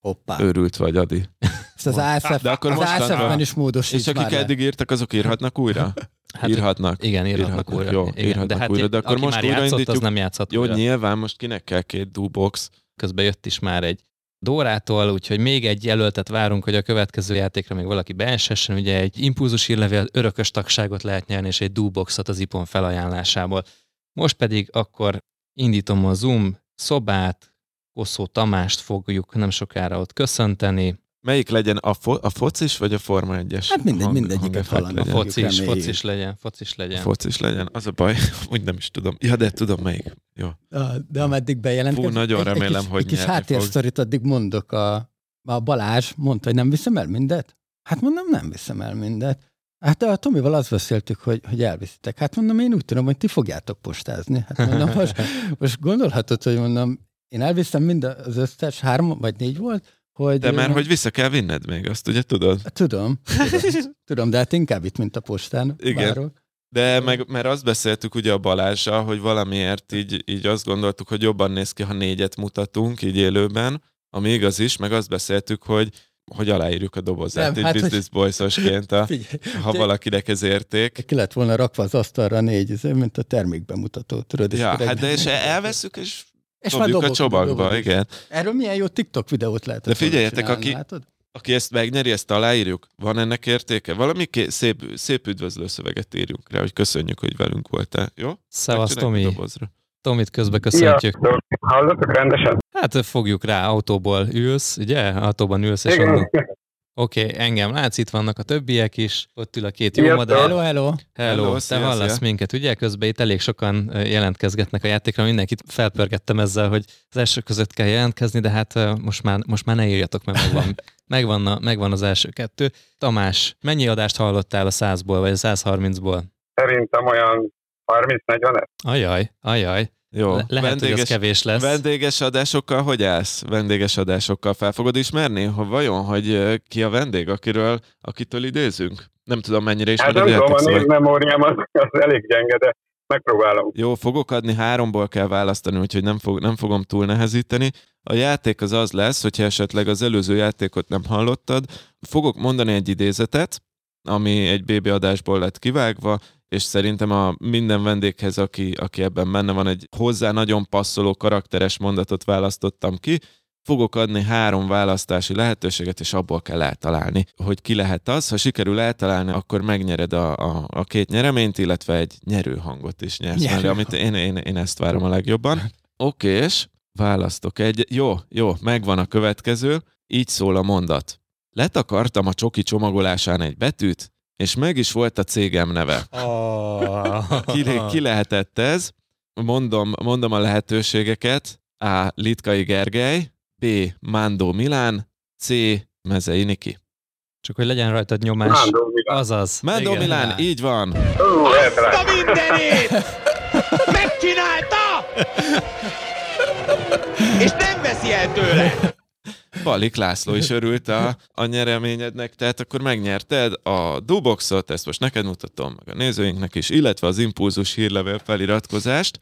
Hoppá. őrült vagy, Adi. Ezt az ASF, De akkor az ASF-ben is módosít És akik eddig írtak, azok írhatnak újra? <laughs> Hát, írhatnak. Igen, írhatnak, Írhatnak, újra. jó, igen, írhatnak de hát újra, de akkor aki most már játszott, az nem játszhat Jó, újra. nyilván most kinek kell két dúbox? Közben jött is már egy Dórától, úgyhogy még egy jelöltet várunk, hogy a következő játékra még valaki beesessen. Ugye egy impulzus hírlevél örökös tagságot lehet nyerni, és egy dúboxot az IPON felajánlásából. Most pedig akkor indítom a Zoom szobát, Koszó Tamást fogjuk nem sokára ott köszönteni. Melyik legyen a, fo- a focis vagy a Forma 1-es? Hát mindegy, hang- mindegyiket legyen? A focis, focis legyen, focis legyen. Focis legyen. Az a baj, <laughs> úgy nem is tudom. Ja, de tudom melyik. Jó. De ameddig bejelentkezik. Fú, nagyon egy, remélem, egy kis, hogy Egy kis háttérsztorit addig mondok. A, a Balázs mondta, hogy nem viszem el mindet. Hát mondom, nem viszem el mindet. Hát a Tomival azt beszéltük, hogy, hogy elviszitek. Hát mondom, én úgy tudom, hogy ti fogjátok postázni. Hát mondom, <laughs> most, most gondolhatod, hogy mondom, én elviszem mind az összes, három vagy négy volt, hogy... De mert hogy vissza kell vinned még, azt ugye tudod? Tudom, tudom, <laughs> tudom, de hát inkább itt, mint a postán. Igen. Várok. De meg, mert azt beszéltük ugye a Balázsral, hogy valamiért így, így azt gondoltuk, hogy jobban néz ki, ha négyet mutatunk így élőben, ami igaz is, meg azt beszéltük, hogy hogy aláírjuk a dobozát Nem, így hát, business boysosként, a, Figyelj, ha de- valakinek ez érték. Ki lett volna rakva az asztalra négy, mint a termékbemutató, tudod? Ja, hát de és elveszük, és, És már dobjuk a dobok, csomagba, dobok is. igen. Erről milyen jó TikTok videót lehet. De figyeljetek, aki, Látod? aki ezt megnyeri, ezt aláírjuk. Van ennek értéke? Valami ké- szép, szép üdvözlő szöveget írjunk rá, hogy köszönjük, hogy velünk voltál. Jó? Szevasz, a Tomi. Tomit közbe köszöntjük. Hallottok rendesen? Hát fogjuk rá, autóból ülsz, ugye? Autóban ülsz, és Igen. onnan... Oké, okay, engem látsz, itt vannak a többiek is, ott ül a két jó modell. Hello, hello. Hello, Hello, te hallasz szia. minket, ugye? Közben itt elég sokan jelentkezgetnek a játékra, mindenkit felpörgettem ezzel, hogy az első között kell jelentkezni, de hát most már, most már ne írjatok, mert megvan, <laughs> megvan, a, megvan az első kettő. Tamás, mennyi adást hallottál a 100-ból, vagy a 130-ból? Szerintem olyan 30-40 -et. Ajaj, ajaj. Jó. Le- lehet, hogy az kevés lesz. Vendéges adásokkal hogy állsz? Vendéges adásokkal fel fogod ismerni? Ha vajon, hogy ki a vendég, akiről, akitől idézünk? Nem tudom, mennyire Hát ismered nem a tudom, a névmemóriám az, az elég gyenge, de megpróbálom. Jó, fogok adni, háromból kell választani, úgyhogy nem, fog, nem fogom túl nehezíteni. A játék az az lesz, hogyha esetleg az előző játékot nem hallottad, fogok mondani egy idézetet, ami egy BB adásból lett kivágva, és szerintem a minden vendéghez, aki, aki ebben benne van, egy hozzá nagyon passzoló karakteres mondatot választottam ki, fogok adni három választási lehetőséget, és abból kell eltalálni, hogy ki lehet az. Ha sikerül eltalálni, akkor megnyered a, a, a két nyereményt, illetve egy nyerő hangot is nyersz, Nyerő amit én, én, én ezt várom a legjobban. Oké, és választok egy. Jó, jó, megvan a következő. Így szól a mondat. Letakartam a csoki csomagolásán egy betűt, és meg is volt a cégem neve. Ki, ki lehetett ez? Mondom, mondom a lehetőségeket. A. Litkai Gergely, B. Mándó Milán, C. Mezei Niki. Csak hogy legyen rajtad nyomás. Mándó Milán. Azaz. Mándó Igen. Milán, így van. Ú, eltaláltam. mindenét! Megcsinálta! <laughs> És nem veszi el tőle! Balik László is örült a, a nyereményednek, tehát akkor megnyerted a Duboxot, ezt most neked mutatom, meg a nézőinknek is, illetve az Impulzus hírlevél feliratkozást.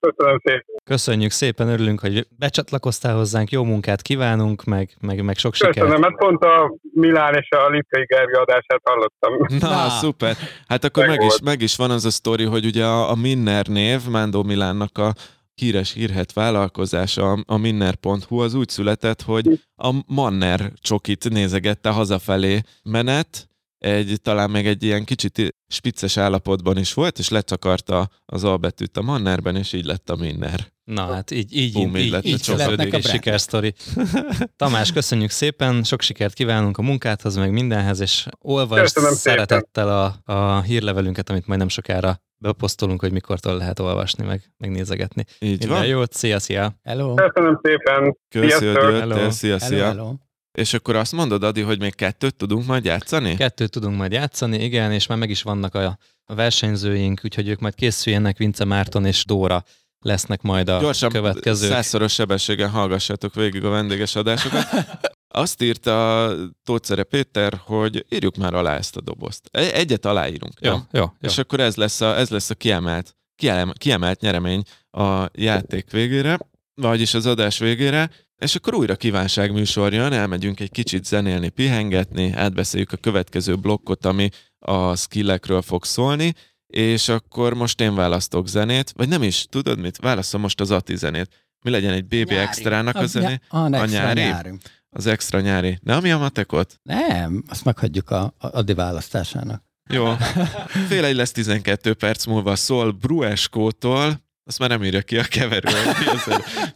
Köszönöm szépen. Köszönjük szépen, örülünk, hogy becsatlakoztál hozzánk, jó munkát kívánunk, meg, meg, meg sok sikert. Köszönöm, hát pont a Milán és a Lipkai Gergely adását hallottam. Na, Na. szuper. Hát akkor Meg meg is, meg is van az a sztori, hogy ugye a, a Minner név, Mándó Milánnak a híres hírhet vállalkozása, a- minner.hu, az úgy született, hogy a Manner csokit nézegette hazafelé menet, egy, talán még egy ilyen kicsit spicces állapotban is volt, és lecsakarta az A betűt a Mannerben, és így lett a Minner. Na hát így, így, Bum, így így, lett így, születnek a sikersztori. <laughs> Tamás, köszönjük szépen, sok sikert kívánunk a munkádhoz, meg mindenhez, és olvasd szeretettel a, a hírlevelünket, amit majd nem sokára beposztolunk, hogy mikortól lehet olvasni, meg megnézegetni. Így Minden van. jót, szia, szia! Hello. Köszönöm szépen. Jöttél. Hello. Szia, Hello, szia. hello. És akkor azt mondod, Adi, hogy még kettőt tudunk majd játszani? Kettőt tudunk majd játszani, igen, és már meg is vannak a, a versenyzőink, úgyhogy ők majd készüljenek, Vince Márton és Dóra lesznek majd a Gyorsan, következők. százszoros sebességen hallgassátok végig a vendéges adásokat. <laughs> Azt írta Tócere Péter, hogy írjuk már alá ezt a dobozt. E- Egyet aláírunk. Jó, nem? jó, jó. És akkor ez lesz a, ez lesz a kiemelt, kiemelt, kiemelt nyeremény a játék végére, vagyis az adás végére. És akkor újra kívánságműsor jön, elmegyünk egy kicsit zenélni, pihengetni, átbeszéljük a következő blokkot, ami a skillekről fog szólni, és akkor most én választok zenét, vagy nem is, tudod mit? Válaszom most az Ati zenét. Mi legyen egy BB Nyári. extrának a zené? ny- a extra nyári? nyári. Az extra nyári. Nem ami a matekot? Nem, azt meghagyjuk a, a Adi választásának. Jó. <laughs> Fél egy lesz 12 perc múlva szól Brueskótól, azt már nem írja ki a keverő.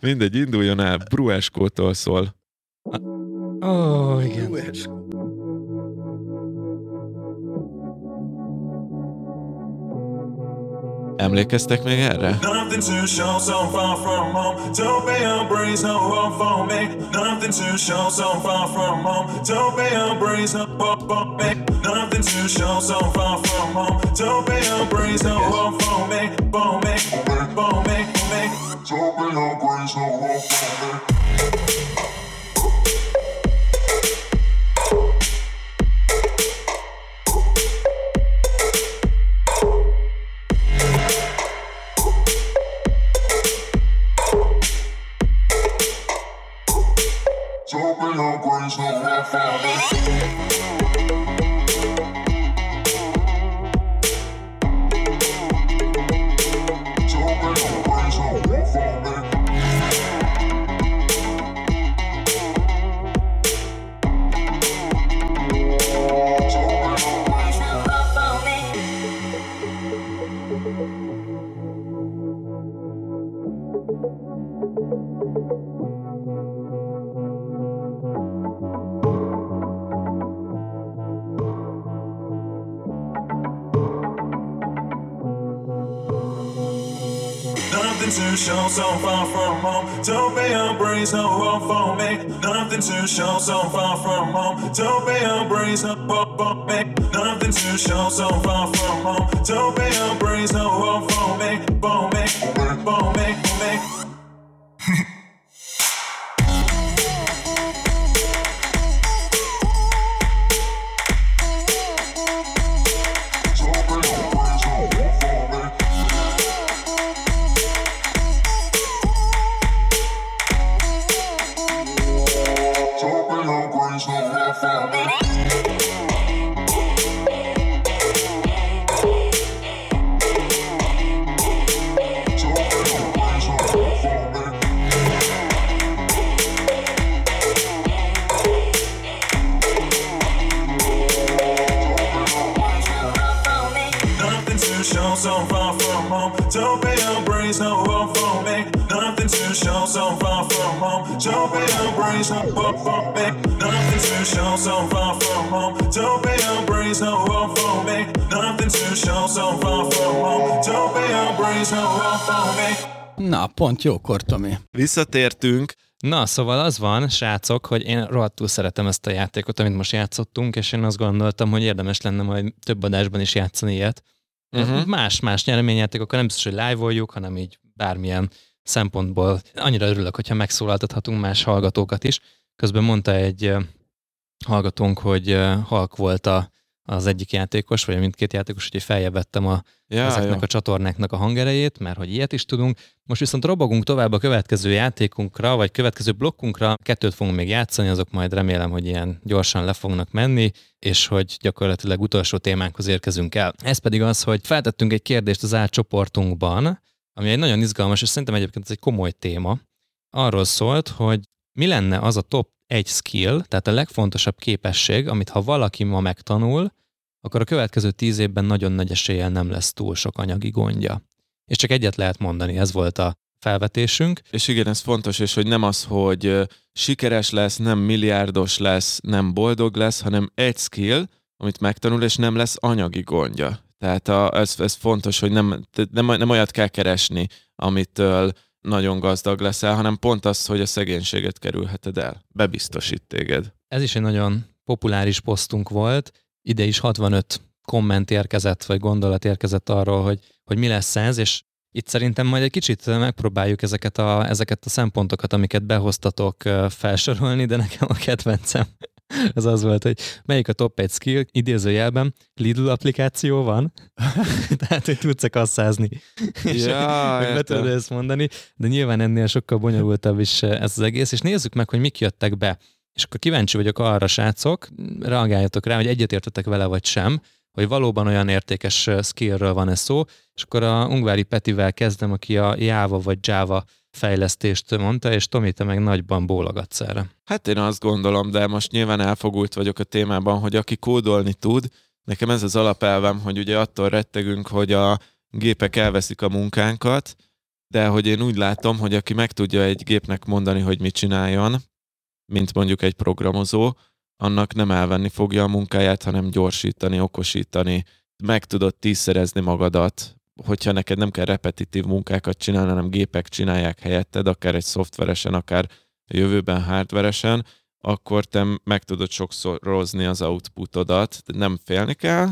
Mindegy, induljon el. Brueskótól szól. Ó, oh, igen. Emlékeztek még erre? Nothing to show so far from home. Don't be a breeze, no one for me. So far from home. Don't be a breeze, no one for Nothing to show so far from home. Don't be a breeze, no one for me. Nothing to show so far from home. Don't be a breeze, no one for me. Nothing to show so far from home. Don't be a breeze, no one for me. For me, for me, for me. <laughs> so far from home. Don't be a breeze, no one for me. Nothing to show so far from home. Don't be a breeze, no one for me. Nothing to show so far from home. Don't be a breeze, no one for me. Nothing to show so far from home. Don't be a breeze, no one for me. Na, pont jókor, Tomi. Visszatértünk. Na, szóval az van, srácok, hogy én rohadtul szeretem ezt a játékot, amit most játszottunk, és én azt gondoltam, hogy érdemes lenne majd több adásban is játszani ilyet. Uh-huh. Más-más nyereményjátékokkal nem biztos, hogy live-oljuk, hanem így bármilyen szempontból. Annyira örülök, hogyha megszólaltathatunk más hallgatókat is. Közben mondta egy hallgatónk, hogy halk volt a, az egyik játékos, vagy mindkét játékos, úgyhogy feljebb vettem a, Ja, ezeknek jó. a csatornáknak a hangerejét, mert hogy ilyet is tudunk. Most viszont robogunk tovább a következő játékunkra, vagy következő blokkunkra. Kettőt fogunk még játszani, azok majd remélem, hogy ilyen gyorsan le fognak menni, és hogy gyakorlatilag utolsó témánkhoz érkezünk el. Ez pedig az, hogy feltettünk egy kérdést az átcsoportunkban, ami egy nagyon izgalmas, és szerintem egyébként ez egy komoly téma. Arról szólt, hogy mi lenne az a top egy skill, tehát a legfontosabb képesség, amit ha valaki ma megtanul, akkor a következő tíz évben nagyon nagy eséllyel nem lesz túl sok anyagi gondja. És csak egyet lehet mondani, ez volt a felvetésünk. És igen, ez fontos, és hogy nem az, hogy sikeres lesz, nem milliárdos lesz, nem boldog lesz, hanem egy skill, amit megtanul, és nem lesz anyagi gondja. Tehát a, ez, ez fontos, hogy nem, nem, nem olyat kell keresni, amitől nagyon gazdag leszel, hanem pont az, hogy a szegénységet kerülheted el. Bebiztosít téged. Ez is egy nagyon populáris posztunk volt. Ide is 65 komment érkezett, vagy gondolat érkezett arról, hogy, hogy mi lesz ez, és itt szerintem majd egy kicsit megpróbáljuk ezeket a, ezeket a szempontokat, amiket behoztatok felsorolni, de nekem a kedvencem <laughs> az az volt, hogy melyik a top 1 skill, idézőjelben Lidl applikáció van, <laughs> tehát hogy tudsz-e kasszázni. És Ja, be tudod ezt mondani, de nyilván ennél sokkal bonyolultabb is ez az egész, és nézzük meg, hogy mik jöttek be. És akkor kíváncsi vagyok arra, srácok, reagáljatok rá, hogy egyetértetek vele vagy sem, hogy valóban olyan értékes skillről van ez szó, és akkor a Ungvári Petivel kezdem, aki a Java vagy Java fejlesztést mondta, és Tomi, te meg nagyban bólogatsz erre. Hát én azt gondolom, de most nyilván elfogult vagyok a témában, hogy aki kódolni tud, nekem ez az alapelvem, hogy ugye attól rettegünk, hogy a gépek elveszik a munkánkat, de hogy én úgy látom, hogy aki meg tudja egy gépnek mondani, hogy mit csináljon, mint mondjuk egy programozó, annak nem elvenni fogja a munkáját, hanem gyorsítani, okosítani, meg tudod tízszerezni magadat, hogyha neked nem kell repetitív munkákat csinálni, hanem gépek csinálják helyetted, akár egy szoftveresen, akár jövőben hardveresen, akkor te meg tudod sokszorozni az outputodat, nem félni kell,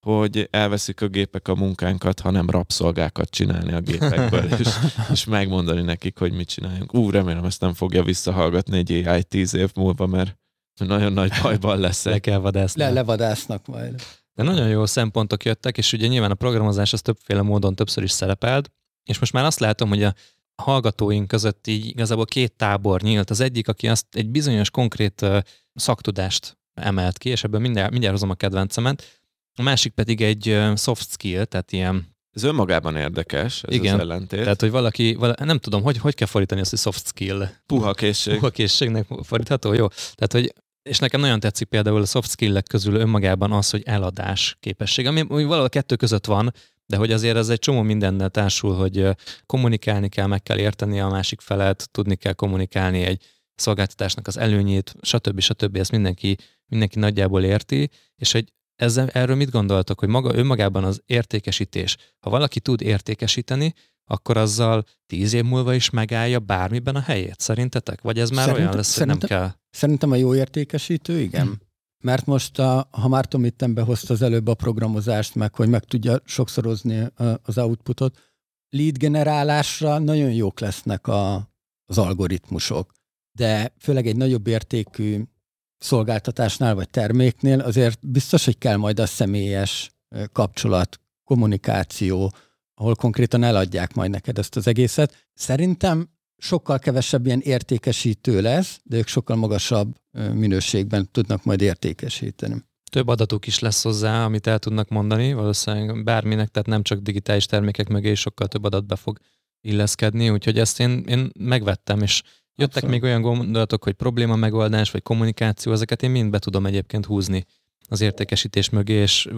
hogy elveszik a gépek a munkánkat, hanem rabszolgákat csinálni a gépekből, <laughs> és, és megmondani nekik, hogy mit csináljunk. Ú, remélem ezt nem fogja visszahallgatni egy AI tíz év múlva, mert nagyon nagy bajban Le leszek. kell vadászni. Le, levadásznak majd. De nagyon jó szempontok jöttek, és ugye nyilván a programozás az többféle módon többször is szerepelt, és most már azt látom, hogy a hallgatóink között így igazából két tábor nyílt. Az egyik, aki azt egy bizonyos konkrét szaktudást emelt ki, és ebből mindjárt, mindjárt hozom a kedvencemet. A másik pedig egy soft skill, tehát ilyen Ez önmagában érdekes, ez Igen. az ellentét. Tehát, hogy valaki, vala, nem tudom, hogy, hogy kell fordítani azt, hogy soft skill. Puha készség. Puha készségnek fordítható, jó? Tehát, hogy és nekem nagyon tetszik például a soft skill közül önmagában az, hogy eladás képesség, ami, ami valahol a kettő között van, de hogy azért ez egy csomó mindennel társul, hogy kommunikálni kell, meg kell érteni a másik felet, tudni kell kommunikálni egy szolgáltatásnak az előnyét, stb. stb. Ezt mindenki, mindenki nagyjából érti, és hogy ezzel, erről mit gondoltok, hogy maga önmagában az értékesítés, ha valaki tud értékesíteni, akkor azzal tíz év múlva is megállja bármiben a helyét, szerintetek? Vagy ez már Szerintem- olyan lesz, hogy nem kell? Szerintem a jó értékesítő, igen. Hm. Mert most, a, ha már Tom itten behozta az előbb a programozást, meg hogy meg tudja sokszorozni az outputot, lead generálásra nagyon jók lesznek a, az algoritmusok. De főleg egy nagyobb értékű szolgáltatásnál vagy terméknél azért biztos, hogy kell majd a személyes kapcsolat, kommunikáció, ahol konkrétan eladják majd neked ezt az egészet. Szerintem sokkal kevesebb ilyen értékesítő lesz, de ők sokkal magasabb minőségben tudnak majd értékesíteni. Több adatuk is lesz hozzá, amit el tudnak mondani, valószínűleg bárminek, tehát nem csak digitális termékek mögé sokkal több adat be fog illeszkedni, úgyhogy ezt én, én megvettem, és jöttek Abszolút. még olyan gondolatok, hogy probléma megoldás, vagy kommunikáció, ezeket én mind be tudom egyébként húzni az értékesítés mögé, és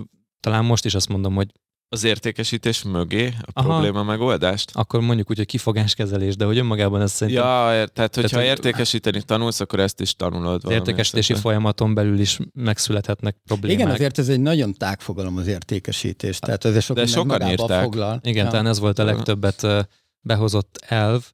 talán most is azt mondom, hogy Az értékesítés mögé a Aha. probléma megoldást? akkor mondjuk úgy, hogy kifogáskezelés, de hogy önmagában ez szerintem Ja, ér- tehát hogyha hogy- értékesíteni tanulsz, akkor ezt is tanulod. az értékesítési szinten. folyamaton belül is megszülethetnek problémák. Igen, azért ez egy nagyon tág fogalom az értékesítés, tehát ez sok De sokan írták. foglal. Igen, Ja. talán ez volt a legtöbbet behozott elv,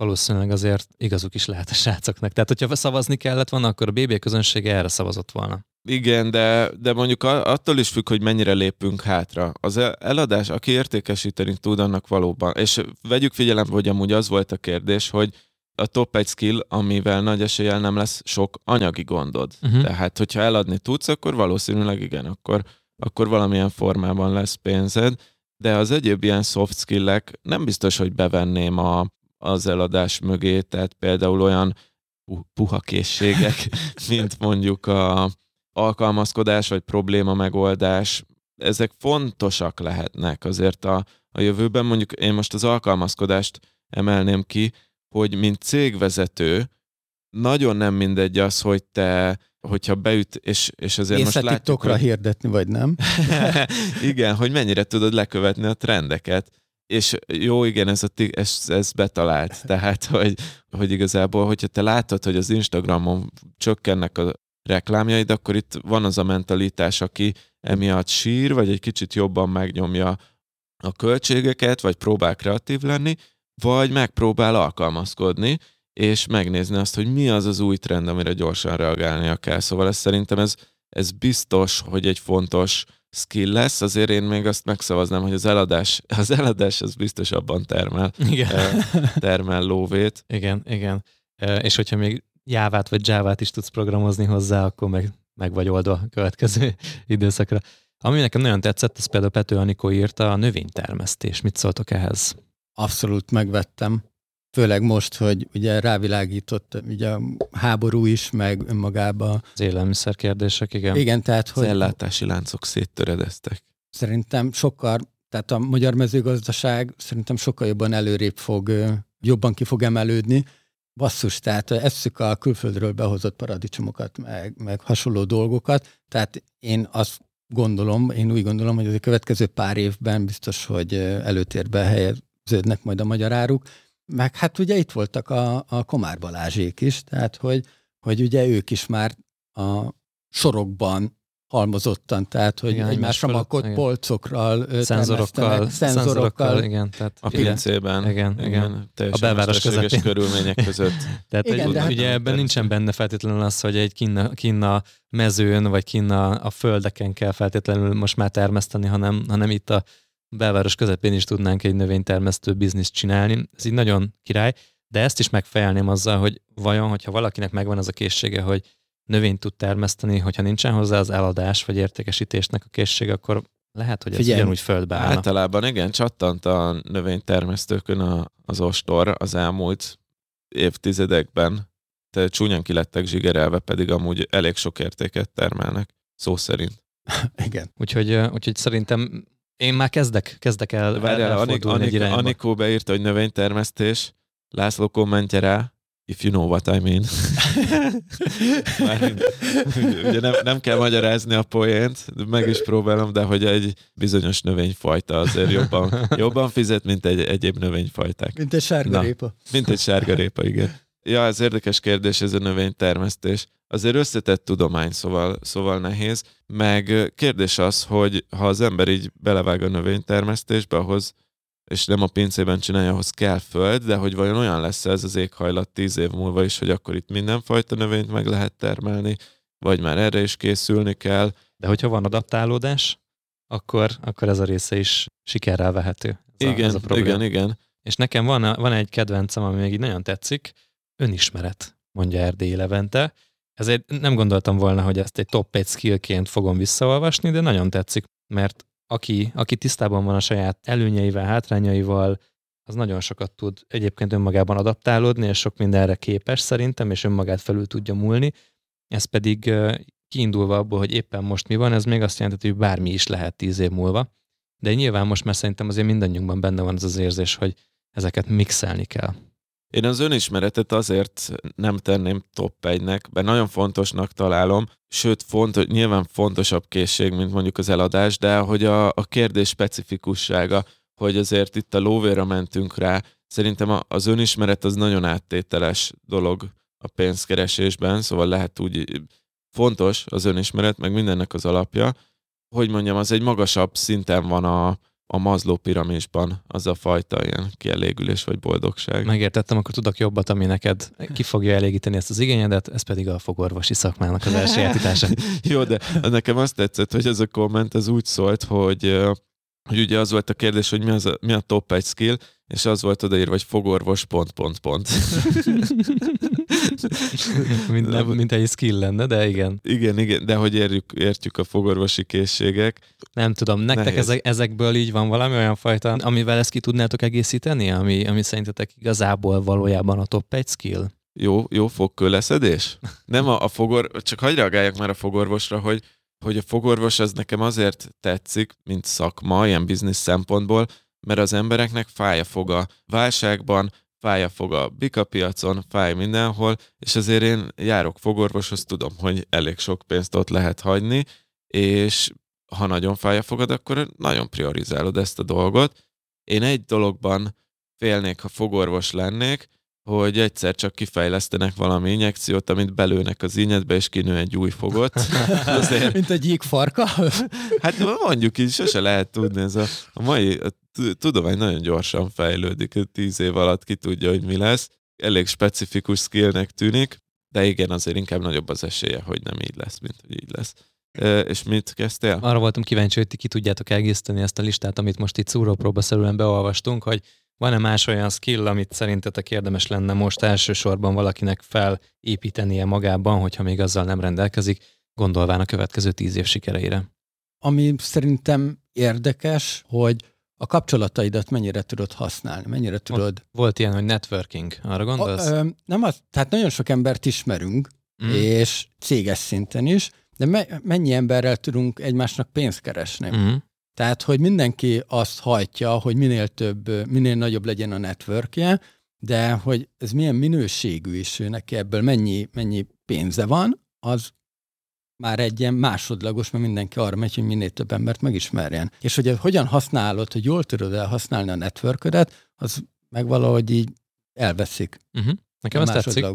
valószínűleg azért igazuk is lehet a srácoknak. Tehát, hogyha szavazni kellett volna, akkor a BB közönsége erre szavazott volna. Igen, de, de mondjuk attól is függ, hogy mennyire lépünk hátra. Az el- eladás, aki értékesíteni tud, annak valóban. És vegyük figyelembe, hogy amúgy az volt a kérdés, hogy a top egy skill, amivel nagy eséllyel nem lesz sok anyagi gondod. Uh-huh. Tehát, hogyha eladni tudsz, akkor valószínűleg igen, akkor, akkor valamilyen formában lesz pénzed, de az egyéb ilyen soft skillek nem biztos, hogy bevenném a, az eladás mögé, tehát például olyan pu- puha készségek, <laughs> mint mondjuk a alkalmazkodás vagy probléma megoldás, ezek fontosak lehetnek azért a, a jövőben. Mondjuk én most az alkalmazkodást emelném ki, hogy mint cégvezető nagyon nem mindegy az, hogy te, hogyha beüt, és, és azért Észre most látjuk, TikTokra hogy... hirdetni, vagy nem? <laughs> igen, hogy mennyire tudod lekövetni a trendeket. És jó, igen, ez, a, ez, ez betalált. <laughs> Tehát, hogy, hogy igazából, hogyha te látod, hogy az Instagramon csökkennek a reklámjaid, akkor itt van az a mentalitás, aki emiatt sír, vagy egy kicsit jobban megnyomja a költségeket, vagy próbál kreatív lenni, vagy megpróbál alkalmazkodni, és megnézni azt, hogy mi az az új trend, amire gyorsan reagálnia kell. Szóval ez szerintem ez, ez biztos, hogy egy fontos skill lesz, azért én még azt megszavaznám, hogy az eladás, az eladás az biztosabban termel, Igen. termel lóvét. Igen, igen. És hogyha még Jávát vagy Jávát is tudsz programozni hozzá, akkor meg, meg vagy oldva a következő <laughs> időszakra. Ami nekem nagyon tetszett, ez például Pető Anikó írta, a növénytermesztés. Mit szóltok ehhez? Abszolút megvettem. Főleg most, hogy ugye rávilágított ugye a háború is, meg önmagába. Az élelmiszer kérdések, igen. Igen, tehát Az hogy ellátási láncok széttöredeztek. szerintem sokkal, tehát a magyar mezőgazdaság szerintem sokkal jobban előrébb fog, jobban ki fog emelődni. Basszus, tehát esszük a külföldről behozott paradicsomokat, meg, meg hasonló dolgokat. Tehát én azt gondolom, én úgy gondolom, hogy az a következő pár évben biztos, hogy előtérbe helyeződnek majd a magyar áruk. Meg hát ugye itt voltak a, a Komár Balázsék is, tehát hogy, hogy ugye ők is már a sorokban halmozottan, tehát hogy Igen, igen, egymás egymásra makott igen. polcokkal, ö, Szenzorokkal, szenzorokkal. igen. Tehát, A igen. pincében. Igen, igen. Teljesen A belváros közepén. körülmények között. <laughs> Tehát Igen, igen, de hát- ugye ebben nincsen benne feltétlenül az, hogy egy kinna, kinna mezőn, vagy kinna a földeken kell feltétlenül most már termeszteni, hanem, hanem itt a belváros közepén is tudnánk egy növénytermesztő bizniszt csinálni. Ez így nagyon király, de ezt is megfejelném azzal, hogy vajon, hogyha valakinek megvan az a készsége, hogy növényt tud termeszteni, hogyha nincsen hozzá az eladás vagy értékesítésnek a készsége, akkor lehet, hogy ez Figyelj, ugyanúgy földbe állna. Általában igen, csattant a növénytermesztőkön a, az ostor az elmúlt évtizedekben. Te csúnyan kilettek zsigerelve, pedig amúgy elég sok értéket termelnek, szó szerint. <laughs> Igen. Úgyhogy, úgyhogy szerintem én már kezdek, kezdek el, Várjál, Anik, Anik. Anikó beírta, hogy növénytermesztés, László kommentje rá, if you know what I mean. <laughs> Mármint, ugye nem, nem kell magyarázni a poént, meg is próbálom, de hogy egy bizonyos növényfajta azért jobban, <laughs> jobban fizet, mint egy egyéb növényfajták. Mint egy sárga Na. Mint egy sárgarépa, igen. Ja, ez érdekes kérdés, ez a növénytermesztés. Azért összetett tudomány, szóval, szóval nehéz. Meg kérdés az, hogy ha az ember így belevág a növénytermesztésbe, ahhoz, és nem a pincében csinálja, ahhoz kell föld, de hogy vajon olyan lesz ez az éghajlat tíz év múlva is, hogy akkor itt mindenfajta növényt meg lehet termelni, vagy már erre is készülni kell. De hogyha van adaptálódás, akkor, akkor ez a része is sikerrel vehető. Ez a, Igen, ez a probléma. igen, igen. És nekem van, van egy kedvencem, ami még így nagyon tetszik, önismeret, mondja Erdély Levente. Ezért nem gondoltam volna, hogy ezt egy top 1 skillként fogom visszaolvasni, de nagyon tetszik, mert aki, aki tisztában van a saját előnyeivel, hátrányaival, az nagyon sokat tud egyébként önmagában adaptálódni, és sok mindenre képes szerintem, és önmagát felül tudja múlni. Ez pedig kiindulva abból, hogy éppen most mi van, ez még azt jelenti, hogy bármi is lehet tíz év múlva. De nyilván most már szerintem azért mindannyiunkban benne van az az érzés, hogy ezeket mixelni kell. Én az önismeretet azért nem tenném top 1-nek, mert nagyon fontosnak találom, sőt, fontos, nyilván fontosabb készség, mint mondjuk az eladás, de hogy a, a kérdés specifikussága, hogy azért itt a lóvérra mentünk rá, szerintem az önismeret az nagyon áttételes dolog a pénzkeresésben, szóval lehet úgy fontos az önismeret, meg mindennek az alapja, hogy mondjam, az egy magasabb szinten van a, a Maslow piramisban az a fajta ilyen kielégülés vagy boldogság. Megértettem, akkor tudok jobbat, ami neked ki fogja elégíteni ezt az igényedet, ez pedig a fogorvosi szakmának az elsajátítása. <laughs> Jó, de nekem azt tetszett, hogy ez a komment az úgy szólt, hogy, hogy ugye az volt a kérdés, hogy mi, az a, mi a top egy skill, és az volt odaírva, hogy fogorvos pont, pont, pont. <laughs> mint, nem, mint egy skill lenne, de igen. Igen, igen, de hogy érjük, értjük a fogorvosi készségek. Nem tudom, nektek Nehéz. ezek, ezekből így van valami olyan fajta, amivel ezt ki tudnátok egészíteni, ami, ami szerintetek igazából valójában a top egy skill? Jó, jó fogkőleszedés? Nem a, a fogor, csak hagyj reagáljak már a fogorvosra, hogy, hogy a fogorvos az nekem azért tetszik, mint szakma, ilyen biznisz szempontból, mert az embereknek fáj a foga válságban, fáj a fog a bikapiacon, fáj mindenhol, és azért én járok fogorvoshoz, tudom, hogy elég sok pénzt ott lehet hagyni, és ha nagyon fáj a fogad, akkor nagyon priorizálod ezt a dolgot. Én egy dologban félnék, ha fogorvos lennék, hogy egyszer csak kifejlesztenek valami injekciót, amit belőnek az ínyedbe, és kinő egy új fogot. <laughs> Azért, Mint egy farka. <laughs> hát mondjuk így sose lehet tudni, ez a, a mai a tudomány nagyon gyorsan fejlődik, tíz év alatt ki tudja, hogy mi lesz. Elég specifikus skillnek tűnik, de igen, azért inkább nagyobb az esélye, hogy nem így lesz, mint hogy így lesz. Ö, És mit kezdtél? Arra voltam kíváncsi, hogy ti ki tudjátok egészíteni ezt a listát, amit most itt szúrópróbaszerűen beolvastunk, hogy van-e más olyan skill, amit szerintetek érdemes lenne most elsősorban valakinek felépítenie magában, hogyha még azzal nem rendelkezik, gondolván a következő tíz év sikereire. Ami szerintem érdekes, hogy a kapcsolataidat mennyire tudod használni, mennyire tudod... Volt ilyen, hogy networking, arra gondolsz? A, ö, nem az, tehát nagyon sok embert ismerünk, Mm. mm. és céges szinten is, de me, mennyi emberrel tudunk egymásnak pénzt keresni? Mhm. Tehát, hogy mindenki azt hajtja, hogy minél több, minél nagyobb legyen a networkje, de hogy ez milyen minőségű is neki ebből mennyi, mennyi pénze van, az már egy ilyen másodlagos, mert mindenki arra megy, hogy minél több embert megismerjen. És hogy hogyan használod, hogy jól tudod el használni a networködet, az meg valahogy így elveszik. Uh-huh. Nekem ez tetszik.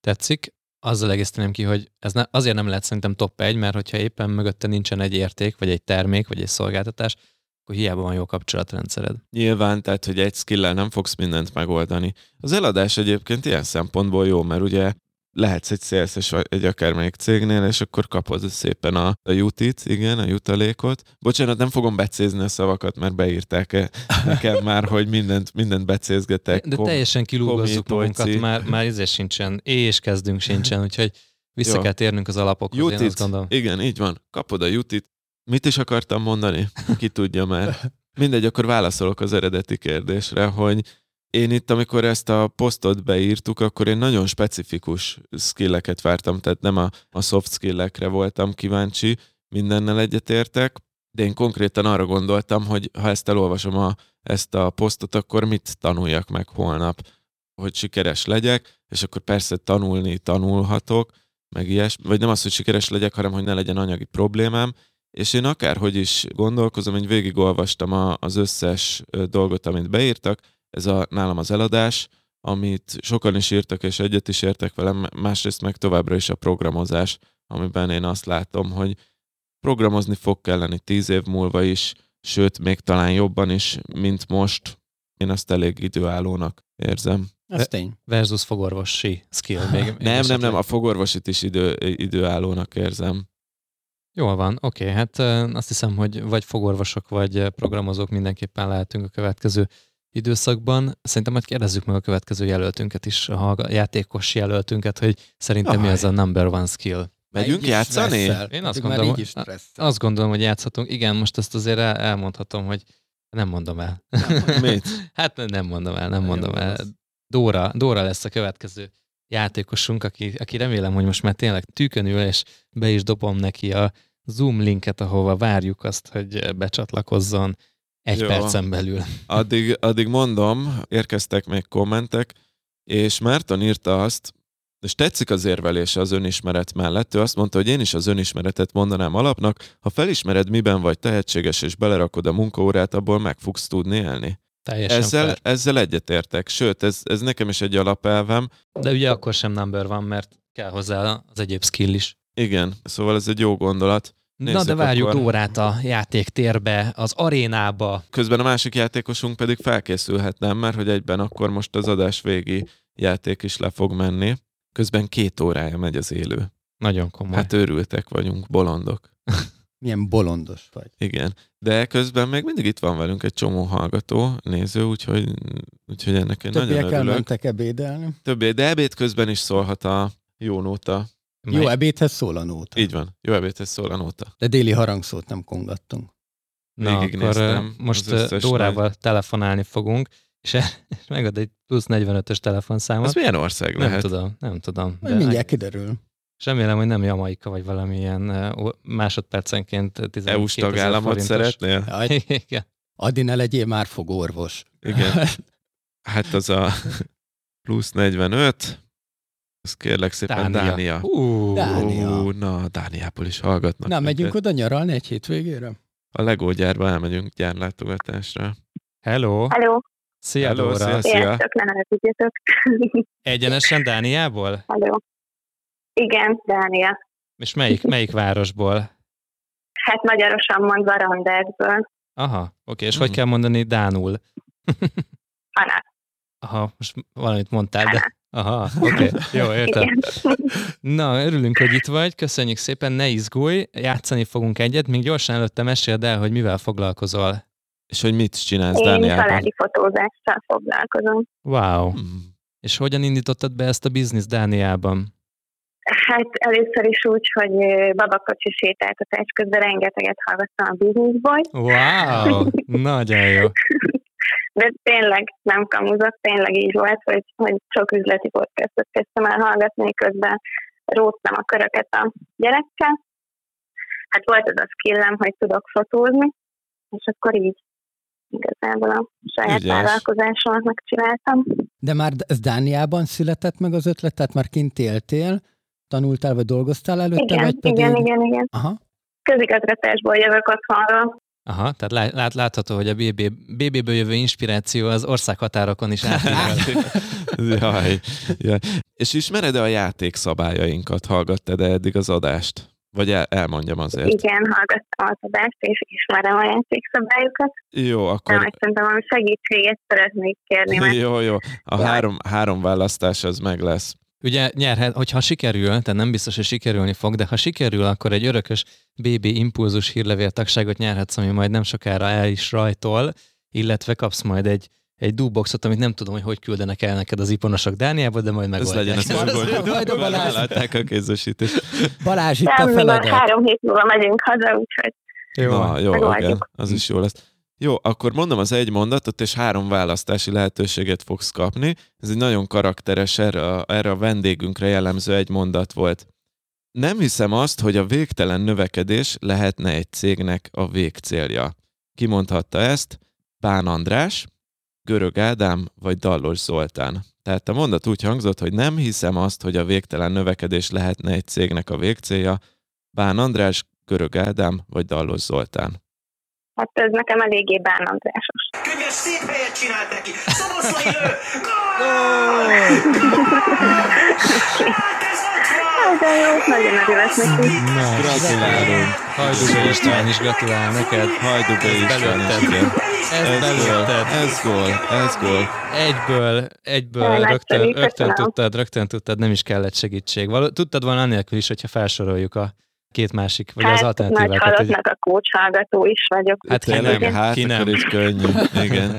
Tetszik. Azzal egészíteném ki, hogy ez ne, azért nem lehet szerintem top 1, mert hogyha éppen mögötte nincsen egy érték, vagy egy termék, vagy egy szolgáltatás, akkor hiába van jó kapcsolatrendszered. Nyilván, tehát, hogy egy skill nem fogsz mindent megoldani. Az eladás egyébként ilyen szempontból jó, mert ugye lehetsz egy szélszes egy akármelyik cégnél, és akkor kapod szépen a, a jutit, igen, a jutalékot. Bocsánat, nem fogom becézni a szavakat, mert beírták -e <laughs> nekem már, hogy mindent, mindent becézgetek. De Kom- teljesen kilúgozzuk magunkat, már, már ezért sincsen, és kezdünk sincsen, úgyhogy vissza Jó. kell térnünk az alapokhoz, én azt Jutit, gondolom. igen, így van. Kapod a jutit. Mit is akartam mondani? Ki tudja már. <laughs> Mindegy, akkor válaszolok az eredeti kérdésre, hogy én itt, amikor ezt a posztot beírtuk, akkor én nagyon specifikus skilleket vártam, tehát nem a, a soft skillekre voltam kíváncsi, mindennel egyetértek, de én konkrétan arra gondoltam, hogy ha ezt elolvasom a, ezt a posztot, akkor mit tanuljak meg holnap, hogy sikeres legyek, és akkor persze tanulni tanulhatok, meg ilyesmi, vagy nem az, hogy sikeres legyek, hanem hogy ne legyen anyagi problémám, és én akárhogy is gondolkozom, így végigolvastam a, az összes dolgot, amit beírtak, ez a, nálam az eladás, amit sokan is írtak, és egyet is értek velem, másrészt meg továbbra is a programozás, amiben én azt látom, hogy programozni fog kelleni tíz év múlva is, sőt, még talán jobban is, mint most. Én azt elég időállónak érzem. Ez tény. Versus fogorvosi skill. Még, még Nem, nem, nem, a fogorvosit is idő, időállónak érzem. Jól van, oké, okay, hát azt hiszem, hogy vagy fogorvosok, vagy programozók mindenképpen lehetünk a következő időszakban. Szerintem majd kérdezzük meg a következő jelöltünket is, a játékos jelöltünket, hogy szerintem mi Jaj. az a number one skill. Megyünk játszani? Én azt gondolom, így is stresszel. azt gondolom, hogy játszhatunk. Igen, most ezt azért el, elmondhatom, hogy nem mondom el. Mit? <laughs> hát nem mondom el, nem mondom el. mondasz. Dóra, Dóra lesz a következő játékosunk, aki, aki remélem, hogy most már tényleg tűkönül, és be is dobom neki a Zoom linket, ahova várjuk azt, hogy becsatlakozzon egy Jó. percen belül. Addig, addig mondom, érkeztek még kommentek, és Márton írta azt, és tetszik az érvelése az önismeret mellett. Ő azt mondta, hogy én is az önismeretet mondanám alapnak, ha felismered, miben vagy tehetséges, és belerakod a munkaórát, abból meg fogsz tudni élni. Teljesen Ezzel, fair. ezzel egyetértek. Sőt, ez, ez nekem is egy alapelvem. De ugye akkor sem number van, mert kell hozzá az egyéb skill is. Igen, szóval ez egy jó gondolat. Na Nézzük de várjuk akkor. Dórát a játéktérbe, az arénába. Közben a másik játékosunk pedig felkészülhet, nem? Mert hogy egyben akkor most az adás végi játék is le fog menni. Közben két órája megy az élő. Nagyon komoly. Hát őrültek vagyunk, bolondok. <laughs> Milyen bolondos vagy. Igen. De közben még mindig itt van velünk egy csomó hallgató, néző, úgyhogy, úgyhogy ennek én nagyon Többiek örülök. elmentek ebédelni. Többé, de ebéd közben is szólhat a jó nóta. Jó ebédhez szól a nóta. Így van, jó ebédhez szól a nóta. De déli harangszót nem kongattunk. Na, akkor most Dórával telefonálni fogunk, és, és megad egy plusz 45-ös telefonszámot. Az milyen ország Nem lehet? tudom, nem tudom. Majd mindjárt kiderül. És remélem, hogy nem Jamaika, vagy valamilyen másodpercenként 12 EU-s tagállamot forintos. szeretnél? Jaj, <laughs> Igen. Adi ne legyél már fogorvos. Igen. <laughs> Hát az a plusz 45, az kérlek szépen Dánia. Dánia. Ú, Dánia. Ú, na, Dániából is hallgatnak. Na, megyünk minket. oda nyaralni egy hétvégére? A Legó gyárba elmegyünk gyárlátogatásra. Hello! Hello, Szia, Hello, Dóra! szia, szia. sziasztok, ne haragudjatok. <laughs> Egyenesen Dániából? Hello. Igen, Dánia. És melyik, melyik városból? Hát magyarosan mondva Randekből. Aha, oké, és Mhm. hogy kell mondani Dánul? <laughs> Hanna. Aha, most valamit mondtál, de Aha, oké, okay. jó, értem. Igen. Na, örülünk, hogy itt vagy, köszönjük szépen, ne izgulj, játszani fogunk egyet, még gyorsan előtte meséld el, hogy mivel foglalkozol. És hogy mit csinálsz Én Dániában? családi fotózással foglalkozom. Wow. Hmm. És hogyan indítottad be ezt a biznisz Dániában? Hát először is úgy, hogy babakocsi sétáltatás közben rengeteget hallgattam a Boy, Wow, <laughs> nagyon jó. De tényleg nem kamuzok, tényleg így volt, hogy, hogy sok üzleti podcastot kezdtem el hallgatni, közben róttam a köröket a gyerekkel. Hát volt ez a skillem, hogy tudok fotózni, és akkor így igazából a saját Ügyes. vállalkozásomat megcsináltam. De már ez Dániában született meg az ötlet, tehát már kint éltél, tanultál vagy dolgoztál előtte, Igen, vagy pedig... igen, igen, igen. Aha. Közigazgatásból jövök otthonról. Aha, tehát lá- lát, látható, hogy a BB, BB-ből jövő inspiráció az országhatárokon is átmegy. <laughs> Jaj, jaj. És ismered-e a játék szabályainkat? Hallgattad-e eddig az adást? Vagy el, elmondjam azért. Igen, hallgattam az adást, és ismerem a játékszabályokat. Jó, akkor... meg szerintem valami segítséget szeretnék kérni, mert Jó, jó. A három, három választás az meg lesz. Ugye nyerhet, hogyha sikerül, tehát nem biztos, hogy sikerülni fog, de ha sikerül, akkor egy örökös BB impulzus hírlevéltagságot nyerhetsz, ami majd nem sokára el is rajtol, illetve kapsz majd egy, egy dúboxot, amit nem tudom, hogy hogy küldenek el neked az iponosok Dániába, de majd Ez megoldják. legyen az orvos. Majd a Balázs. Látták a kézesítést. Balázs itt a nem, még feladat. három hét múlva megyünk haza, úgyhogy Jó, Na, jó, igen, az is jó lesz. Jó, akkor mondom az egy mondatot, és három választási lehetőséget fogsz kapni. Ez egy nagyon karakteres, erre a, erre a vendégünkre jellemző egy mondat volt. Nem hiszem azt, hogy a végtelen növekedés lehetne egy cégnek a végcélja. Kimondhatta ezt Bán András, Görög Ádám vagy Dallos Zoltán. Tehát a mondat úgy hangzott, hogy nem hiszem azt, hogy a végtelen növekedés lehetne egy cégnek a végcélja. Bán András, Görög Ádám vagy Dallos Zoltán. Hát ez nekem eléggé bánandrásos. Könyves szép helyet csinált neki! Szoboszlai <laughs> lő! Hát, de jó, nagyon örülök neki. Na, Gratulálunk. Hajdúba István is gratulál neked. Hajdúba István is. Ez Ez gól, belőtted. ez gól, ez gól. Egyből, egyből Jaj, rögtön, rögtön tudtad, rögtön tudtad, nem is kellett segítség. Való, tudtad volna annélkül is, hogyha felsoroljuk a két másik, vagy az Hát nagy alternatívákat. hogy- halottnak a coach hallgató is vagyok. Hát ki nem, hát ki nem. akkor is könnyű. Igen,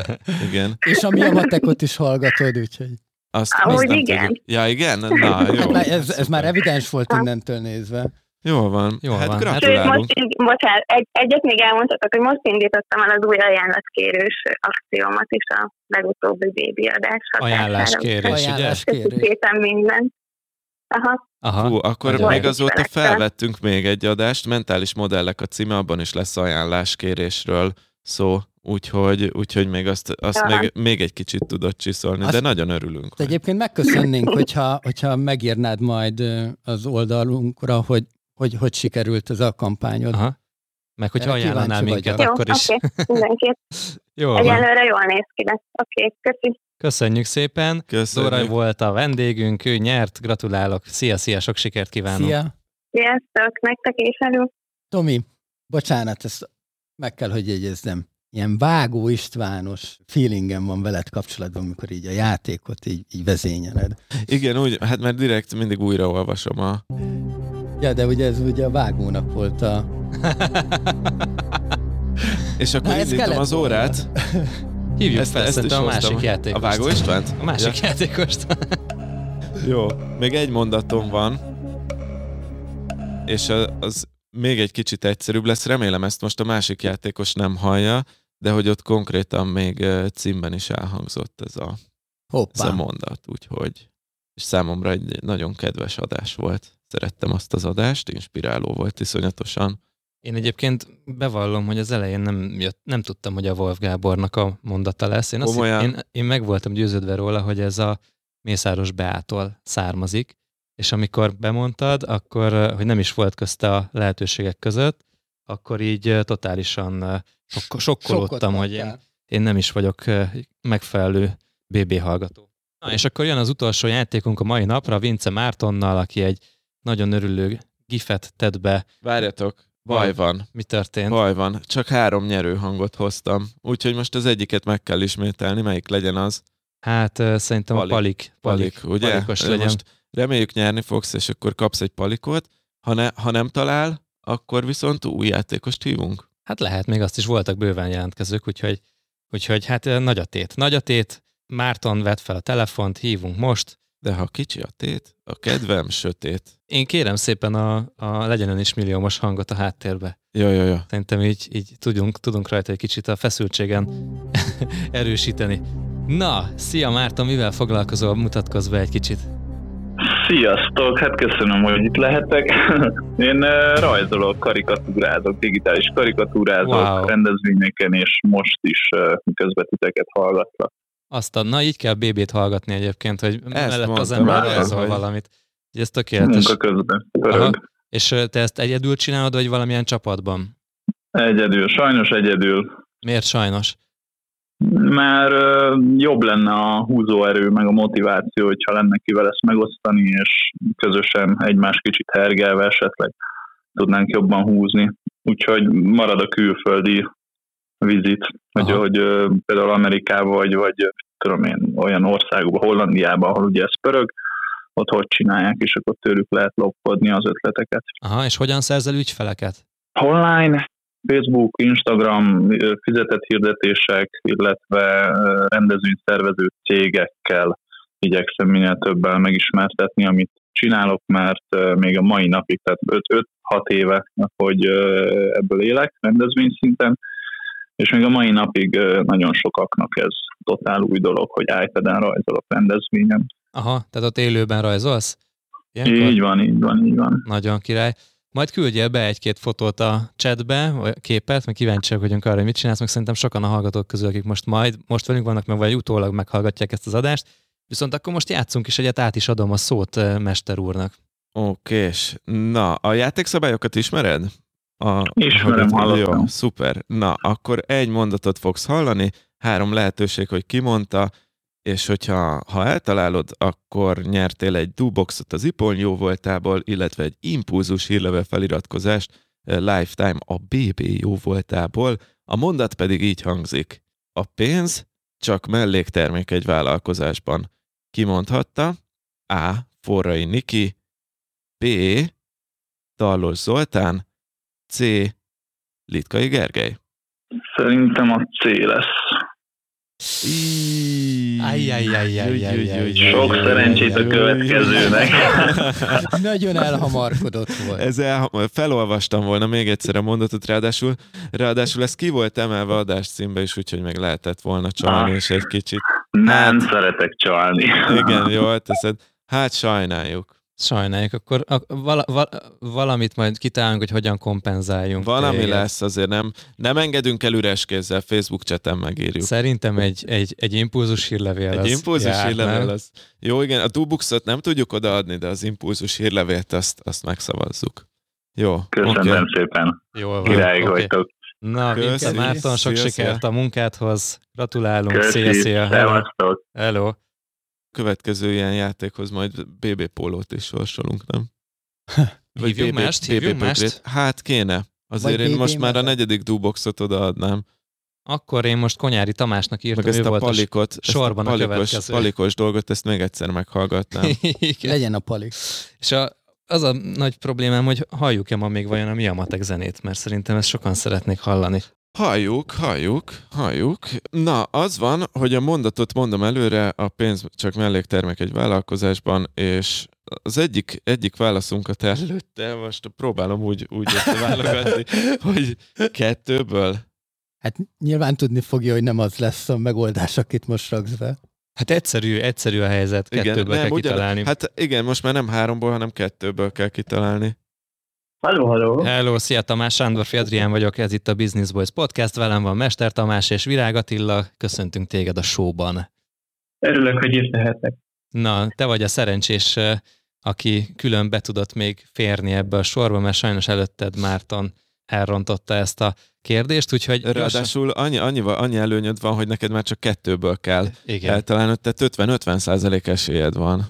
igen. És ami a matekot is hallgatod, úgyhogy... Azt, Amúgy azt nem igen. tudjuk. Ja, igen? Na, Hát jó. már ez, ez már evidens volt innentől nézve. Jól van. Jól hát van. Hát- Sőt, most, így- bocsánat, egy, egyet még elmondhatok, hogy most indítottam el az új ajánlatkérős akciómat is a legutóbbi bébi adás hatására. Ajánláskérés, ugye? Ajánláskérés. Szépen minden. Aha. Aha. Hú, akkor Nagyon még jó. azóta felvettünk még egy adást, mentális modellek a címe, abban is lesz ajánláskérésről szó, úgyhogy, úgyhogy még azt, azt még, még egy kicsit tudod csiszolni, de Azt- nagyon örülünk. De egyébként megköszönnénk, hogyha, hogyha megírnád majd az oldalunkra, hogy hogy, hogy sikerült ez a kampányod. Aha. Meg hogyha Erre ajánlanál minket, vagyok. Jó, akkor is. oké, <laughs> mindenképp. Jó. Egyelőre jól néz ki, de oké, köszi. Köszönjük szépen. Köszönjük. Zóra volt a vendégünk, ő nyert, gratulálok. Szia, szia, sok sikert kívánok. Szia! Sziasztok, nektek is elő. Tomi, bocsánat, ezt meg kell, hogy jegyezzem. Ilyen vágó Istvános feelingem van veled kapcsolatban, amikor így a játékot így, így vezényeled. Igen, úgy, hát mert direkt mindig újraolvasom a... Ja, de ugye ez ugye a vágónak volt a... <laughs> És akkor Na, indítom az volna. <laughs> Hívjuk Ezt- fel ezt szerintem a hoztam. másik játékost. A Vágó Istvánt? A másik Ja. játékost. Jó, még egy mondatom van, és az még egy kicsit egyszerűbb lesz. Remélem ezt most a másik játékos nem hallja, de hogy ott konkrétan még címben is elhangzott ez a, ez a Hoppá. mondat, úgyhogy és számomra egy nagyon kedves adás volt. Szerettem azt az adást, inspiráló volt iszonyatosan. Én egyébként bevallom, hogy az elején nem, jött, nem tudtam, hogy a Wolf Gábornak a mondata lesz. Én, azt Komolyan? én, én meg voltam győződve róla, hogy ez a Mészáros Beától származik, és amikor bemondtad, akkor, eh, hogy nem is volt közte a lehetőségek között, akkor így eh, totálisan eh, sok, sokkolódtam, hogy én, én nem is vagyok megfelelő BB hallgató. Na, és akkor jön az utolsó játékunk a mai napra, Vince Mártonnal, aki egy nagyon örülő gifet tett be. Várjatok, baj van. Mi történt? Baj van, csak három nyerő hangot hoztam, úgyhogy most az egyiket meg kell ismételni, melyik legyen az. Hát szerintem Palik. a palik, palik, Palik, ugye? palikos legyen. Most reméljük nyerni fogsz, és akkor kapsz egy palikot. Ha, ne, ha nem talál, akkor viszont új játékost hívunk. Hát lehet, még azt is voltak bőven jelentkezők, úgyhogy, úgyhogy hát nagy a tét. Nagy a tét, Márton vett fel a telefont, hívunk most. De ha kicsi a tét, a kedvem sötét. Én kérem szépen a, a legyen ön is milliómos hangot a háttérbe. Jó, jó, jó. Szerintem így, így tudunk, tudunk rajta egy kicsit a feszültségen <laughs> erősíteni. Na, szia Márton, mivel foglalkozol? Mutatkozz be egy kicsit. Sziasztok, hát köszönöm, hogy itt lehetek. <laughs> Én rajzolok, karikatúrázok, digitális karikatúrázok Wow. rendezvényeken, és most is uh, közvetíteket hallgatlak. Azt a, na így kell BB-t hallgatni egyébként, hogy mellett az ember rajzol hogy- valamit. Ez tökéletes. Munka közben. Aha. És te ezt egyedül csinálod, vagy valamilyen csapatban? Egyedül, sajnos egyedül. Miért sajnos? Már jobb lenne a húzóerő, meg a motiváció, hogyha lenne kivel ezt megosztani, és közösen egymás kicsit hergelve esetleg tudnánk jobban húzni. Úgyhogy marad a külföldi vizit, hogy, hogy például Amerikában, vagy, vagy tudom én, olyan országokban, Hollandiában, ahol ugye ez pörög, ott hogy csinálják, és akkor tőlük lehet lopkodni az ötleteket. Aha, és hogyan szerzel ügyfeleket? Online, Facebook, Instagram, fizetett hirdetések, illetve rendezvényszervező cégekkel igyekszem minél többel megismertetni, amit csinálok, mert még a mai napig, tehát 5-6 éve, hogy ebből élek rendezvényszinten, és még a mai napig nagyon sokaknak ez totál új dolog, hogy iPad-en rajzolok rendezvényen. Aha, tehát ott élőben rajzolsz? Ilyenkor? Így van, így van, így van. Nagyon király. Majd küldjél be egy-két fotót a chatbe, vagy képet, meg kíváncsiak vagyunk arra, hogy mit csinálsz, meg szerintem sokan a hallgatók közül, akik most majd, most velünk vannak, meg vagy utólag meghallgatják ezt az adást. Viszont akkor most játszunk is egyet, át is adom a szót Mester úrnak. Oké, na, a játékszabályokat ismered? A, Ismerem, Jó, hallottam. szuper. Na, akkor egy mondatot fogsz hallani, három lehetőség, hogy kimondta, és hogyha ha eltalálod, akkor nyertél egy duboxot az Ipon jó voltából, illetve egy impulzus hírlevel feliratkozást eh, Lifetime a BB jó voltából. A mondat pedig így hangzik. A pénz csak melléktermék egy vállalkozásban. Kimondhatta A. Forrai Niki B. Tarlós Zoltán C. Litkai Gergely. Szerintem a C lesz. Sok szerencsét a következőnek. Nagyon elhamarkodott volt. Ez el, felolvastam volna még egyszer a mondatot, ráadásul, ráadásul ez ki volt emelve adás címbe is, úgyhogy meg lehetett volna csalni, és egy kicsit. Nem szeretek csalni. Igen, jól teszed. Hát sajnáljuk. Sajnáljuk, akkor a, vala, vala, valamit majd kitálunk, hogy hogyan kompenzáljunk. Valami téged. lesz, azért nem, nem engedünk el üres kézzel, Facebook chaten megírjuk. Szerintem egy, egy, egy impulzus hírlevél Egy az impulzus jár, hírlevél nem? az. Jó, igen, a dubuxot nem tudjuk odaadni, de az impulzus hírlevélt azt, azt megszavazzuk. Jó. Köszönöm oké. szépen. Jól van. Királyok oké. vagytok. Na. Vince Márton, sok Szia, sikert szia. a munkádhoz. Gratulálunk. Köszi. Szia, szia. Hello. Hello. Következő ilyen játékhoz majd BB pólót is sorsolunk, nem? <laughs> Hívjunk mást? Hívjunk bögrét. mást? Hát kéne. Azért Vagy én BB most már a negyedik duboxot odaadnám. Akkor én most Konyári Tamásnak írtam, Meg ezt a palikot, a ezt sorban a a, palikos, következő. palikos dolgot, ezt még egyszer meghallgatnám. <laughs> Igen. Legyen a palik. És a, az a nagy problémám, hogy halljuk-e ma még vajon a Mi a Matek zenét, mert szerintem ezt sokan szeretnék hallani. Halljuk, halljuk, halljuk. Na, az van, hogy a mondatot mondom előre, a pénz csak melléktermék egy vállalkozásban, és az egyik, egyik válaszunkat előtte, most próbálom úgy, úgy összeválogatni, <laughs> hogy kettőből. Hát nyilván tudni fogja, hogy nem az lesz a megoldás, akit most raksz be. Hát egyszerű, egyszerű a helyzet, kettőből kell ugyan- kitalálni. Hát igen, most már nem háromból, hanem kettőből kell kitalálni. Halló, halló. Hello, szia Tamás, Sándor Adrián vagyok, ez itt a Business Boys Podcast, velem van Mester Tamás és Virág Attila, köszöntünk téged a showban. Örülök, hogy itt lehetek. Na, te vagy a szerencsés, aki külön be tudott még férni ebbe a sorba, mert sajnos előtted Márton elrontotta ezt a kérdést, úgyhogy gyorsan- Ráadásul annyi, annyi, annyi előnyöd van, hogy neked már csak kettőből kell Igen. eltalálnod, tehát 50-50 százalék esélyed van.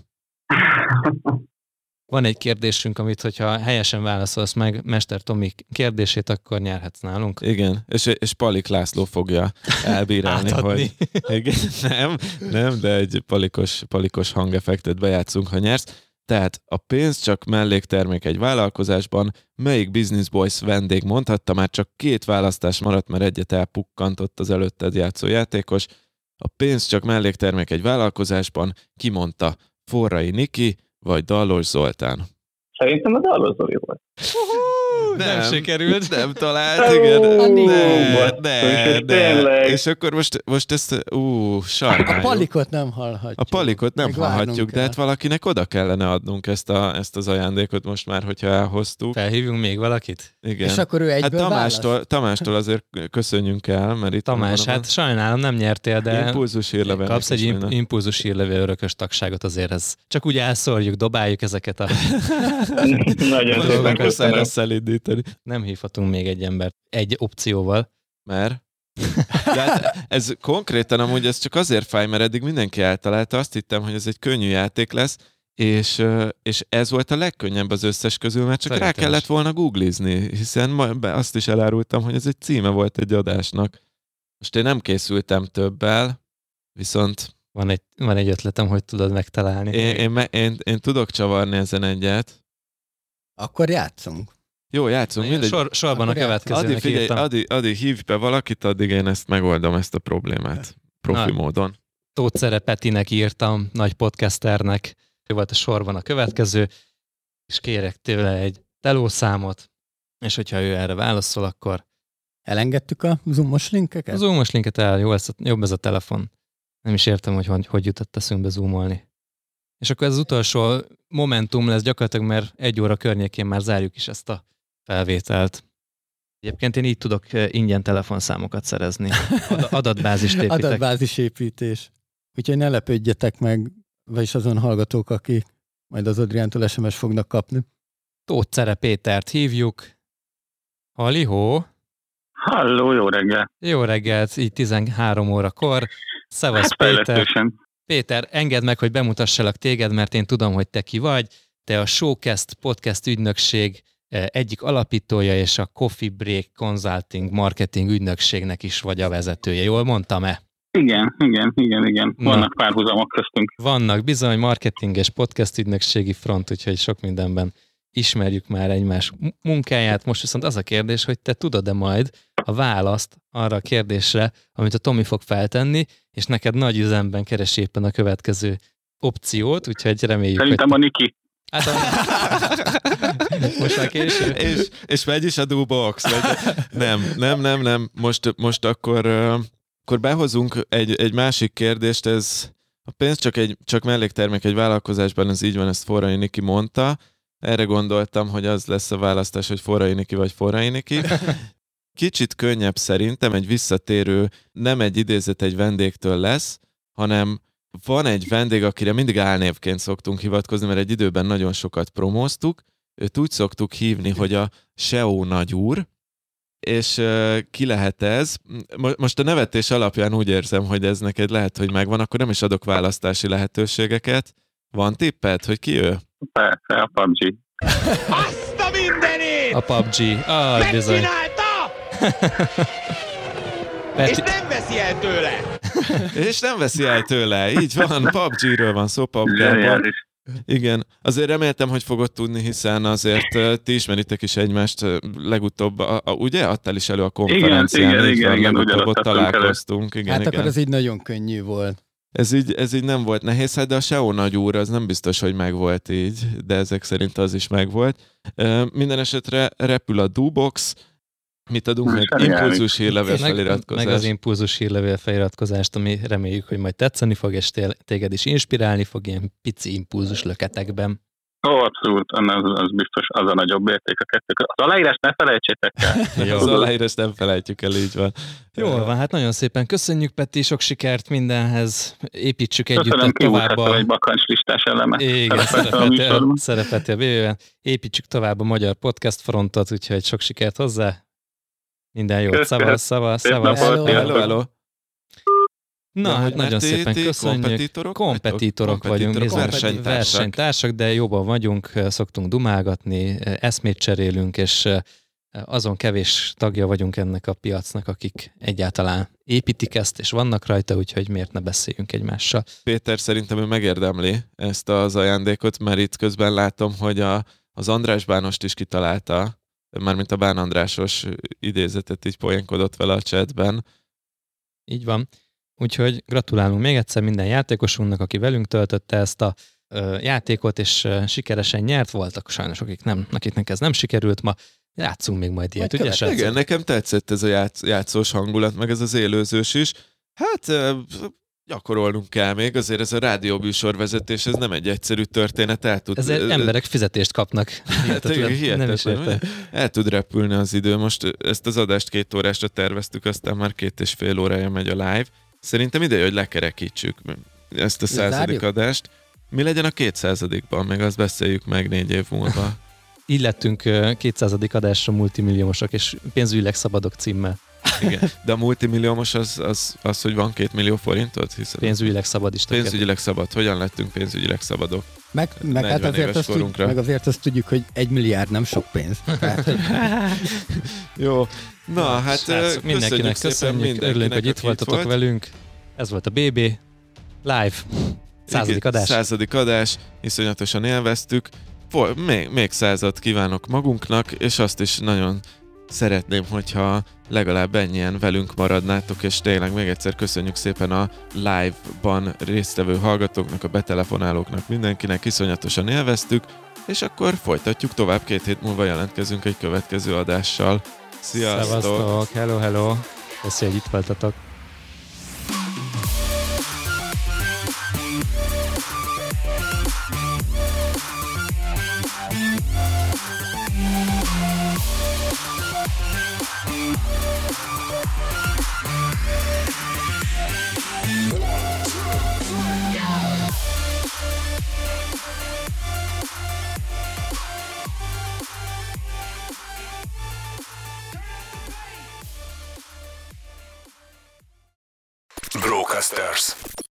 <laughs> Van egy kérdésünk, amit, hogyha helyesen válaszolsz meg Mester Tomi kérdését, akkor nyerhetsz nálunk. Igen, és, és Palik László fogja elbírálni, hogy igen, nem, nem, de egy palikos, palikos hangeffektet bejátszunk, ha nyersz. Tehát a pénz csak melléktermék egy vállalkozásban, melyik Business Boys vendég mondhatta, már csak két választás maradt, mert egyet elpukkantott az előtted játszó játékos. A pénz csak melléktermék egy vállalkozásban, kimondta Forrai Niki vagy Dallos Zoltán. Szerintem a Dallos Zoli volt. Nem sikerült. Nem talált, igen. Ne, ne, és ne. tényleg. És akkor most, most ezt, ú, sarkányok. A palikot nem hallhatjuk. A palikot nem várnunk hallhatjuk, de hát valakinek oda kellene adnunk ezt, a, ezt az ajándékot most már, hogyha elhoztuk. Felhívjunk még valakit? Igen. És akkor ő hát egyből Tamástól, Tamástól azért köszönjünk el, mert itt Tamás, van a- hát sajnálom, nem nyertél, de Impulzus hírlevél kapsz egy imp- impulzus hírlevél örökös tagságot azért ez. Csak úgy elszórjuk, dobáljuk ezeket a <laughs> Nagyon szépen lesz elindítani. Nem hívhatunk még egy embert egy opcióval. Mert? <laughs> De hát ez konkrétan amúgy ez csak azért fáj, mert eddig mindenki eltalálta, azt hittem, hogy ez egy könnyű játék lesz, és, és ez volt a legkönnyebb az összes közül, mert csak Szerintem rá kellett volna googlizni, hiszen azt is elárultam, hogy ez egy címe volt egy adásnak. Most én nem készültem többel, viszont Van egy, van egy ötletem, hogy tudod megtalálni. én, én, én, én tudok csavarni ezen egyet. Akkor játszunk. Jó, játszunk, mindegy. Sor, sorban a Akkor játszunk. következőnek Addig figyelj, írtam. addig, addig hívj be valakit, addig én ezt megoldom, ezt a problémát. Profi Na. módon. Tóth Petinek írtam, nagy podcasternek. Ő volt a sorban a következő, és kérek tőle egy telószámot, és hogyha ő erre válaszol, akkor Elengedtük a zoomos linkeket? a zoomos linket el, jó, ez a, jobb ez a telefon. Nem is értem, hogy hogy, hogy jutott eszünkbe zoomolni. És akkor ez az utolsó momentum lesz gyakorlatilag, mert egy óra környékén már zárjuk is ezt a felvételt. Egyébként én így tudok eh, ingyen telefonszámokat szerezni. Ad- <laughs> adatbázist építek. Adatbázis építés. Úgyhogy ne lepődjetek meg, vagyis azon hallgatók, akik majd az Adriántól SMS fognak kapni. Tóth Cere Pétert hívjuk. Halihó! Halló, jó reggel. Jó reggelt, így 13 órakor. Szevasz Hát Péter. Péter, engedd meg, hogy bemutassalak téged, mert én tudom, hogy te ki vagy. Te a Showcast podcast ügynökség eh, egyik alapítója, és a Coffee Break Consulting marketing ügynökségnek is vagy a vezetője. Jól mondtam-e? Igen, igen, igen, igen. Na. Vannak párhuzamok köztünk. Vannak bizony marketing és podcast ügynökségi front, úgyhogy sok mindenben ismerjük már egymás mu- munkáját. Most viszont az a kérdés, hogy te tudod-e majd a választ arra a kérdésre, amit a Tomi fog feltenni, és neked nagy üzemben keres éppen a következő opciót, úgyhogy reméljük, Szerintem a hogy... Niki. Hát a... <laughs> Most már késő. és, és megy is a do-box. Vagy... Nem, nem, nem, nem. Most, most akkor, akkor behozunk egy, egy másik kérdést, ez a pénz csak, egy, csak melléktermék egy vállalkozásban, ez így van, ezt Forrai Niki mondta. Erre gondoltam, hogy az lesz a választás, hogy Forrai Niki vagy Forrai Niki. Kicsit könnyebb szerintem, egy visszatérő, nem egy idézet egy vendégtől lesz, hanem van egy vendég, akire mindig álnévként szoktunk hivatkozni, mert egy időben nagyon sokat promóztuk, őt úgy szoktuk hívni, hogy a SEO nagyúr, és uh, ki lehet ez? Mo- Most a nevetés alapján úgy érzem, hogy ez neked lehet, hogy megvan, akkor nem is adok választási lehetőségeket. Van tipped, hogy ki ő? Persze, a PUBG. Azt a mindenit! A PUBG. Ah, bizony. <laughs> És nem veszi el tőle! <laughs> És nem veszi el tőle, így van, PUBG-ről van szó, PUBG. Igen, azért reméltem, hogy fogod tudni, hiszen azért ti ismeritek is egymást legutóbb, a, a, ugye? Adtál is elő a konferencián, igen, igen, van, igen, legutóbb ott találkoztunk. Igen, hát igen. akkor ez így nagyon könnyű volt. Ez így, ez így nem volt nehéz, hát de a SEO nagyúr az nem biztos, hogy megvolt így, de ezek szerint az is megvolt. Ö, Minden esetre repül a Dubox, mit adunk meg? Zseniális. Impulzus hírlevél feliratkozás. meg az impulzus hírlevél feliratkozást, ami reméljük, hogy majd tetszeni fog, és té- téged is inspirálni fog ilyen pici impulzus löketekben. Ó, abszolút, az, az biztos az a nagyobb érték a kettő. Az aláírást ne felejtsétek el. <laughs> Jó. Az aláírást nem felejtjük el, így van. Jól van, hát nagyon szépen köszönjük, Peti, sok sikert mindenhez, építsük együtt Köszönöm, tovább kiúszhattam a... egy bakancs listás elemet. Igen, szerepeltél. Építsük tovább a magyar podcast frontot, úgyhogy sok sikert hozzá. Minden jót. Szavasz, Szép szavasz. napot, Hello. Hello, hello. Na, hát nagyon szépen köszönjük. kompetitorok kompetitorok vagyunk, Kompetitorok, versenytársak. versenytársak, de jobban vagyunk, szoktunk dumálgatni, eszmét cserélünk, és azon kevés tagja vagyunk ennek a piacnak, akik egyáltalán építik ezt, és vannak rajta, úgyhogy miért ne beszéljünk egymással. Péter szerintem ő megérdemli ezt az ajándékot, mert itt közben látom, hogy a, az András Bánost is kitalálta, mármint a Bán Andrásos idézetet így poénkodott vele a chatben. Így van. Úgyhogy gratulálunk még egyszer minden játékosunknak, aki velünk töltötte ezt a ö, játékot, és ö, sikeresen nyert. Voltak sajnos, akik nem, akiknek ez nem sikerült ma. Játszunk még majd ilyet, ugye? Igen, nekem tetszett ez a játsz, játszós hangulat, meg ez az élőzős is. Hát gyakorolnunk kell még, azért ez a rádióbűsorvezetés, ez nem egy egyszerű történet, el tud... Ezért emberek fizetést kapnak. <laughs> Hát igen, Hihetetlen. nem is hihetetlen. ugye? El tud repülni az idő. Most ezt az adást két órásra terveztük, aztán már két és fél órája megy a live. Szerintem ideje, hogy lekerekítsük ezt a századik adást. Mi legyen a kétszázadikban? Meg azt beszéljük meg négy év múlva. <laughs> Így lettünk ö, 200. adásra multimilliómosok, és pénzügyileg szabadok címmel. Igen. De a multimilliómos az, az, az, hogy van két millió forintod? Hiszen Pénzügyileg szabad is. pénzügyileg szabad. Hogyan lettünk pénzügyileg szabadok? Meg, meg, hát 40 azért éves azt tud, korunkra. meg azért azt tudjuk, hogy egy milliárd nem sok pénz. Tehát, <laughs> Jó. Na, hát Srácok, mindenkinek szépen köszönjük, mindenkinek, örülünk, hogy itt voltatok volt. velünk. Ez volt a BB Live. Századik Igen, adás. Századik adás, iszonyatosan élveztük. Még, még százat kívánok magunknak, és azt is nagyon szeretném, hogyha legalább ennyien velünk maradnátok, és tényleg még egyszer köszönjük szépen a live-ban résztvevő hallgatóknak, a betelefonálóknak, mindenkinek, iszonyatosan élveztük, és akkor folytatjuk tovább, két hét múlva jelentkezünk egy következő adással. Sziasztok! Szevasztok, hello, hello. Köszi, hogy itt voltatok. Brocasters.